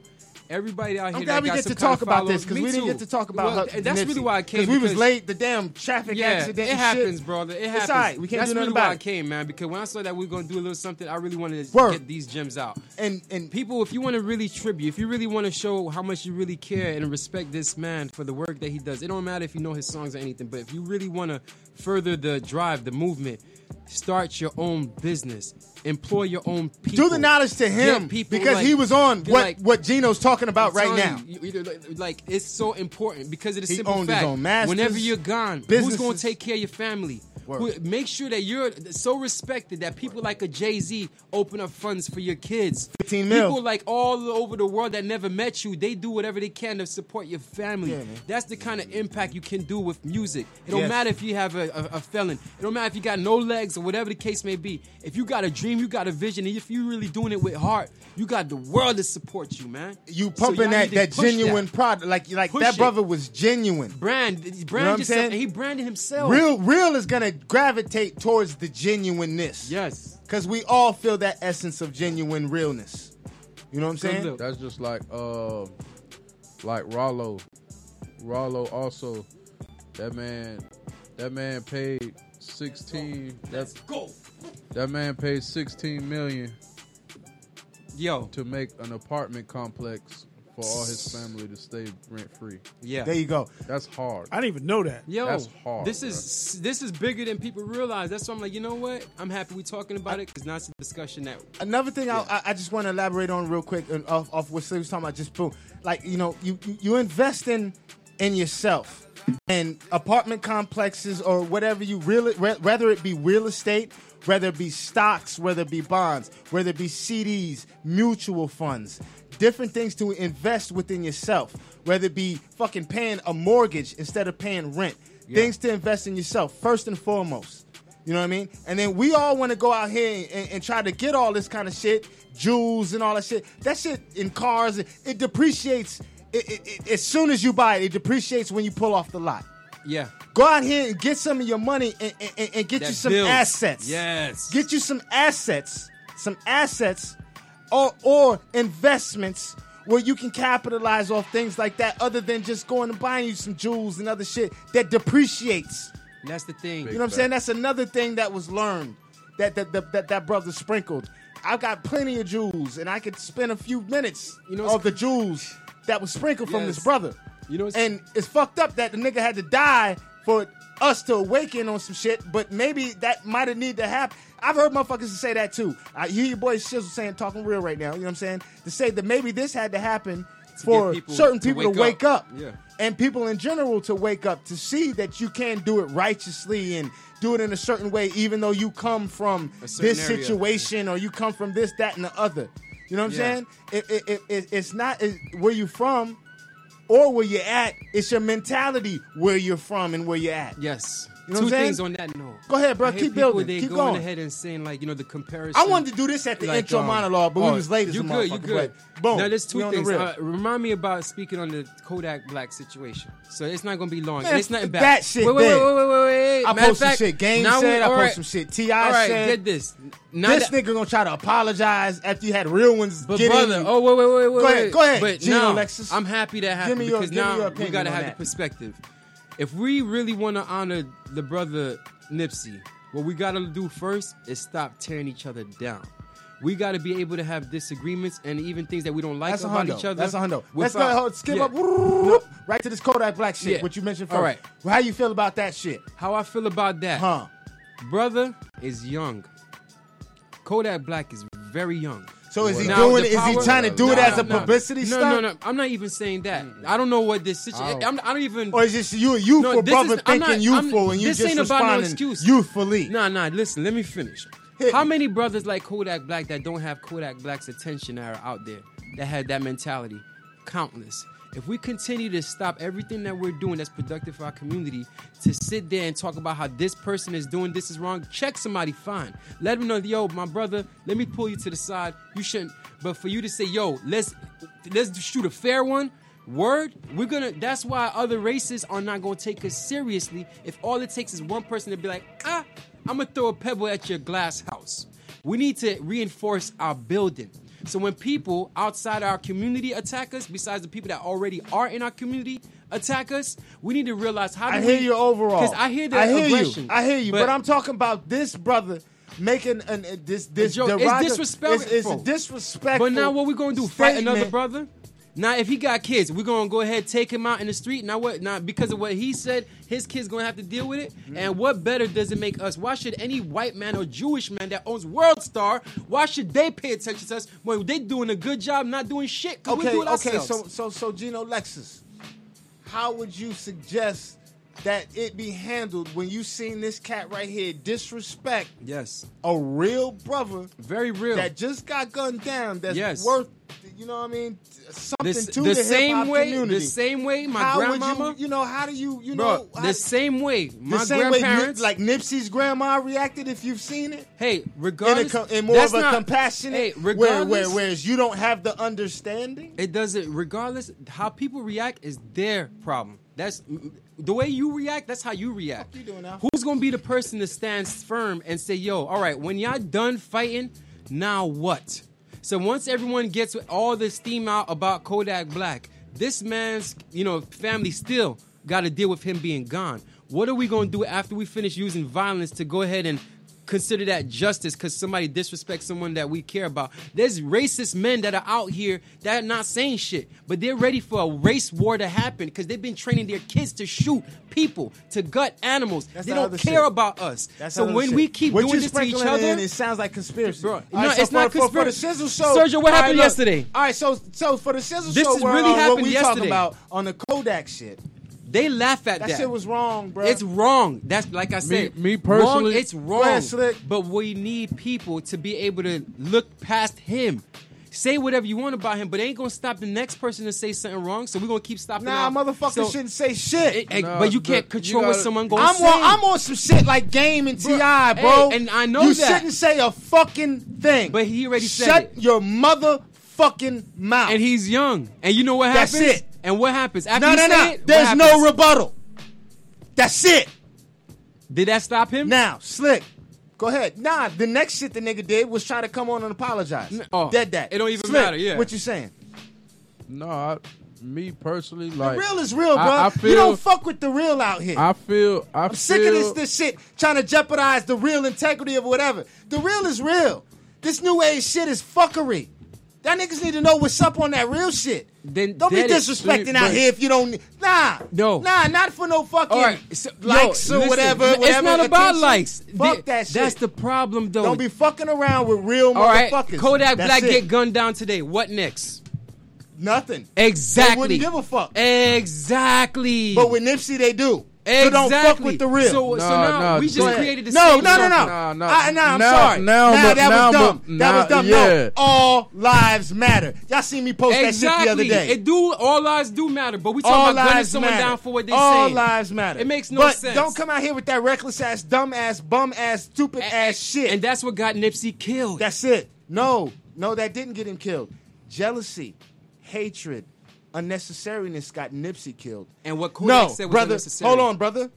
everybody out here I'm that glad we got get to talk about this because we didn't get to talk about Well, and that's Nipsey. really why I came. Because we was late. The damn traffic Yeah, accident. it happens, shit. brother. It It's happens. all right. We can't That's do nothing really why about I came, man. Because when I saw that we were gonna do a little something, I really wanted to Word. get these gems out. And and People, if you want to really tribute, if you really want to show how much you really care and respect this man for the work that he does, it don't matter if you know his songs or anything. But if you really want to further the drive, the movement, start your own business, employ your own people. do the knowledge to him people because like- he was on what like- what Gino's talking about right now. you, like it's so important because of the He simple owned his fact. whenever you're gone, who's going to take care of your family? Who- make sure that you're so respected that people like a Jay Z open up funds for your kids. 15 mil. People like all over the world that never met you, they do whatever they can to support your family. Yeah. That's the kind of impact you can do with music. It don't Yes. matter if you have a, a, a felon. It don't matter if you got no legs or whatever the case may be. If you got a dream, you got a vision, and if you really doing it with heart, you got the world to support you, man. You pumping y'all that that genuine product like like Push that it. brother was genuine. brand. know Brand yourself, and he branded himself. Real real is gonna gravitate towards the genuineness. Yes. Because we all feel that essence of genuine realness. You know what I'm saying? That's just like uh like Rollo. Rollo also that man that man paid sixteen that's Go. that man paid sixteen million Yo. to make an apartment complex for all his family to stay rent free. Yeah. There you go. That's hard. I didn't even know that. Yo, That's hard, this is this is bigger than people realize. That's why I'm like, you know what? I'm happy we're talking about it because now it's a discussion that Another thing I, I- I just want to elaborate on real quick and off, off what Slim was talking about. Just boom, like you know, you you, you invest in in yourself and apartment complexes or whatever you really whether it be real estate, whether it be stocks, whether it be bonds, whether it be CDs, mutual funds, different things to invest within yourself. Whether it be fucking paying a mortgage instead of paying rent, things to invest in yourself first and foremost. You know what I mean? And then we all want to go out here and, and try to get all this kind of shit, jewels and all that shit. That shit in cars, it, it depreciates. It, it, as soon as you buy it, it depreciates when you pull off the lot. yeah. Go out here and get some of your money and, and, and- and get That you some builds. assets. Yes. Get you some assets, some assets, or or investments where you can capitalize off things like that, other than just going and buying you some jewels and other shit that depreciates. That's the thing. You know what I'm saying? That's another thing that was learned that that that, that, that brother sprinkled. I've got plenty of jewels, and I could spend a few minutes You know of the jewels that was sprinkled from this brother. You know what's- and it's fucked up that the nigga had to die for us to awaken on some shit, but maybe that might have needed to happen. I've heard motherfuckers say that too. I hear your boy Shizzle saying, talking real right now, you know what I'm saying? To say that maybe this had to happen for people certain people to wake wake up. up. Yeah. And people in general to wake up to see that you can do it righteously and do it in a certain way, even though you come from this area. situation or you come from this, that, and the other. You know what I'm Yeah. saying? It, it, it, it, it's not where you're from or where you're at. It's your mentality where you're from and where you're at. Yes. You know Two things on that note. Go ahead, bro. I Keep people, building. Keep going going. ahead and saying like you know the comparison. I wanted to do this at the Like, intro um, monologue, but we oh, was late you good. You good. but boom, Now there's two the things. real. Uh, remind me about speaking on the Kodak Black situation. So it's not gonna be long. Man, it's nothing bad. that shit Wait, wait, wait, wait, wait, wait. I Matter post of some fact, shit Game now said, we- I post right. some shit T.I. All right, said. get this. Now this that- nigga gonna try to apologize after you had real ones. But get brother, in. oh wait, wait, wait, wait. Go ahead, go ahead, But Gino now, Lexus. I'm happy that happened because now we gotta have the perspective. If we really want to honor the brother Nipsey, what we gotta do first is stop tearing each other down. We got to be able to have disagreements and even things that we don't like That's about each other. That's a hundo. Let's go ahead, skip Yeah. up whoop, right to this Kodak Black shit. Yeah. What you mentioned first. All right. Well, how you feel about that shit? How I feel about that? Huh? Brother is young. Kodak Black is very young. So is he Now, doing the is he power- trying to do it No, as a no, publicity no, stunt? No, no, no. I'm not even saying that. I don't know what this situation. Oh. I'm, I don't even. Or is this you youthful No, this brother is- I'm thinking not- I'm- youthful and you this just ain't about no responding excuse. youthfully? Nah, nah. Listen, let me finish. How many brothers like Kodak Black that don't have Kodak Black's attention are out there that had that mentality? Countless. If we continue to stop everything that we're doing that's productive for our community to sit there and talk about how this person is doing this is wrong, check somebody fine. Let them know, yo, my brother, let me pull you to the side. You shouldn't. But for you to say, yo, let's let's shoot a fair one. Word, we're gonna. That's why other races are not gonna take us seriously. If all it takes is one person to be like, ah, I'm gonna throw a pebble at your glass house. We need to reinforce our building. So when people outside our community attack us, besides the people that already are in our community attack us, we need to realize how. Do I hear we, you overall. Because I hear the I hear aggression. you. I hear you. But, I'm talking about this brother making an uh, this this Joe, it's disrespectful. It's, it's disrespectful. But now what we gonna do? Fight another brother? Now if he got kids, we're gonna go ahead take him out in the street. Now what? Now because of what he said, his kids gonna have to deal with it. Mm-hmm. And what better does it make us? Why should any white man or Jewish man that owns World Star? Why should they pay attention to us when they doing a good job, not doing shit? 'cause we Okay, do it okay. ourselves. So so so Gino Lexus, how would you suggest that it be handled when you seen this cat right here disrespect yes a real brother, very real that just got gunned down? That's Yes. worth. You know what I mean? Something The, to the the, same way, community. the same way, my how grandmama. you? You know how do you? You bro, know how- the same way, my the same grandparents. Nip- like Nipsey's grandma reacted if you've seen it. hey, In, a, regardless, in more of a not- compassionate, Hey, where, regardless, where, whereas you don't have the understanding. It doesn't. Regardless, how people react is their problem. That's the way you react. That's how you react. you doing now? Who's gonna be the person that stands firm and say, "Yo, all right, when y'all done fighting, now what?" So once everyone gets all this steam out about Kodak Black, this man's you know family still got to deal with him being gone. What are we gonna do after we finish using violence to go ahead and consider that justice because somebody disrespects someone that we care about. There's racist men that are out here that are not saying shit, but they're ready for a race war to happen because they've been training their kids to shoot people, to gut animals. That's they the don't care shit. about us. That's so when shit. we keep What doing this to each other, in, it sounds like conspiracy. Bro, All no, so it's not for, for, for the conspiracy. Shizzle Show. Sergio, what all happened look. yesterday? All right, so so for the Shizzle This Show, is really what happened we talking about on the Kodak shit. They laugh at That, that. shit was wrong, bro. It's wrong. That's like I said. me wrong, personally- it's wrong. ahead, Slick. But we need people to be able to look past him. Say whatever you want about him, but it ain't gonna stop the next person to say something wrong. So we're gonna keep stopping. Nah, our- motherfuckers so- shouldn't say shit. it- it- Nah, but you can't control what gotta- someone gonna I'm say. on, I'm on some shit like Game and T.I., bro. Hey, and I know you that. shouldn't say a fucking thing. But he already said Shut your motherfucking mouth. and he's young. And you know what happens? That's it. And what happens after no, you no, say no. it? There's no rebuttal. That's it. Did that stop him? Now, slick. Go ahead. Nah, the next shit the nigga did was try to come on and apologize. oh, Dead that. it don't even Slick, matter, yeah. What you saying? No, I, me personally, like the real is real, bro. I, I feel, you don't fuck with the real out here. I feel. I I'm feel, sick of this this shit trying to jeopardize the real integrity of whatever. The real is real. This new age shit is fuckery. That niggas need to know what's up on that real shit. Then Don't be disrespecting out here if you don't. Nah, No. nah, not for no fucking right, so- yo, likes or listen, whatever. It's whatever not about attention. likes. Fuck Th- that shit. That's the problem, though. Don't be fucking around with real All right, motherfuckers. Kodak That's Black it. get gunned down today. What next? nothing. Exactly. They wouldn't give a fuck. Exactly. But with Nipsey, they do. Exactly. So don't fuck with the real. So, no, so now no, we just created the no, no, no, no, no, no. I, no I'm now, sorry. Now, now, now that now, was dumb. Now, that was dumb. Yeah. No, all lives matter. Y'all seen me post exactly. that shit the other day. It do all lives do matter, but we talking all about gunning someone matter. down for what they say. All saying. lives matter. It makes no but sense. Don't come out here with that reckless ass, dumb ass, bum ass, stupid and, ass shit. And that's what got Nipsey killed. That's it. No, no, that didn't get him killed. Jealousy, hatred, unnecessariness got Nipsey killed. And what Kodak no, said was brother, unnecessary. Hold on, brother.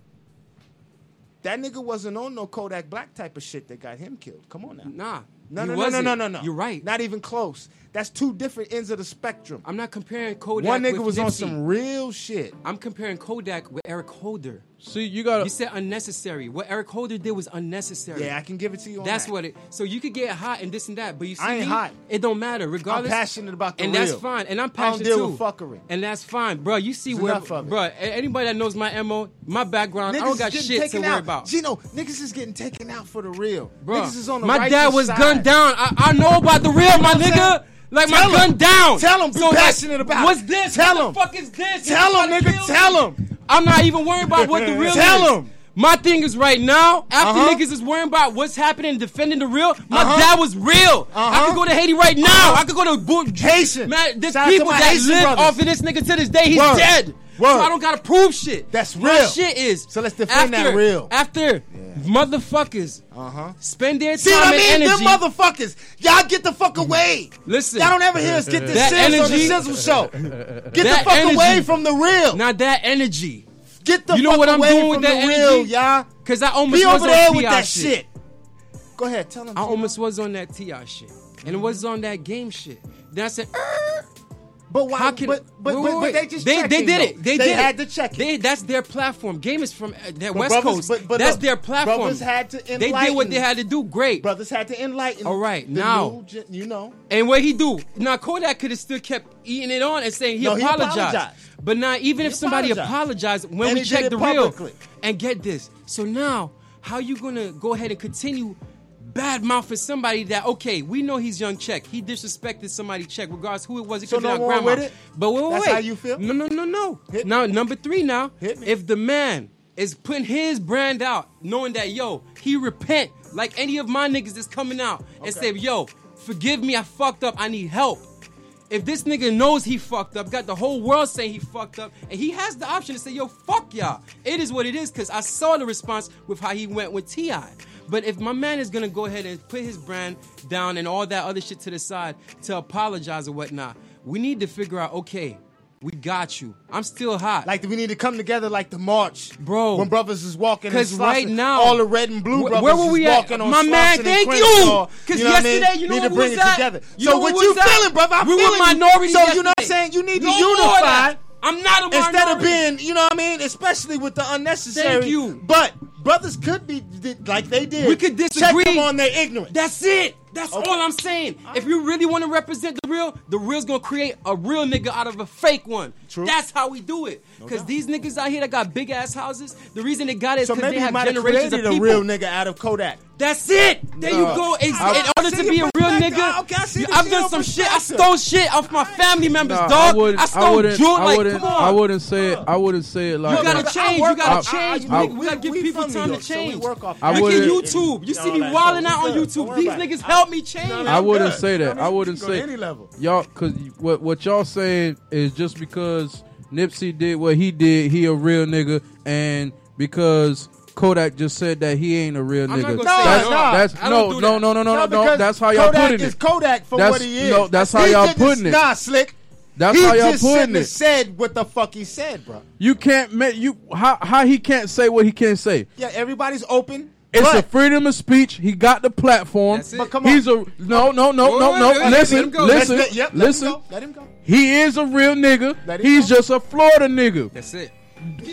That nigga wasn't on no Kodak Black type of shit that got him killed. Come on now. Nah. No, no, wasn't. no, no, no, no, You're right. Not even close. That's two different ends of the spectrum. I'm not comparing Kodak. One nigga was Nipsey. on some real shit. I'm comparing Kodak with Eric Holder. See, you got. You said unnecessary. What Eric Holder did was unnecessary. Yeah, I can give it to you. that's that. what it. So you could get hot and this and that, but you see, I ain't me, hot. It don't matter. Regardless, I'm passionate about the and real. that's fine. And I'm passionate I don't deal too. With fuckery. And that's fine, bro. You see where, bro? Anybody that knows my mo, my background, niggas I don't got shit to worry out. about. Gino, niggas is getting taken out for the real. Bro, niggas is on the my dad was side. gunned down. I, I, know about the real, my nigga. Like tell my gun down. Tell him. Be so passionate about. What's this? Tell him. Fuck is this? Tell him, nigga. Tell him. I'm not even worried about what the real Tell is. Tell him. My thing is right now, after uh-huh. niggas is worrying about what's happening, defending the real, my uh-huh. dad was real. Uh-huh. I could uh-huh. go to Haiti right now. Uh-huh. I could go to Bo- Haitian. Man, there's Shout people that Haitian live brothers. off of this nigga to this day. He's Word. dead. Word. So I don't gotta prove shit. That's real. My shit is. So let's defend after, that real. After yeah. motherfuckers uh-huh. spend their See time what I mean? and energy. Them motherfuckers. Y'all get the fuck mhm. away. Listen. Y'all don't ever hear us get this that on the shizzle show. Get the fuck energy, away from the real. Not that energy. Get the you know fuck what I'm away doing with that real, y'all. Cause I almost Be was over on there with that shit. Go ahead, tell them. I almost was on that T.I. shit, and it was on that game shit. Then I said, but why? How can, but but, wait, wait, but, but they just they, they did it. They, they did had it. to check it. They, that's their platform. Game is from uh, West brothers, Coast. But, but that's look, their platform. Brothers had to enlighten. They did what they had to do. Great. Brothers had to enlighten. All right, now new, you know. And what he do? Now Kodak could have still kept eating it on and saying he, no, apologized. he apologized. But now even he if somebody apologized, apologized when and we check the publicly. real, and get this, so now how you gonna go ahead and continue bad mouthing somebody that okay, we know he's young check. He disrespected somebody check, regardless who it was. It so no grandma. with it. But wait, wait, That's wait. how you feel? No, no, no, no. Hit now me. number three. Now, if the man is putting his brand out, knowing that yo, he repent like any of my niggas is coming out okay. and say yo, forgive me, I fucked up, I need help. If this nigga knows he fucked up, got the whole world saying he fucked up, and he has the option to say, yo, fuck y'all. It is what it is, because I saw the response with how he went with T.I. But if my man is gonna go ahead and put his brand down and all that other shit to the side to apologize or whatnot, we need to figure out okay. We got you. I'm still hot. Like we need to come together like the march, bro. When brothers is walking, because right now all the red and blue brothers where were we is at? walking on My man, thank you. Because you know yesterday, you know need to bring it that? together. You so what you feeling, brother? I'm we feeling were. So yesterday. you know what I'm saying? You need no to unify. I'm not a minority. Instead of being, you know what I mean, especially with the unnecessary. Thank you. But brothers could be like they did. We could disagree Check them on their ignorance. That's it. That's okay. all I'm saying. All right. If you really want to represent the real, the real's gonna create a real nigga out of a fake one. True. That's how we do it. Because these niggas out here that got big ass houses, the reason they got it is because so they have generations of people. a real nigga out of Kodak. That's it. There no. you go. It's, I, in order to be a real nigga, okay, I've done some shit. I stole shit off my family members, no, dog. I, would, I stole I jewelry. Like, come on. I wouldn't say it. I wouldn't say it like you gotta change. You gotta change. nigga. we, gotta give people time to change. Look at YouTube. You see me wilding out on YouTube. These niggas help help me change. No, I wouldn't good. say that. I, mean, I wouldn't say any level. Y'all, because what what y'all saying is just because Nipsey did what he did, he a real nigga, and because Kodak just said that he ain't a real nigga. No, that's, no, that's, no, do no, that. no, no, no, no, no, no. That's how y'all Kodak putting it. Kodak is Kodak for that's, what he is. No, that's how he y'all putting it. Nah, slick. That's he how y'all putting it. Said what the fuck he said, bro. You can't you how how he can't say what he can't say. Yeah, everybody's open. It's a freedom of speech. He got the platform. But come on. He's a no, no, no, no, no. Listen, listen, listen. Let him go. He is a real nigga. He's go. just a Florida nigga. That's it.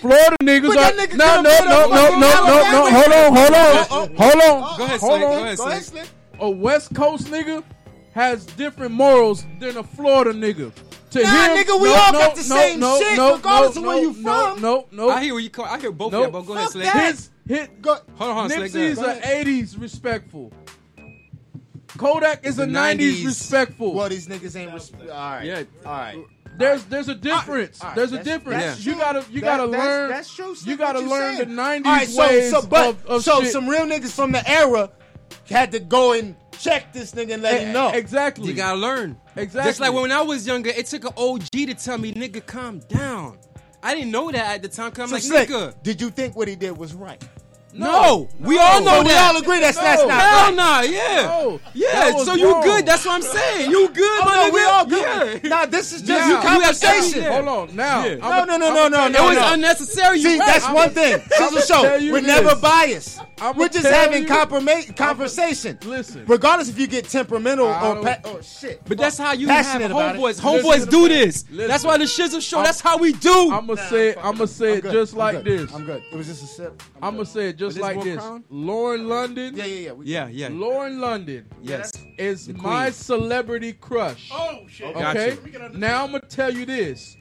Florida niggas are nigga no, no, no, no, no, no, no, no. Hold on, hold on, uh, uh, uh, hold on. Go ahead, hold on. Go ahead, go. A West Coast nigga has different morals than a Florida nigga to nah, him, nigga, we no, all no, got the no, same shit, regardless of where you from. No, no, no. I hear where you call. I hear both of you, but go ahead, Slay. Hit go, hold on, Nipsey's an '80s respectful. Kodak is a '90s, respectful. Well, these niggas ain't respectful. All right, yeah, all right. There's there's a difference. Right. There's a difference. That's, that's you gotta you that, gotta that's, learn. That's true. Stick you gotta learn saying. the '90s right, so, ways so, but, of, of so shit. some real niggas from the era had to go and check this nigga and let yeah, him know. Exactly. You gotta learn. Exactly. Just like when I was younger, it took an OG to tell me, nigga, calm down. I didn't know that at the time. Cause I'm so like, nigga. Like, did you think what he did was right? No, no, we all know but that. We all agree that's no. that's not hell right. nah. Yeah, no. yeah. So you wrong. good? That's what I'm saying. You good? Oh, no, we all good. Yeah. Nah, this is just conversation. Hold on, now. Yeah. No, no, no, no, no, no. It was unnecessary. See, right. that's I'm one thing. a show. We're this. never biased. I'm We're just having comprom- conversation. Listen, regardless if you get temperamental or pa- oh shit, but that's how you passionate have homeboys. Homeboys do this. That's why the shizzle show. That's how we do. I'm gonna say. I'm gonna say it just like this. I'm good. It was just a sip. I'm gonna say it just just like this. Lauren London. Yeah, yeah, yeah. We, yeah, yeah. Lauren London. Yes. Is my celebrity crush. Oh shit. Okay. Now I'm gonna tell you this.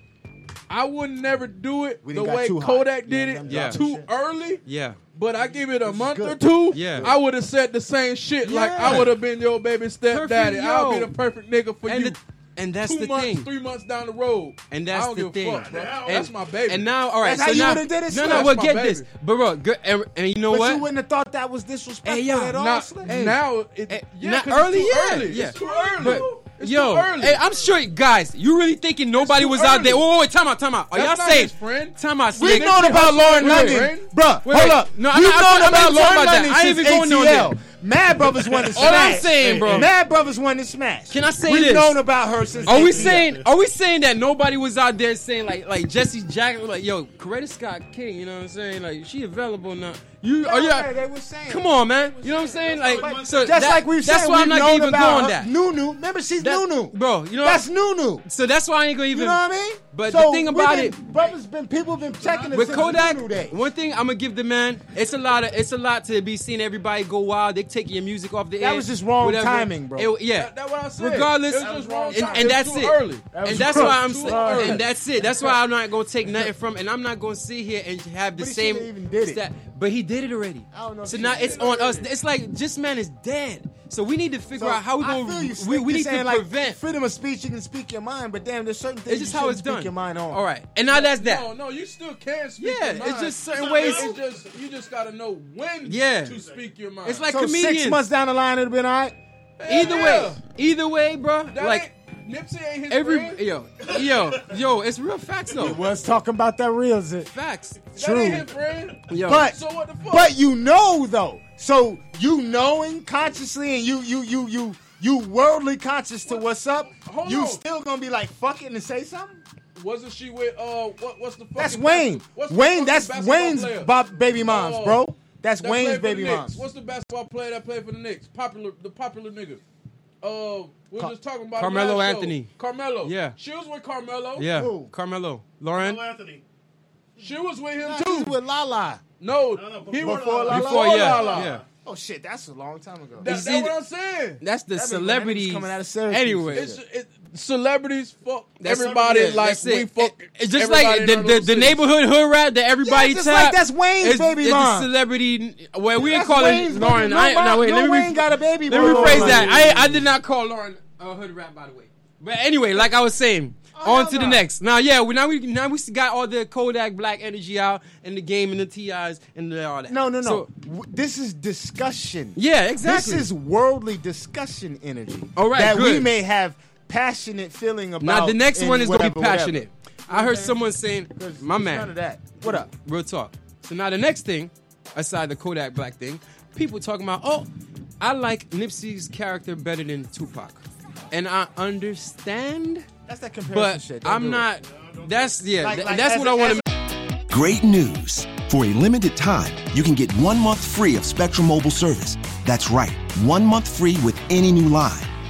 I would never do it the way Kodak did it yeah. too early. Yeah. But I give it a month or two. Yeah. I would have said the same shit. Yeah. Like I would have been your baby stepdaddy. I'll be the perfect nigga for and you. The, and that's Two the months, thing. Three months down the road, and that's I don't the give thing. A fuck, bro. And, that's my baby. And now, all right. That's so how now, would did it. No, no. Well, get baby. this, but bro, good, and, and you know but what? you wouldn't have thought that was disrespectful Hey, yo, at all. now- hey, Now, it, eh, yeah, not 'cause early, it's too yeah, early. yeah. It's too early. But- it's Yo, too early. hey, I'm sure, guys. You really thinking nobody too was out there? Wait, wait, wait, time out, time out. Are That's y'all not his safe? friend. Time out. We've known about Lauren Wait, London, wait. Hold up. No, I'm We've not- known about Lauren about. London I ain't even going there. Mad Brothers won to smash. All I'm saying, bro. Mad Brothers won to smash. Can I say We've this? known about her since. Are we saying? Are we saying that nobody was out there saying like like Jesse Jackson like yo Coretta Scott King? You know what I'm saying? Like she available now. You are oh, you? Yeah, they were saying. Come on, man. You know what I'm saying? Like, but so just that, like we've that's why I'm not even going that. Nunu, remember she's that, Nunu, bro. You know that's Nunu. So that's why I ain't gonna even. You know what I mean? But so the thing about been, it, brothers, been people been checking with Kodak. One thing I'm gonna give the man, it's a lot of, it's a lot to be seeing everybody go wild. They taking your music off the air. That was just wrong whatever. timing, bro. It, yeah, that, that what I said. Regardless, it was wrong and, and that's it. Early. And that's why I'm, and that's it. That's why I'm not gonna take nothing from, and I'm not gonna sit here and have the same. Even did it. But he did it already. I don't know. So now it's on us. It's like this man is dead. So we need to figure so out how we're gonna. We, we need to like, prevent freedom of speech. You can speak your mind, but damn, there's certain things. It's just how it's done. Your mind on. All right, and now that's that. No, no, you still can't speak. Yeah, it's just certain so ways. It's just you just gotta know when. Yeah. to speak your mind. It's like so comedians. Six months down the line, it'll be all right. Either way, either way, bro. That like Nipsey ain't his Every. Yo, yo, yo, it's real facts though. He was talking about that real shit. Facts. True. That ain't his. Yo. But, so what the fuck? but you know though. So you knowing consciously and you you you you you worldly conscious what? to what's up, Hold you on. still gonna be like fuck it and say something? Wasn't she with uh what, what's the That's Wayne. Wayne, that's Wayne's Bob, baby moms, oh. bro. That's, that Wayne's baby moms. What's the basketball player that played for the Knicks? Popular, the popular nigga uh, we Car- were just talking about Carmelo Anthony. Show. Carmelo. Yeah. She was with Carmelo. Yeah. Who? Carmelo. Lauren. Carmelo Anthony. She was with him nah, too. With Lala. No, no, no before, he was before Lala. Before, yeah, Lala. yeah. Oh shit, that's a long time ago. That, that's what I'm saying. That's the that celebrities coming out of Syracuse. Anyway, it's, it, celebrities fuck that's everybody it. like that's we it. fuck. It's just like the, the, the neighborhood hood rap that everybody yeah, it's tap. Like that's Wayne's it's, baby it's a celebrity. Well, we didn't call Wayne's it Lauren. No, I, no, wait. No, let me, Wayne got a baby. Let me rephrase that. I I did not call Lauren a hood rap, by the way. But anyway, like I was saying. Oh, on to no. the next. Now, yeah, we, now we now we got all the Kodak Black energy out and the game and the TIs and the, all that. No, no, no. So, w- this is discussion. Yeah, exactly. This is worldly discussion energy. All right, that good. we may have passionate feeling about. Now the next one is whatever, gonna be passionate. Whatever. I heard someone saying, "My man, none of that." What up? Real talk. So now the next thing, aside the Kodak Black thing, people talking about, "Oh, I like Nipsey's character better than Tupac," and I understand. That's that comparison but shit. Don't I'm not. That's yeah. Like, th- like, that's what a, I want to. Great news. For a limited time, you can get one month free of Spectrum Mobile service. That's right, one month free with any new line.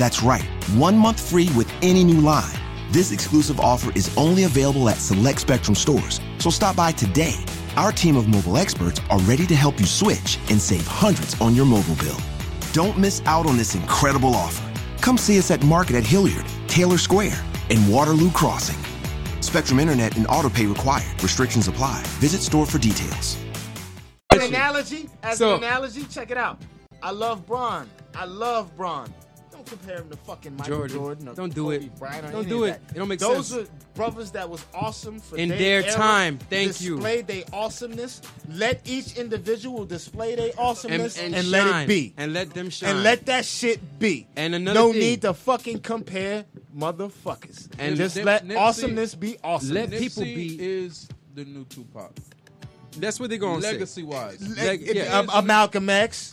That's right, one month free with any new line. This exclusive offer is only available at select Spectrum stores, so stop by today. Our team of mobile experts are ready to help you switch and save hundreds on your mobile bill. Don't miss out on this incredible offer. Come see us at Market at Hilliard, Taylor Square, and Waterloo Crossing. Spectrum Internet and autopay required. Restrictions apply. Visit store for details. As an analogy, as So- an analogy, check it out. I love Bron. I love Bron. Don't compare him to fucking Michael Jordan. Jordan. or Don't do Kobe it. Bryant or Don't do it. that. It don't make Those sense. are brothers that was awesome for In their their era, time. Thank you. Displayed their awesomeness. Let each individual display their awesomeness and, and let shine. it be. And let them shine. And let that shit be. And another no thing- need to fucking compare motherfuckers. And And just Nip- let Nipsey- awesomeness be awesome. Let people be- is the new Tupac. That's what they're going to say. Legacy wise. Leg- It- yeah. um, Malcolm X,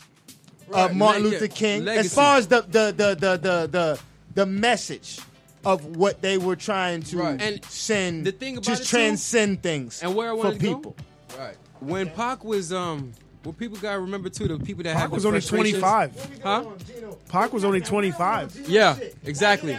uh, Right. Martin Le- Luther. King. Legacy. As far as the the the the the the, the message of what they were trying to Right. And send, the thing about just it, too- transcend things and where I for wanted to go? people. Right. When Pac was um, what people gotta remember too, the people that Pac have was the only 25. Huh? Pac was only 25. Yeah, exactly.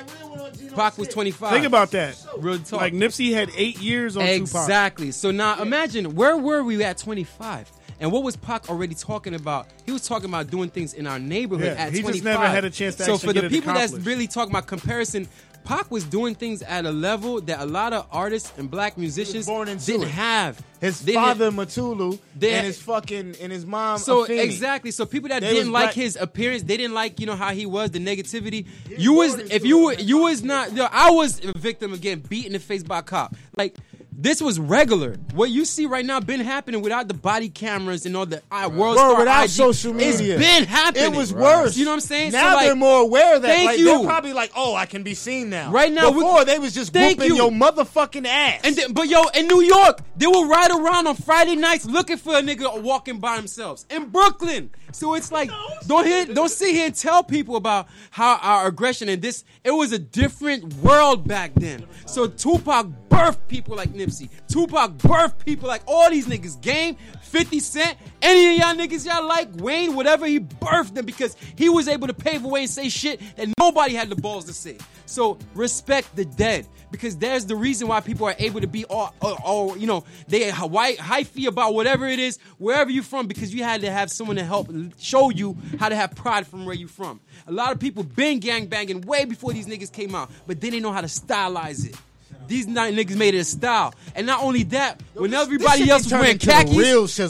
Pac was 25. Think about that. Real talk. Like Nipsey had eight years on Tupac. Exactly. So now imagine where were we at 25? And what was Pac already talking about? He was talking about doing things in our neighborhood Yeah, at he 25. just never had a chance to So for the people that's really talking about comparison, Pac was doing things at a level that a lot of artists and black musicians didn't it. have. His They father Mutulu they- and his fucking and his mom. so Afeni. exactly. So people that They didn't like black- his appearance, they didn't like you know how he was, the negativity. You was if you were you was not. Yo, I was a victim of getting beat in the face by a cop. Like this was regular. What you see right now been happening without the body cameras and all the uh, world Bro, star without IG. social media, It's been happening. It was worse. You know what I'm saying? Now So, like, they're more aware of that. Thank like, you. They're probably like, "Oh, I can be seen now." Right now, we- before they was just Thank whooping you. your motherfucking ass. And then, but yo, in New York, they will ride around on Friday nights looking for a nigga walking by themselves in Brooklyn. So it's like, don't hear, don't sit here and tell people about how our aggression and this. It was a different world back then. So Tupac birthed people like Nipsey. Tupac birthed people like all these niggas. Game, 50 Cent, any of y'all niggas y'all like, Wayne, whatever, he birthed them because he was able to pave the way and say shit that nobody had the balls to say. So respect the dead because there's the reason why people are able to be all, all, all you know, they white, hyphy about whatever it is, wherever you're from, because you had to have someone to help show you how to have pride from where you're from. A lot of people been gang banging way before these niggas came out, but they didn't know how to stylize it. These nine niggas made it a style, and not only that, when this- everybody this else was wearing khakis,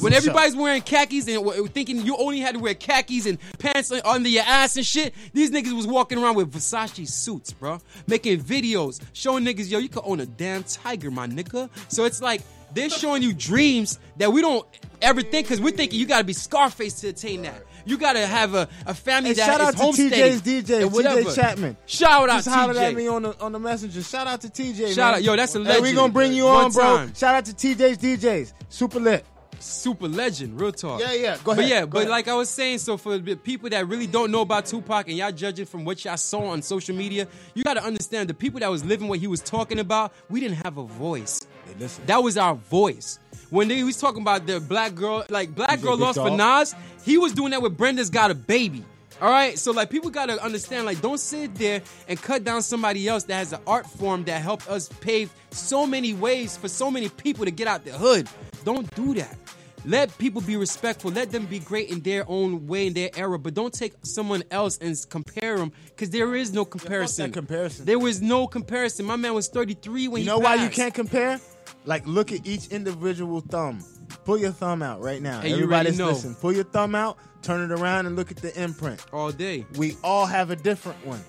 when everybody's wearing khakis and w- thinking you only had to wear khakis and pants under your ass and shit, these niggas was walking around with Versace suits, bro, making videos showing niggas, yo, you could own a damn tiger, my nigga. So it's like they're showing you dreams that we don't ever think because we're thinking you got to be Scarface to attain that. You got to have a, a family Hey, that shout is out to TJ's DJ, and whatever. TJ Chapman. Shout out to Tj. Just at me on the on the messenger. Shout out to TJ. Shout man. out- yo, that's a Hey, we gonna bring you One on, bro. time. Shout out to TJ's DJs. Super lit. super legend, real talk. Yeah, yeah, go But ahead, yeah, go but ahead. like I was saying, so for the people that really don't know about Tupac and y'all judging from what y'all saw on social media, you got to understand the people that was living what he was talking about. We didn't have a voice. listen. That was our voice. When they, he was talking about the black girl, like black DJ girl lost for Dog. Nas, he was doing that with Brenda's got a baby. All right, so like people gotta understand, like don't sit there and cut down somebody else that has an art form that helped us pave so many ways for so many people to get out the hood. Don't do that. Let people be respectful. Let them be great in their own way, in their era. But don't take someone else and compare them because there is no comparison. comparison. There was no comparison. My man was 33 when You he know why you can't compare? Like, look at each individual thumb. Pull your thumb out right now. Hey, Everybody's listening. Pull your thumb out, turn it around, and look at the imprint. all day. We all have a different one.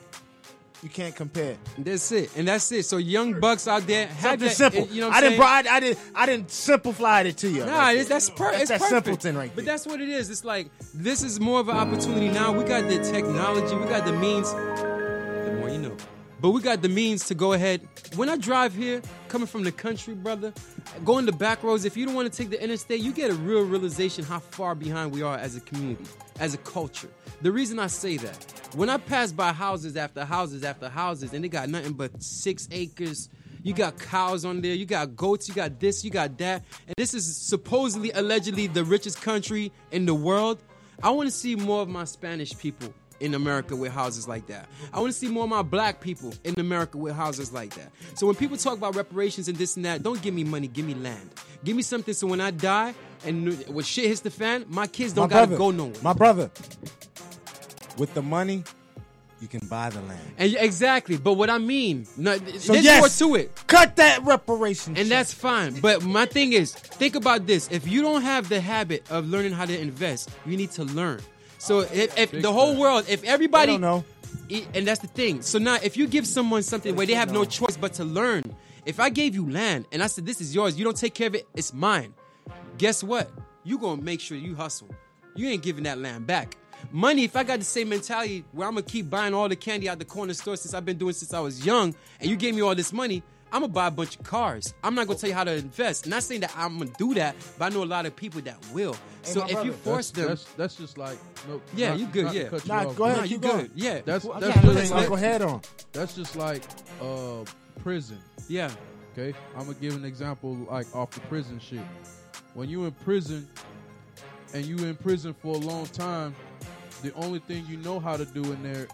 You can't compare. That's it, and that's it. So young bucks out there, have Something that, simple. You know what I didn't. I, I didn't. I didn't simplify it to you. Nah, right it's, that's, per- That's it's that perfect. simpleton right But there. that's what it is. It's like this is more of an opportunity now. We got the technology, we got the means. The more you know. But we got the means to go ahead. When I drive here, coming from the country, brother, going the back roads, if you don't want to take the interstate, you get a real realization how far behind we are as a community, as a culture. The reason I say that, when I pass by houses after houses after houses, and they got nothing but six acres, you got cows on there, you got goats, you got this, you got that, and this is supposedly, allegedly, the richest country in the world. I want to see more of my Spanish people in America with houses like that. I want to see more of my black people in America with houses like that. So when people talk about reparations and this and that, don't give me money, give me land. Give me something so when I die and when shit hits the fan, my kids don't My gotta brother, go nowhere. My brother, with the money, you can buy the land. And exactly, but what I mean, no, So there's yes, more to it. Cut that reparation. And that's fine. But my thing is, think about this. If you don't have the habit of learning how to invest, you need to learn. So if, if the whole world, if everybody, don't know. And that's the thing. So now, if you give someone something where they have no choice but to learn, if I gave you land and I said this is yours, you don't take care of it, it's mine. Guess what? You gonna make sure you hustle. You ain't giving that land back. Money, if I got the same mentality where I'm gonna keep buying all the candy out the corner store since I've been doing since I was young, and you gave me all this money, I'm gonna buy a bunch of cars. I'm not gonna tell you how to invest. Not saying that I'm gonna do that, but I know a lot of people that will. so if you force them, that's, that's just like no. Yeah, not- you good, yeah. cut you Nah, off, go ahead, but- Nah, you keep going. good, yeah. That's Well, that's yeah, just let's- like go ahead on. That's just like uh prison. Yeah. Okay, I'm gonna give an example like off the prison shit. When you in prison and you in prison for a long time, the only thing you know how to do in there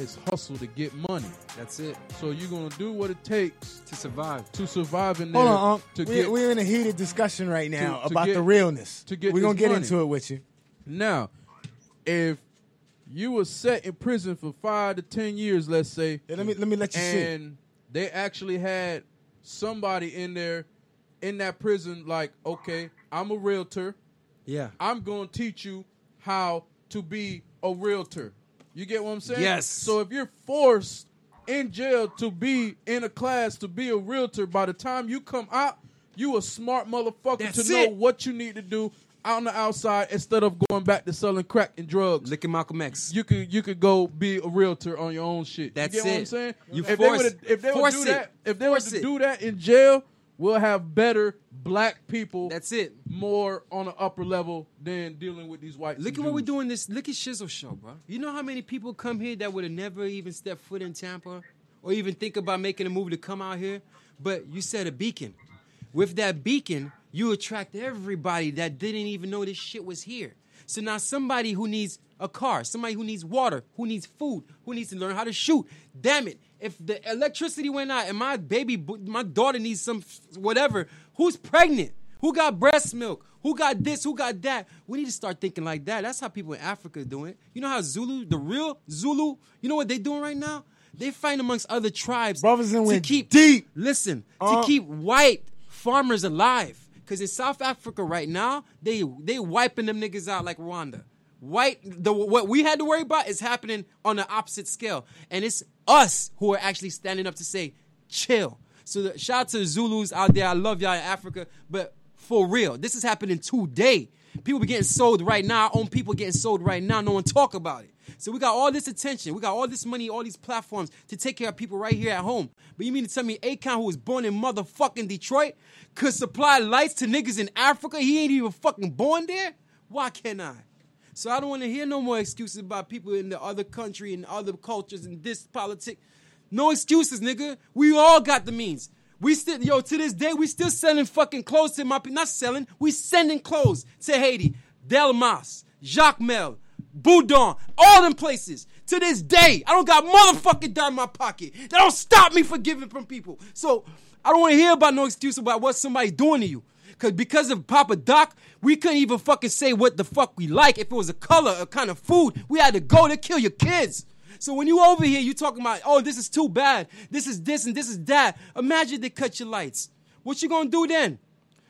is hustle to get money. That's it. So you're gonna do what it takes to survive. To survive in there. Hold on, Unc. to we, get we're in a heated discussion right now to- to about get- the realness. to get we're gonna get money. into it with you. Now, if you were set in prison for five to ten years, let's say, let me let me let you see. and they actually had somebody in there in that prison, like, okay, I'm a realtor. Yeah. I'm going to teach you how to be a realtor. You get what I'm saying? Yes. So if you're forced in jail to be in a class to be a realtor, by the time you come out, you a smart motherfucker That's to know it. what you need to do out on the outside instead of going back to selling crack and drugs. Look at Malcolm X. You could you could go be a realtor on your own shit. That's you get what I'm saying? You if they force- would if they would do it. that if they were to do that in jail, we'll have better black people. That's it. More on the upper level than dealing with these white. Look at what we're doing this. Look at Shizzle show, bro. You know how many people come here that would have never even stepped foot in Tampa, or even think about making a move to come out here. But you set a beacon. With that beacon, you attract everybody that didn't even know this shit was here. So now somebody who needs a car, somebody who needs water, who needs food, who needs to learn how to shoot. Damn it! If the electricity went out and my baby, my daughter needs some whatever, who's pregnant? Who got breast milk? Who got this? Who got that? We need to start thinking like that. That's how people in Africa do it. You know how Zulu, the real Zulu, you know what they doing right now? They fight amongst other tribes Brothers in to keep deep. Listen, Uh. to keep white farmers alive. Cause in South Africa right now, they they wiping them niggas out like Rwanda. White, the what we had to worry about is happening on the opposite scale, and it's us who are actually standing up to say, chill. So the, shout out to Zulus out there. I love y'all in Africa, but for real, this is happening today. People be getting sold right now. Our own people getting sold right now. No one talk about it. So we got all this attention. We got all this money, all these platforms to take care of people right here at home. But you mean to tell me Akon, who was born in motherfucking Detroit, could supply lights to niggas in Africa? He ain't even fucking born there? Why can't I? So I don't want to hear no more excuses about people in the other country and other cultures and this politic. No excuses, nigga. We all got the means. We still, yo, to this day, we still selling fucking clothes to my people. Not selling, we sending clothes to Haiti, Delmas, Jacmel, Boudon, all them places. To this day, I don't got motherfucking dime in my pocket. That don't stop me from giving from people. So I don't want to hear about no excuse about what somebody's doing to you. Cause because of Papa Doc, we couldn't even fucking say what the fuck we like. If it was a color, a kind of food, we had to go to kill your kids. So when you over here, you talking about, oh, this is too bad. This is this and this is that. Imagine they cut your lights. What you gonna do then?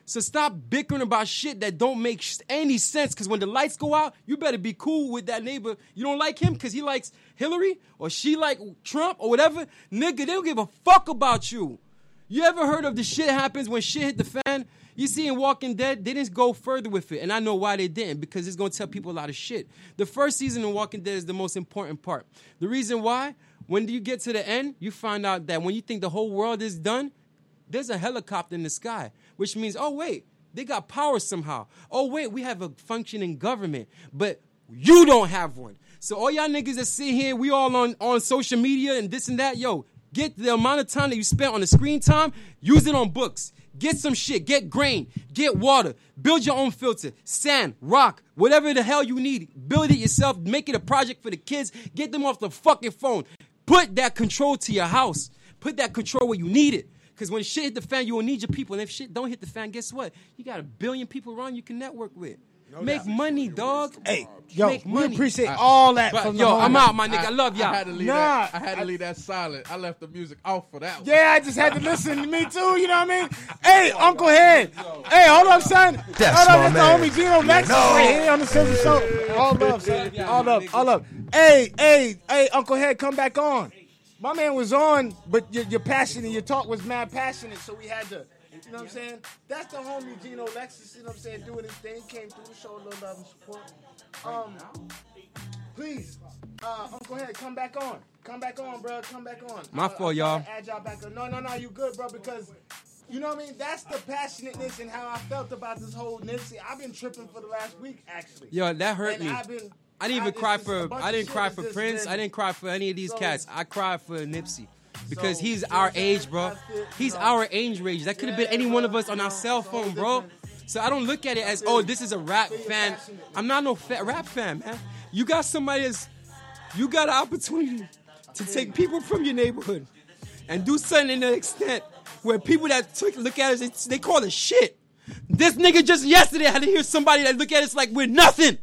So stop bickering about shit that don't make any sense. Cause when the lights go out, you better be cool with that neighbor. You don't like him cause he likes Hillary or she like Trump or whatever. Nigga, they don't give a fuck about you. You ever heard of the shit happens when shit hit the fan? You see in Walking Dead, they didn't go further with it. And I know why they didn't, because it's gonna tell people a lot of shit. The first season in Walking Dead is the most important part. The reason why, when do you get to the end, you find out that when you think the whole world is done, there's a helicopter in the sky, which means, oh wait, they got power somehow. Oh wait, we have a functioning government, but you don't have one. So all y'all niggas that sit here, we all on, on social media and this and that, yo, get the amount of time that you spent on the screen time, use it on books. Get some shit. Get grain. Get water. Build your own filter. Sand, rock, whatever the hell you need. Build it yourself. Make it a project for the kids. Get them off the fucking phone. Put that control to your house. Put that control where you need it. Because when shit hit the fan, you will need your people. And if shit don't hit the fan, guess what? You got a billion people around you can network with. Make money, dog. Hey, yo, Make we money. appreciate all that But, from yo, the I'm out, my nigga. I love y'all. I had to leave Nah, that. I had to leave that silent. I left the music off for that one. Yeah, I just had to listen to me too. You know what I mean? Hey, Uncle Head. Hey, hold up, son. That's hold my up, that's man. the homie Gino Lexus No. right here on the Silver Show. All love, son. All love, all love. Hey, hey, hey, Uncle Head, come back on. My man was on, but your, your passion and your talk was mad passionate, so we had to. You know what I'm saying? That's the homie Gino Lexus. You know what I'm saying? Doing his thing, came through, showed a little love and support. Um, please, uh, Uncle Head, come back on. Come back on, bro. Come back on. My I- fault, y'all. Add y'all back on. No, no, no. You good, bro? Because you know what I mean. That's the passionateness and how I felt about this whole Nipsey. I've been tripping for the last week, actually. Yo, that hurt And me. I've been- I didn't even it's cry for. I didn't cry for Prince. been- I didn't cry for any of these So- cats. I cried for Nipsey because So, he's our what I'm saying? age, bro. He's our age range. That could have been any one of us on our cell phone, bro. So I don't look at it as, oh, this is a rap fan. I'm not no fa- rap fan, man. You got somebody that's, you got an opportunity to take people from your neighborhood and do something in the extent where people that took, look at us, they call it shit. This nigga just yesterday had to hear somebody that look at us like we're nothing.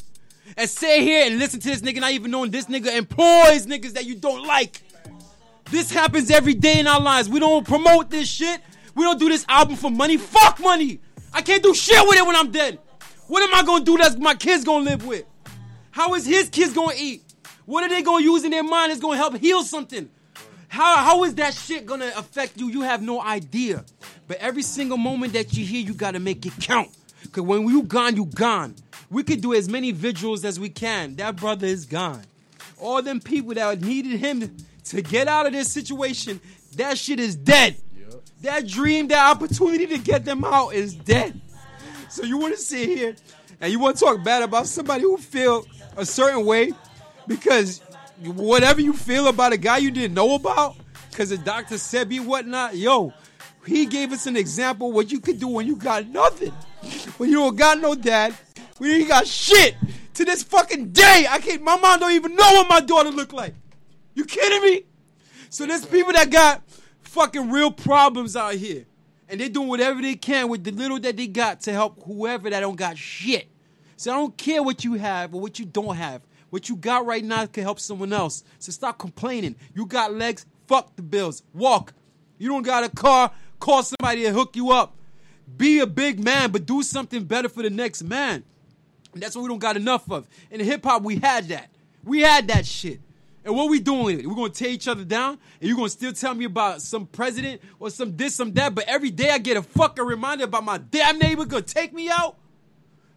And sit here and listen to this nigga not even knowing this nigga employs niggas that you don't like. This happens every day in our lives. We don't promote this shit. We don't do this album for money. Fuck money. I can't do shit with it when I'm dead. What am I gonna do that my kids gonna live with? How is his kids gonna eat? What are they gonna use in their mind that's gonna help heal something? How, how is that shit gonna affect you? You have no idea. But every single moment that you hear, you gotta make it count. Cause when you gone, you gone. We could do as many vigils as we can. That brother is gone. All them people that needed him to get out of this situation, that shit is dead. That dream, that opportunity to get them out is dead. So you want to sit here and you want to talk bad about somebody who feel a certain way because whatever you feel about a guy you didn't know about, because the doctor said be whatnot, yo, he gave us an example what you could do when you got nothing. When you don't got no dad, when you got shit. To this fucking day, I can't. My mom don't even know what my daughter look like. You kidding me? So there's people that got fucking real problems out here. And they're doing whatever they can with the little that they got to help whoever that don't got shit. So I don't care what you have or what you don't have. What you got right now can help someone else. So stop complaining. You got legs, fuck the bills. Walk. You don't got a car, call somebody to hook you up. Be a big man, but do something better for the next man. And that's what we don't got enough of. In hip hop, we had that. We had that shit. And what we doing? We're gonna tear each other down, and you're gonna still tell me about some president or some this, some that, but every day I get a fucking reminder about my damn neighbor gonna take me out?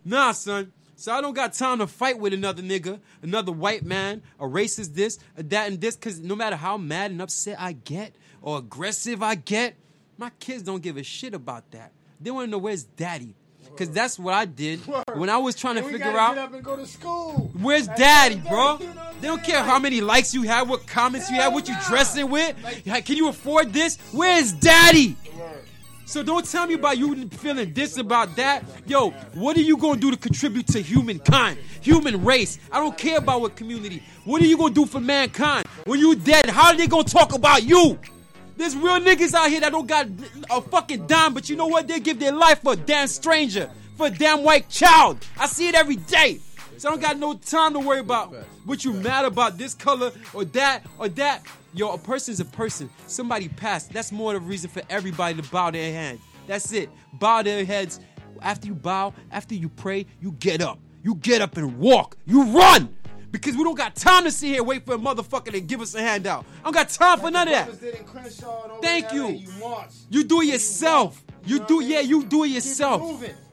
Nah, son. So I don't got time to fight with another nigga, another white man, a racist this, a that, and this, because no matter how mad and upset I get or aggressive I get, my kids don't give a shit about that. They wanna know where's daddy. Because that's what I did when I was trying to And figure out Get up and go to school. Where's daddy, bro? They don't care how many likes you have, what comments you have, what you dressing with. Like, Can you afford this? Where's daddy? So don't tell me about you feeling this about that. Yo, what are you gonna do to contribute to humankind, human race? I don't care about what community. What are you gonna do for mankind? When you dead, how are they gonna talk about you? There's real niggas out here that don't got a fucking dime, but you know what? They give their life for a damn stranger, for a damn white child. I see it every day. So I don't got no time to worry about what you mad about this color or that or that. Yo, a person's a person. Somebody passed. That's more the reason for everybody to bow their head. That's it. Bow their heads. After you bow, after you pray, you get up. You get up and walk. You run. Because we don't got time to sit here and wait for a motherfucker to give us a handout. I don't got time for none of that. Thank you. You do it yourself. You do, yeah, you do it yourself.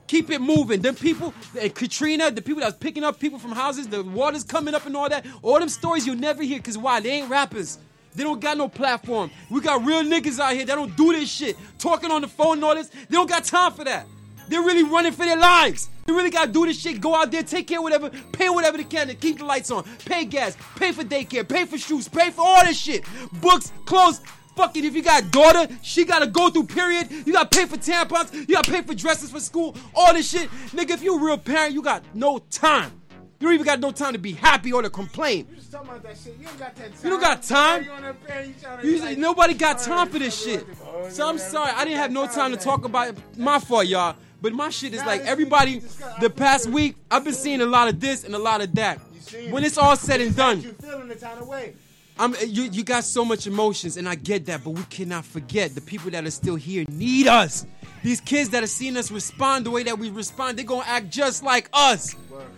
Keep it moving. Them people, and Katrina, the people that was picking up people from houses, the water's coming up and all that. All them stories you'll never hear. Cause why? They ain't rappers. They don't got no platform. We got real niggas out here that don't do this shit. Talking on the phone and all this. They don't got time for that. They're really running for their lives. They really gotta do this shit. Go out there, take care of whatever, pay whatever they can to keep the lights on. Pay gas, pay for daycare, pay for shoes, pay for all this shit. Books, clothes, fucking if you got a daughter, she gotta go through period. You gotta pay for tampons. You gotta pay for dresses for school. All this shit, nigga. If you a real parent, you got no time. You don't even got no time to be happy or to complain. You just talking about that shit. You don't got that time. You don't got time. You you like- nobody got time for this shit. So I'm oh, sorry, I didn't have no time to talk about it. My fault, y'all. But my shit is like everybody. The past week, I've been seeing a lot of this and a lot of that. When it's all said and done, You feeling the kind of way. I'm you. You got so much emotions, and I get that, but we cannot forget the people that are still here need us. These kids that are seeing us respond the way that we respond, they're gonna act just like us.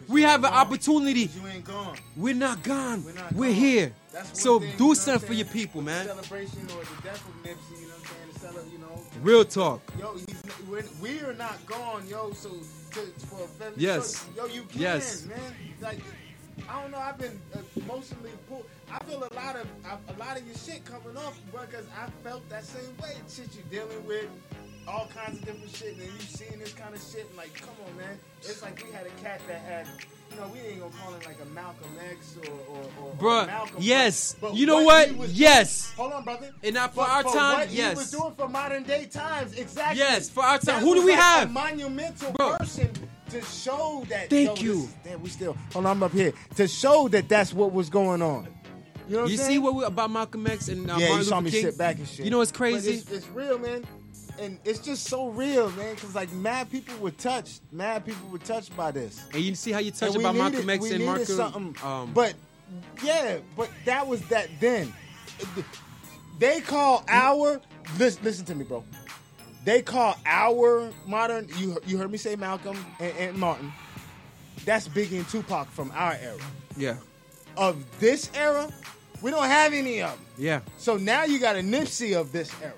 We have an opportunity. You ain't gone. We're not gone. We're here. So do something for your people, man. Celebration or the death of Nipsey, you know what I'm saying? To cele- you know. Real talk. Yo, we're, we are not gone, yo. So to, for a family, Yes. so, yo, you can, Yes. man. Like, I don't know. I've been uh, emotionally pulled. I feel a lot of a, a lot of your shit coming off because I felt that same way. Shit you dealing with, all kinds of different shit, and you seeing this kind of shit. And like, come on, man. It's like we had a cat that had. You know, we ain't gonna call him like a Malcolm X or or, or, or Bruh, Malcolm. yes. but You know he what? Yes. doing- hold on, brother. And now for our time, what yes. he was doing for modern day times, exactly. Yes, for our time. That Who do we like have? A monumental Bro. person to show that. Thank yo, you. this- damn, we still. Hold on, I'm up here to show that that's what was going on. You know what You see what we, about Malcolm X and uh, yeah, Martin you saw Luther me King? sit back and shit. You know what's crazy? It's, it's real, man. And it's just so real, man. Because like mad people were touched. Mad people were touched by this. And you see how you touch And we about needed- Malcolm X and Marcus. something. Um, but yeah, but that was that then. They call our listen, listen to me, bro. They call our modern. You you heard me say Malcolm and, and Martin. That's Biggie and Tupac from our era. yeah, Of this era, we don't have any of them. yeah, So now you got a Nipsey of this era.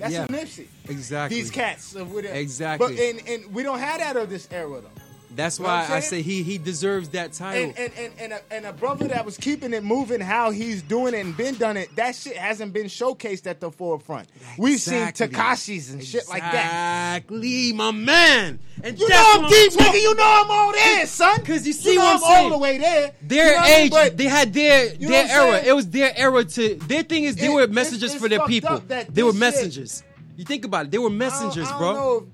That's Yeah. a Nipsey. exactly. These cats of whatever. Exactly. But and, and we don't have that of this era though. That's You know why I say he he deserves that title. And and, and, and, a, and a brother that was keeping it moving, how he's doing it and been done it, that shit hasn't been showcased at the forefront. We've seen Tekashis and shit like that. Exactly, my man. And You know I'm deep, nigga. You know I'm all there, son. Cause you see you know what I'm I'm saying. all the way there. Their You know I mean? age, they had their You their era. It was their era to. Their thing is they It- were messengers it's for their people. They were this shit- messengers. You think about it. They were messengers, I don't bro.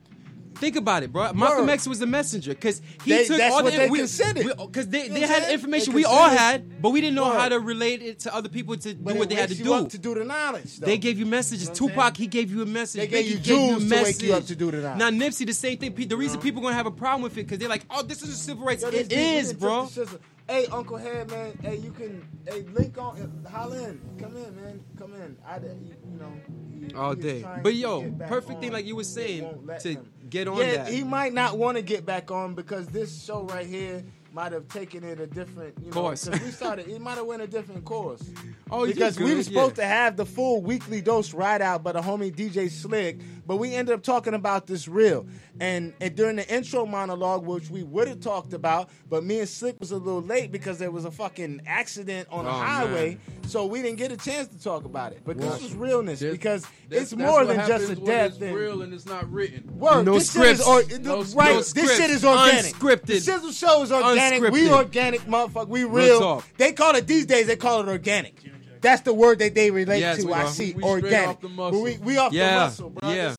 Think about it, bro. Malcolm X was a messenger because he They- took all the they we, considered. Because they, they had information They we all had, but we didn't know how to relate it to other people to but do what they had to you do. to do the knowledge. Though. They gave you messages. You know Tupac, he gave you a message. They gave Biggie you gave jewels a to wake you up message. to do the knowledge. Now Nipsey, the same thing. The reason people gonna have a problem with it because they're like, oh, this is a civil rights. Yo, it is, bro. the. Hey, Uncle Head, man. Hey, you can. Hey, link on. Holla in. Come in, man. Come in. I, you, you know. All day. But yo, perfect thing like you were saying to. Get on yeah, that. he might not want to get back on because this show right here might have taken it a different you know, Course. we started, it might have went a different course. Oh, because we were supposed yeah. to have the full weekly dose ride out by the homie DJ Slick, but we ended up talking about this real. And, and during the intro monologue, which we would have talked about, but me and Slick was a little late because there was a fucking accident on the Oh, highway, so we didn't get a chance to talk about it. But Well, this was realness That's- because it's more than just a death. It's and- real and it's not written. Word, No this shit is scripts. or, No right. scripts. This shit is organic. Unscripted. The Shizzle Show is organic. We organic, motherfucker. We real. talk. They call it these days. They call it organic. That's the word that they relate Yes, to. I are. see We organic. off the But muscle. we we off the yeah, muscle, bro. yeah.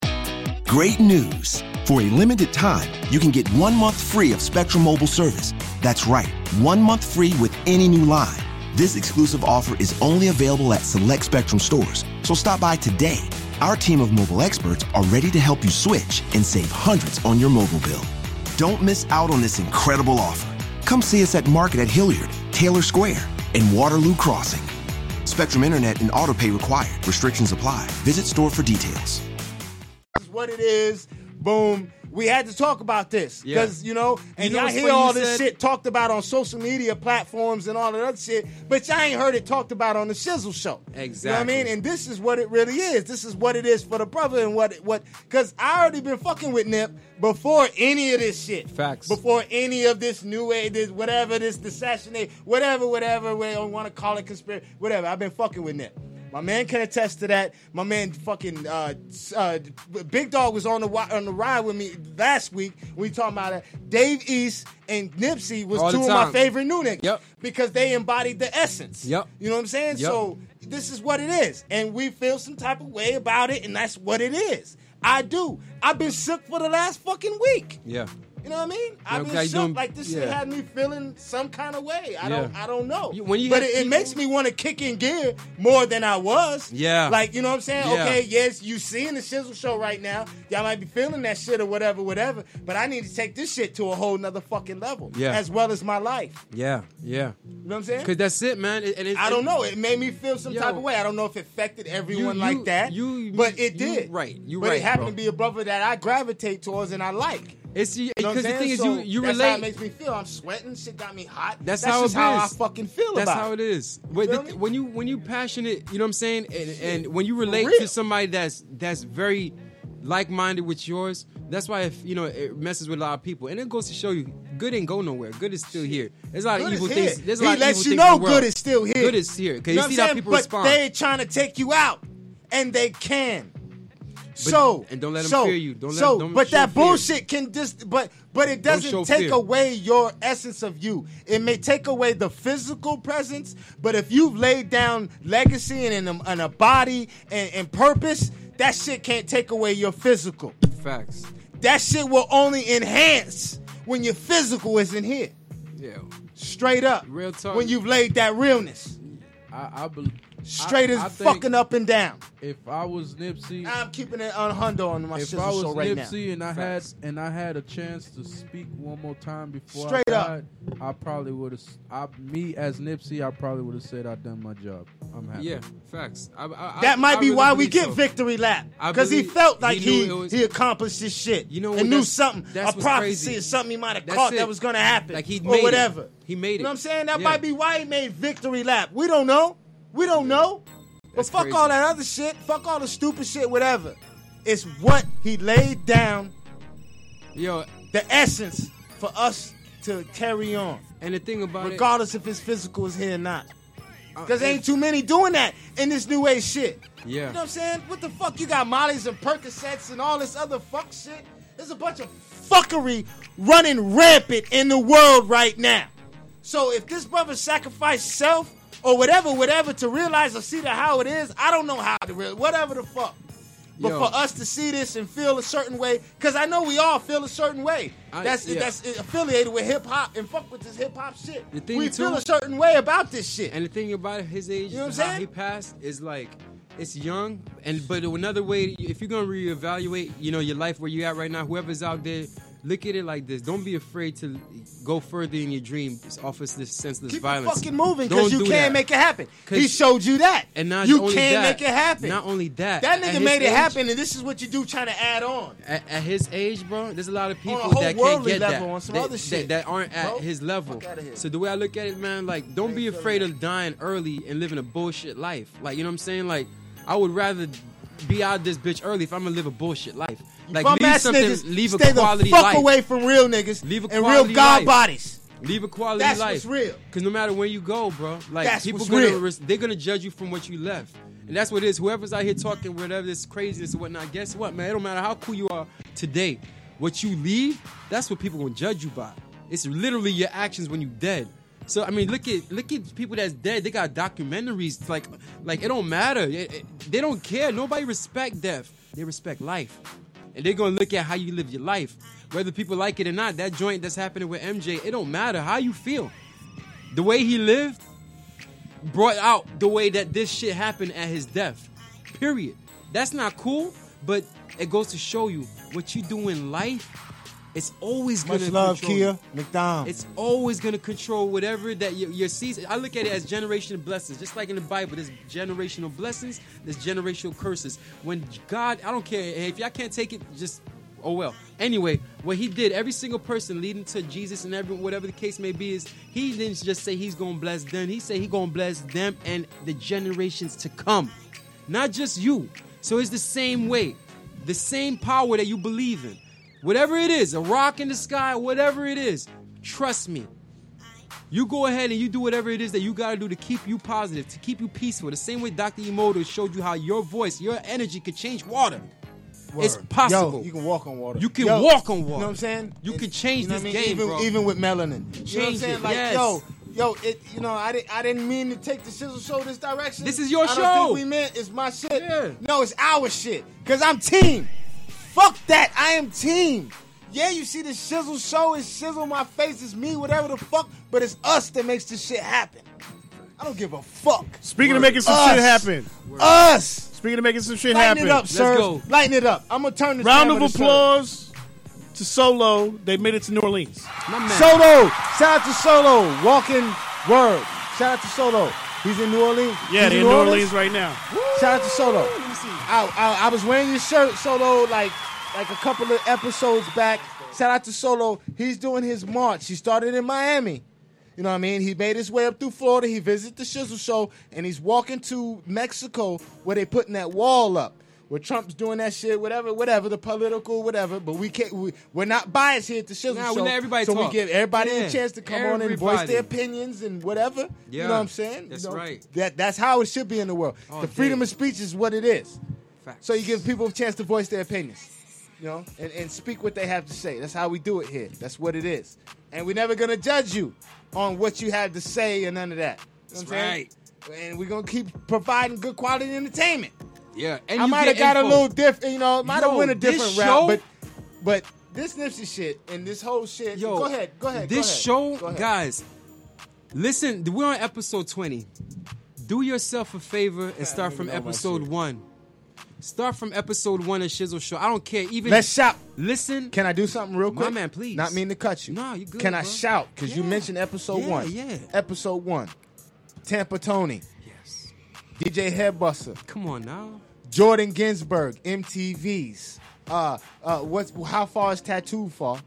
Great news! For a limited time, you can get one month free of Spectrum Mobile service. That's right, one month free with any new line. This exclusive offer is only available at select Spectrum stores, so stop by today. Our team of mobile experts are ready to help you switch and save hundreds on your mobile bill. Don't miss out on this incredible offer. Come see us at Market at Hilliard, Taylor Square, and Waterloo Crossing. Spectrum Internet and autopay required. Restrictions apply. Visit store for details. What it is. Boom. We had to talk about this Yeah. because you know, and You know what's hear all this said? shit talked about on social media platforms and all that other shit, but y'all ain't heard it talked about on the Shizzle Show. Exactly. You know what I mean? And this is what it really is. This is what it is for the brother and what what because I already been fucking with Nip before any of this shit. Facts. Before any of this new age, this whatever this assassinate, whatever, whatever we don't want to call it conspiracy, whatever. I've been fucking with Nip. My man can attest to that. My man, fucking uh, uh, Big Dog was on the on the ride with me last week. We talking about it. Dave East and Nipsey was All two of my favorite new niggas. Yep. Because they embodied the essence. Yep. You know what I'm saying? Yep. So this is what it is, and we feel some type of way about it, and that's what it is. I do. I've been sick for the last fucking week. Yeah. You know what I mean? I've been shook. doing- like this shit had me feeling some kind of way. I don't. I don't know. You- you but it, it makes me want to kick in gear more than I was. Yeah. Like you know what I'm saying? Yeah. Okay, yes, you seeing the Shizzle show right now. Y'all might be feeling that shit or whatever, whatever. But I need to take this shit to a whole nother fucking level. Yeah. As well as my life. Yeah, yeah. You know what I'm saying? Cause that's it, man. It- and it- I don't know. It made me feel some Yo. type of way. I don't know if it affected everyone You- like you- that. you- but it you did. right. You but right, it happened bro. to be a brother that I gravitate towards and I like. It's You because the thing is, you you that's relate. how it makes me feel. I'm sweating. Shit got me hot. That's, That's how it how I fucking feel That's how it. is. Feel the- when you when you passionate, you know what I'm saying, and, and when you relate to somebody that's that's very like minded with yours, that's why if you know it messes with a lot of people, and it goes to show you, good ain't go nowhere. Good is still here. There's a lot Good of evil things. There's a he lot of lets evil you know good is still here. Good is here. Cause You know you what see I'm how people but respond. they trying to take you out, and they can. So and don't let 'em so, fear you. Don't let- so, don't but that fear. bullshit can just. But but it doesn't take fear. away your essence of you. It may take away the physical presence, but if you've laid down legacy and, and, a, and a body and, and purpose, that shit can't take away your physical. Facts. That shit will only enhance when your physical isn't here. Yeah. Straight up. Real talk. When you've laid that realness. I, I believe Straight I, as I fucking up and down. If I was Nipsey, I'm keeping it on Hundo on my if Shizzle I was show right now. Nipsey and I Facts. had and I had a chance to speak one more time before Straight I up. died, I probably would have. I, me as Nipsey, I probably would have said I've done my job. I'm happy. Yeah, facts. I, I, That I- might I be really why we get so. victory lap because he felt like he he was- he accomplished his shit You know and knew something a prophecy crazy. or something he might have caught it. that was going to happen Like he or made it. whatever. He made it. You know what I'm saying? That Yeah. might be why he made victory lap. We don't know. We don't know. But fuck crazy. all that other shit. Fuck all the stupid shit. Whatever. It's what he laid down. Yo, the essence for us to carry on. And the thing about it- regardless if his physical is here or not. Uh, Because ain't too many doing that in this new age shit. Yeah. You know what I'm saying? What the fuck? You got Molly's and Percocets and all this other fuck shit. There's a bunch of fuckery running rampant in the world right now. So if this brother sacrificed self or whatever, whatever to realize or see that how it is, I don't know how to real whatever the fuck. But Yo. for us to see this and feel a certain way, because I know we all feel a certain way. I- that's yeah. that's affiliated with hip hop and fuck with this hip hop shit. We feel a certain way about this shit. And the thing about his age, You know what I'm how saying? he passed, is like it's young. And but another way, if you're gonna reevaluate, you know, your life where you're at right now, whoever's out there, look at it like this. Don't be afraid to go further in your dream off of this senseless Keep violence. it fucking moving because you can't that. make it happen. He showed you that. And not you only can't that, make it happen. Not only that, that nigga made it happen, and this is what you do trying to add on. At, at his age, bro, there's a lot of people that can't get level, that. on some that, other shit. that aren't at Bro, his level. fuck outta here. So the way I look at it, man, like don't be afraid of dying early and living a bullshit life. Like you know what I'm saying? Like I would rather be out this bitch early if I'm gonna live a bullshit life. Like Bum leave ass something, niggas, leave a stay quality the fuck life. away from real niggas Leave a and real god life. bodies. Leave a quality That's life. what's real. Cause no matter where you go, bro, like That's people gonna real. they're gonna judge you from what you left, and that's what it is. Whoever's out here talking whatever this craziness and whatnot, guess what, man? It don't matter how cool you are today. What you leave, that's what people gonna judge you by. It's literally your actions when you dead. So I mean, look at look at people that's dead. They got documentaries. Like like it don't matter. It- it- they don't care. Nobody respect death. They respect life, and they're gonna look at how you live your life, whether people like it or not. That joint that's happening with MJ, it don't matter how you feel. The way he lived brought out the way that this shit happened at his death. Period. That's not cool, but it goes to show you what you do in life. It's always gonna love, control Kia. McDonald. It's always gonna control whatever that your, your season. I look at it as generational blessings, just like in the Bible. There's generational blessings. There's generational curses. When God, I don't care if y'all can't take it, just oh well. Anyway, what he did, every single person leading to Jesus and every whatever the case may be, is he didn't just say he's gonna bless them. He said he gonna bless them and the generations to come, not just you. So it's the same way, the same power that you believe in. Whatever it is, a rock in the sky, whatever it is, trust me. You go ahead and you do whatever it is that you gotta do to keep you positive, to keep you peaceful. The same way Dr. Emoto showed you how your voice, your energy could change water. It's possible. Yo, you can walk on water. You can Yo, walk on water. You know what I'm saying? You It's- can change you know this I mean? game, even, bro. Even with melanin. You know what I'm Change saying? it, Like, yes. yo, Yo, it you know I didn't I didn't mean to take the Shizzle show this direction. This is your I show. we meant it's my shit. No, it's our shit. Cause I'm team. Fuck that. I am team. Yeah, you see the Shizzle show is Shizzle my face, it's me, whatever the fuck, but it's us that makes this shit happen. I don't give a fuck. Speaking of making some Us. shit happen. Us. Speaking of making some shit happen, Lighten happen. it up, sir. Lighten it up. I'm gonna turn this Round camera of to Sir. applause to Solo. They made it to New Orleans. Solo. Shout out to Solo. Walking word. Shout out to Solo. He's in New Orleans. Yeah, He's they're in New Orleans right now. Shout out to Solo. I, I, I was wearing your shirt, Solo, like like a couple of episodes back. Shout out to Solo. He's doing his march. He started in Miami. You know what I mean? He made his way up through Florida. He visited the Shizzle Show, and he's walking to Mexico where they're putting that wall up. Where Trump's doing that shit, whatever, whatever, the political, whatever. But we can't. We, we're not biased here at the Shizzle Nah, we Show. let everybody so talk. we give everybody Yeah, a chance to come on and voice their opinions and whatever. Yeah. You know what I'm saying? that's You know, right. That that's how it should be in the world. All the freedom of speech is what it is. Facts. So you give people a chance to voice their opinions, you know, and, and speak what they have to say. That's how we do it here. That's what it is. And we're never gonna judge you on what you have to say and none of that. You know what I'm saying? And we're gonna keep providing good quality entertainment. Yeah, and I might have got info. a little different, you know, might have went a different show- route, but but this Nipsey shit and this whole shit. Yo, go ahead, go ahead. This go ahead, show, ahead. guys, listen. We're on episode twenty. Do yourself a favor and start from episode one. Start from episode one of Shizzle Show. I don't care. Even Let's shout. Listen. Can I do something real My quick? man, please. Not mean to cut you. No, you good, Can I shout? Because you mentioned episode Yeah, one. yeah. Episode one. Tampa Tony. Yes. DJ Headbuster. Come on now. Jordan Ginsburg. MTV's. Uh, uh, what's how far is Tattoo far?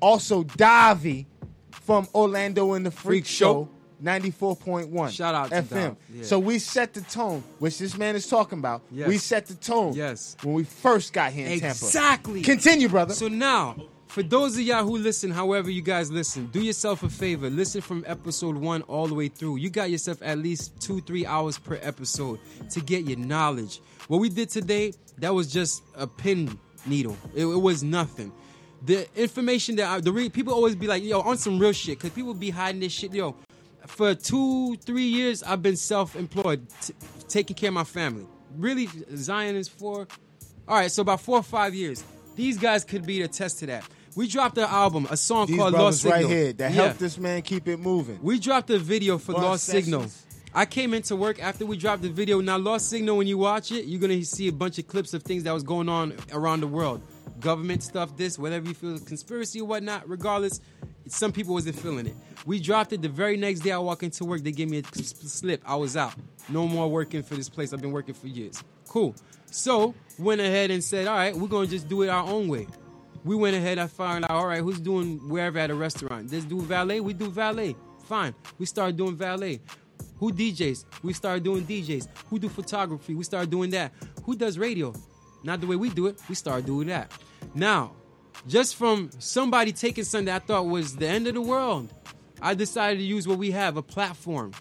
Also, Davi from Orlando in the Freak, Freak Show. Show. 94.1 Shout out to FM. Yeah. So we set the tone, which this man is talking about. Yes. We set the tone Yes. when we first got here in Exactly. Tampa. Continue, brother. So now, for those of y'all who listen, however you guys listen, do yourself a favor. Listen from episode one all the way through. You got yourself at least two, three hours per episode to get your knowledge. What we did today, that was just a pin needle. It, it was nothing. The information that I, the re, people always be like, yo, on some real shit, because people be hiding this shit. Yo, for two, three years, I've been self-employed, t- taking care of my family. Really, Zion is for all right, so about four or five years. These guys could be the test to that. We dropped an album, a song These called Lost Signal. right here that Yeah. helped this man keep it moving. We dropped a video for Bus Lost Signal. I came into work after we dropped the video. Now, Lost Signal, when you watch it, you're gonna see a bunch of clips of things that was going on around the world, government stuff, this, whatever you feel, conspiracy or whatnot. Regardless, some people wasn't feeling it. We dropped it the very next day. I walk into work, they gave me a slip. I was out. No more working for this place. I've been working for years. Cool. So went ahead and said, all right, we're gonna just do it our own way. We went ahead and found out, all right, who's doing wherever at a restaurant? Let's do valet. We do valet. Fine. We started doing valet. Who DJs? We started doing DJs. Who do photography? We started doing that. Who does radio? Not the way we do it. We started doing that. Now, just from somebody taking something I thought was the end of the world, I decided to use what we have, a platform,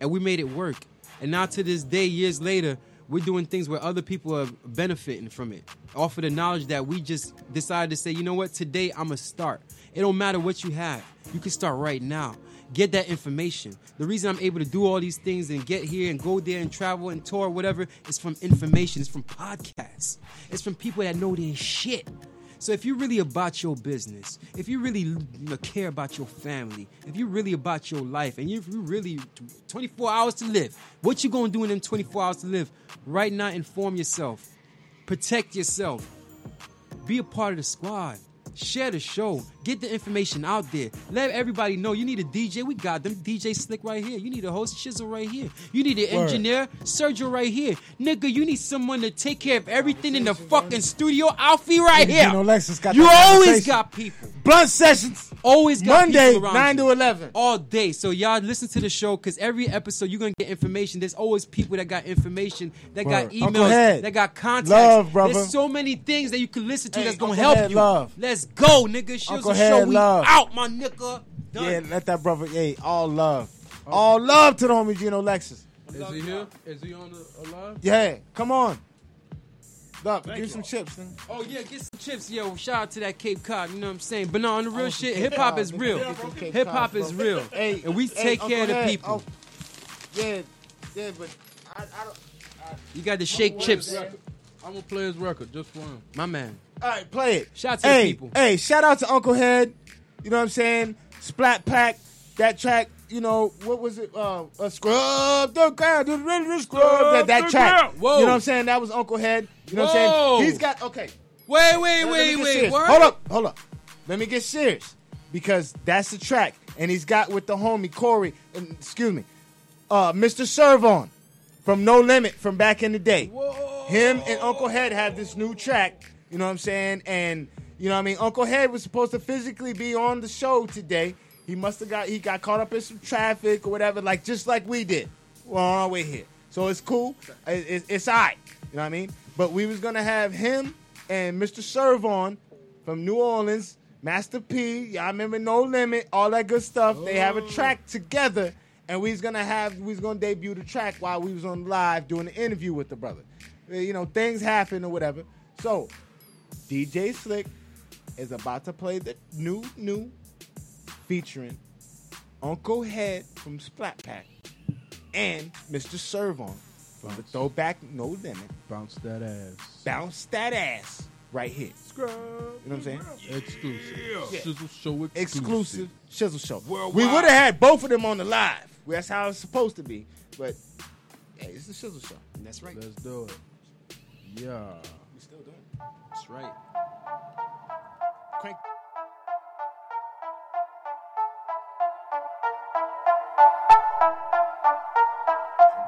and we made it work. And now to this day, years later, we're doing things where other people are benefiting from it. Off of the knowledge that we just decided to say, you know what, today I'm gonna start. It don't matter what you have. You can start right now. Get that information. The reason I'm able to do all these things and get here and go there and travel and tour, whatever, is from information. It's from podcasts. It's from people that know their shit. So if you're really about your business, if you really you know, care about your family, if you're really about your life, and you you really 24 hours to live, what you gonna do in them 24 hours to live? Right now, inform yourself, protect yourself, be a part of the squad. Share the show. Get the information out there. Let everybody know you need a DJ. We got them. DJ Slick right here. You need a host Shizzle right here. You need an Word. engineer Sergio right here. Nigga, you need someone to take care of everything in the fucking studio. Alfie right here. Lexus got you always got people. Blunt sessions. Always got Monday, people around 9 to 11. All day. So y'all listen to the show because every episode you're gonna get information. There's always people that got information, that got emails, that got contacts. Love, brother. There's so many things that you can listen to Hey, that's gonna help Head, you. love. Let's go, nigga. Uncle show Head, we love. out, my nigga. Done. Yeah, let that brother. Hey, all love, all love to the homie Gino Lexus. Is he here? Is he on the alive? Yeah, come on. Dup, give some chips. Man. Oh yeah, get some chips, yo. Shout out to that Cape Cod. You know what I'm saying? But no, on the real Oh, shit, hip hop is real. Yeah, Hip hop is real, Hey, and we hey, take care of the people. oh, yeah, yeah, but I, I don't. You got to shake chips. I'm gonna play his record just for him. My man. All right, play it. Shout out to hey, people. Hey, shout out to Uncle Head. You know what I'm saying? Splat Pack. That track. You know what was it? Uh, uh scrub the ground, do the rhythm, scrub that, that the track. ground. Whoa. You know what I'm saying? That was Uncle Head. You know what I'm saying? He's got okay. Wait, wait, Let- let wait, wait. Hold up, hold up. Let me get serious because that's the track, and he's got with the homie Corey. Excuse me, uh, Mr. Serv-On from No Limit from back in the day. Him and Uncle Head have this new track. You know what I'm saying? And you know what I mean. Uncle Head was supposed to physically be on the show today. He must have got he got caught up in some traffic or whatever, like just like we did. We're on our way here, so it's cool. It- it- it's alright. You know what I mean? But we was gonna have him and Mr. Serv-On from New Orleans, Master P. Y'all remember No Limit, all that good stuff. They have a oh. track together, and we was gonna have we was gonna debut the track while we was on live doing the interview with the brother. Uh, You know, things happen or whatever. So DJ Slick is about to play the new new featuring Uncle Head from Splat Pack and Mr. Serv-On from the Throwback No Limit. Bounce that ass. Bounce that ass right here. Scrub. You know what I'm saying? Exclusive. Yeah. Shizzle show exclusive. Exclusive Shizzle Show. Worldwide. We would have had both of them on the live. That's how it's supposed to be. But hey, it's the Shizzle Show. And that's right. Let's do it. Yeah. We still doing That's right. Crank.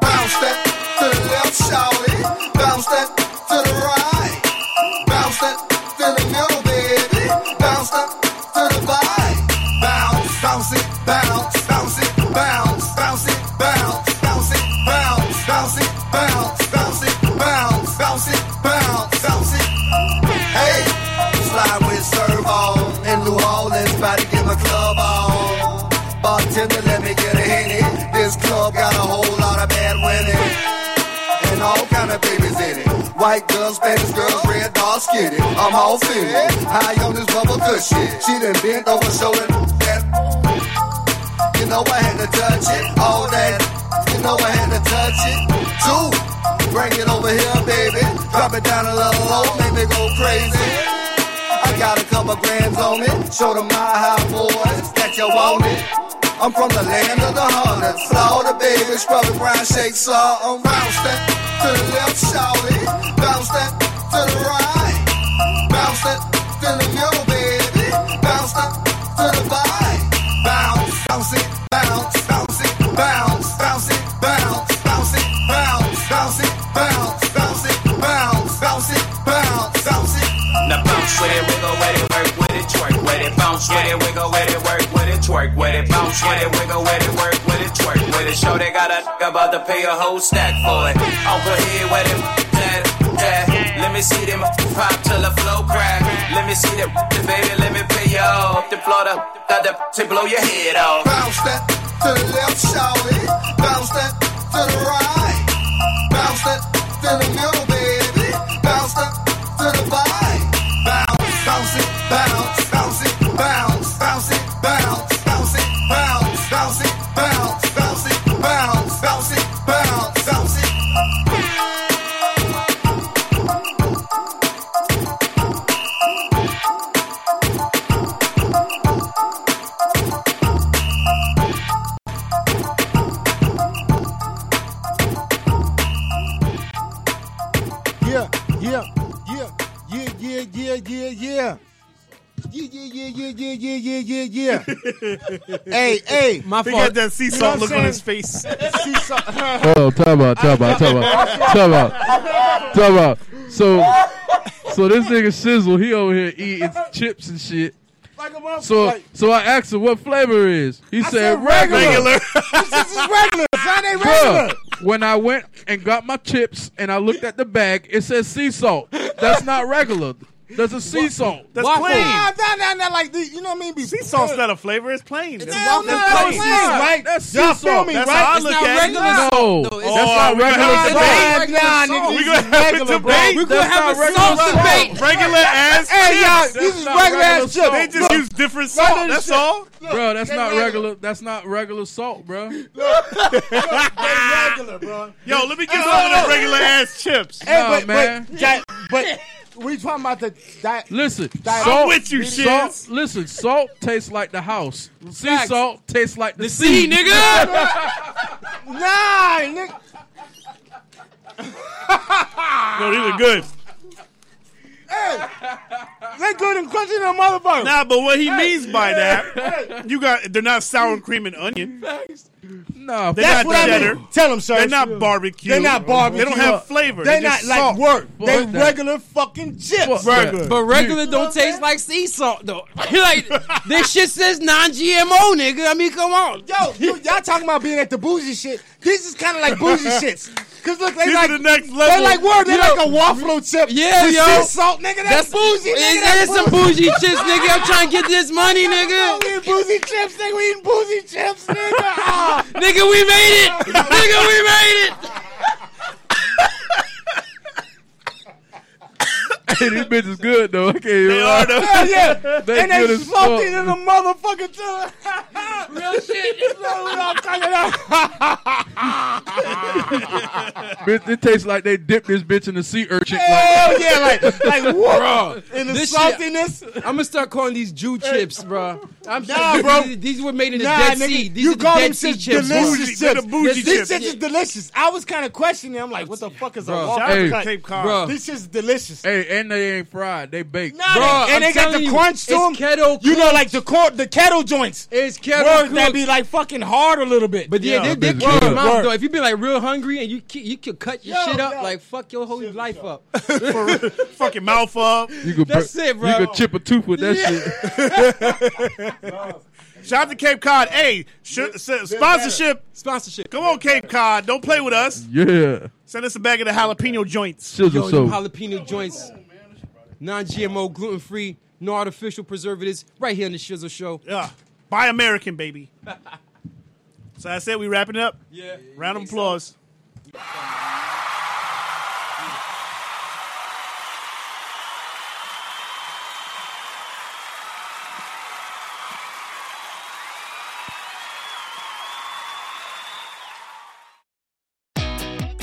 Bounce that to the left, shawty. Bounce that to the right. Bounce that to the middle, baby. Bounce that to the right. Bounce, bounce it, bounce, White girls, Spanish girls, red dogs, skinny. I'm all feeling high on this bubble shit. She done bent over, shoulder that. You know I had to touch it, all that. You know I had to touch it. Two, bring it over here, baby. Drop it down a little low, make me go crazy. Got a couple of grands on me. Show them my high boys that you want it. I'm from the land of the hundreds. Florida, baby, scrubby brown shake saw. I'm bounce that to the left, shawty. Bounce that to the right. Bounce that to the middle, baby. Bounce that to the right. Bounce, bounce it, bounce, bounce it, bounce, bounce it, bounce, bounce it, bounce, bounce it, bounce, bounce it, bounce, bounce it, bounce, bounce it. Bounce with it, wiggle with it, work with it, twerk with it, bounce with it, wiggle with it, work with it, twerk with it. Show they got a about to pay a whole stack for it. Uncle here with it, that, that. Let me see them pop till the flow crack. Let me see them, baby, let me pay you off. The floor, the, the, to blow your head off. Bounce that to the left, shawty. Bounce that to the right. Bounce that to the middle, baby. Bounce that to the right. Hey, hey, My He fault. got that sea salt look I'm on his face. Sea salt. Oh, talk about, talk about, talk about, talk about, talk about. So, so this nigga Shizzle, he over here eating chips and shit. Like a. So, Like- so I asked him what flavor is. He I said, said regular. regular. this is regular. Son ain't regular. Bruh, when I went and got my chips and I looked at the bag, it says sea salt. That's not regular. That's a sea salt. That's Nah, plain. nah, nah, nah, like the, you know what I mean? Be Sea salt's not a flavor. It's plain. It's It's nah, nah, that's plain. plain, right? That's Y'all sea feel salt. me, That's right? how I It's look not at it. regular No, salt. that's Oh, not we gonna regular have a salt. debate. Nah, nigga, We this gonna is have a regular, bro. debate. We That's gonna have not a regular salt salt. debate. Regular ass Hey, y'all, chips. this is regular regular ass salt. They just use different salt. Regular That's shit. all. Bro, that's not regular. regular. That's not regular salt, bro. regular, bro. Yo, let me get some of the regular ass chips. Hey, Nah, but, man. but, that, but we talking about the that. Listen, I'm salt, with you, salt. Listen, salt tastes like the house. Sea Facts. salt tastes like the, The sea, nigga. Nah, nigga. No, these are good. Hey, they good and crunchy than a motherfucker. Nah, but what he means by that, you got they're not sour cream and onion. Nah, They're That's not what I mean. Tell them, sir. They're not barbecue. They're not barbecue. They don't have flavor. They're They're not just like work. Fuck They that. regular fucking chips. Fuck Burger. But regular don't taste like sea salt though. like this shit says non-GMO, nigga. I mean, come on. Yo, you, y'all talking about being at the bougie shit. This is kind of like bougie shits. Cause look, they These like the next level. they like word. They Yo. like a waffle chip. Yeah, yo. salt, nigga. That's, bougie. Nigga. It That's some bougie chips, nigga. I'm trying to get this money, nigga. we eating bougie chips, nigga. We eating bougie chips, nigga. Ah. Nigga, we made it. nigga, we made it. hey, these bitches good though. I can't even They lie. are though. Hell yeah. They and good they as salty fuck. than a motherfucker too. Real shit. You know what I'm talking about? Bitch, it tastes like they dipped this bitch in the sea urchin. Like, Hell yeah, like like what? In the This shit- saltiness. I'm gonna start calling these Jew chips, bro. I'm Nah, bro. These, these were made in the Nah, Dead nigga, Sea. These you are the call them Dead Sea shit chips. bro. Bougie- delicious they're chips. the bougie These chips. shit is delicious. I was kind of questioning. I'm like, what the fuck is a Bro. waffle Shout out Hey. to Cape Cod. Bro. These shit's delicious. hey, and they ain't fried. They baked. Nah, Bro, they- I'm and they got telling the you, crunch to them. it's kettle You know, like the cor- the kettle joints. It's kettle Words that cooked. be like fucking hard a little bit. But yeah, Yeah. they, they Word, kill your mouth word. though. If you be like real hungry and you ki- you could cut your shit up, like fuck your whole life up. Fucking mouth up. You could That's it, bro. You could chip a tooth with that shit. Shout out to Cape Cod. Hey, sh- s- sponsorship. Sponsorship. Come on, Cape Cod. Don't play with us. Yeah. Send us a bag of the jalapeno joints. Sizzle Yo, them soap. jalapeno joints, non-GMO, gluten-free, no artificial preservatives, right here on the Shizzle Show. Yeah. Buy American, baby. so I said we wrapping it up. Yeah. Round of applause.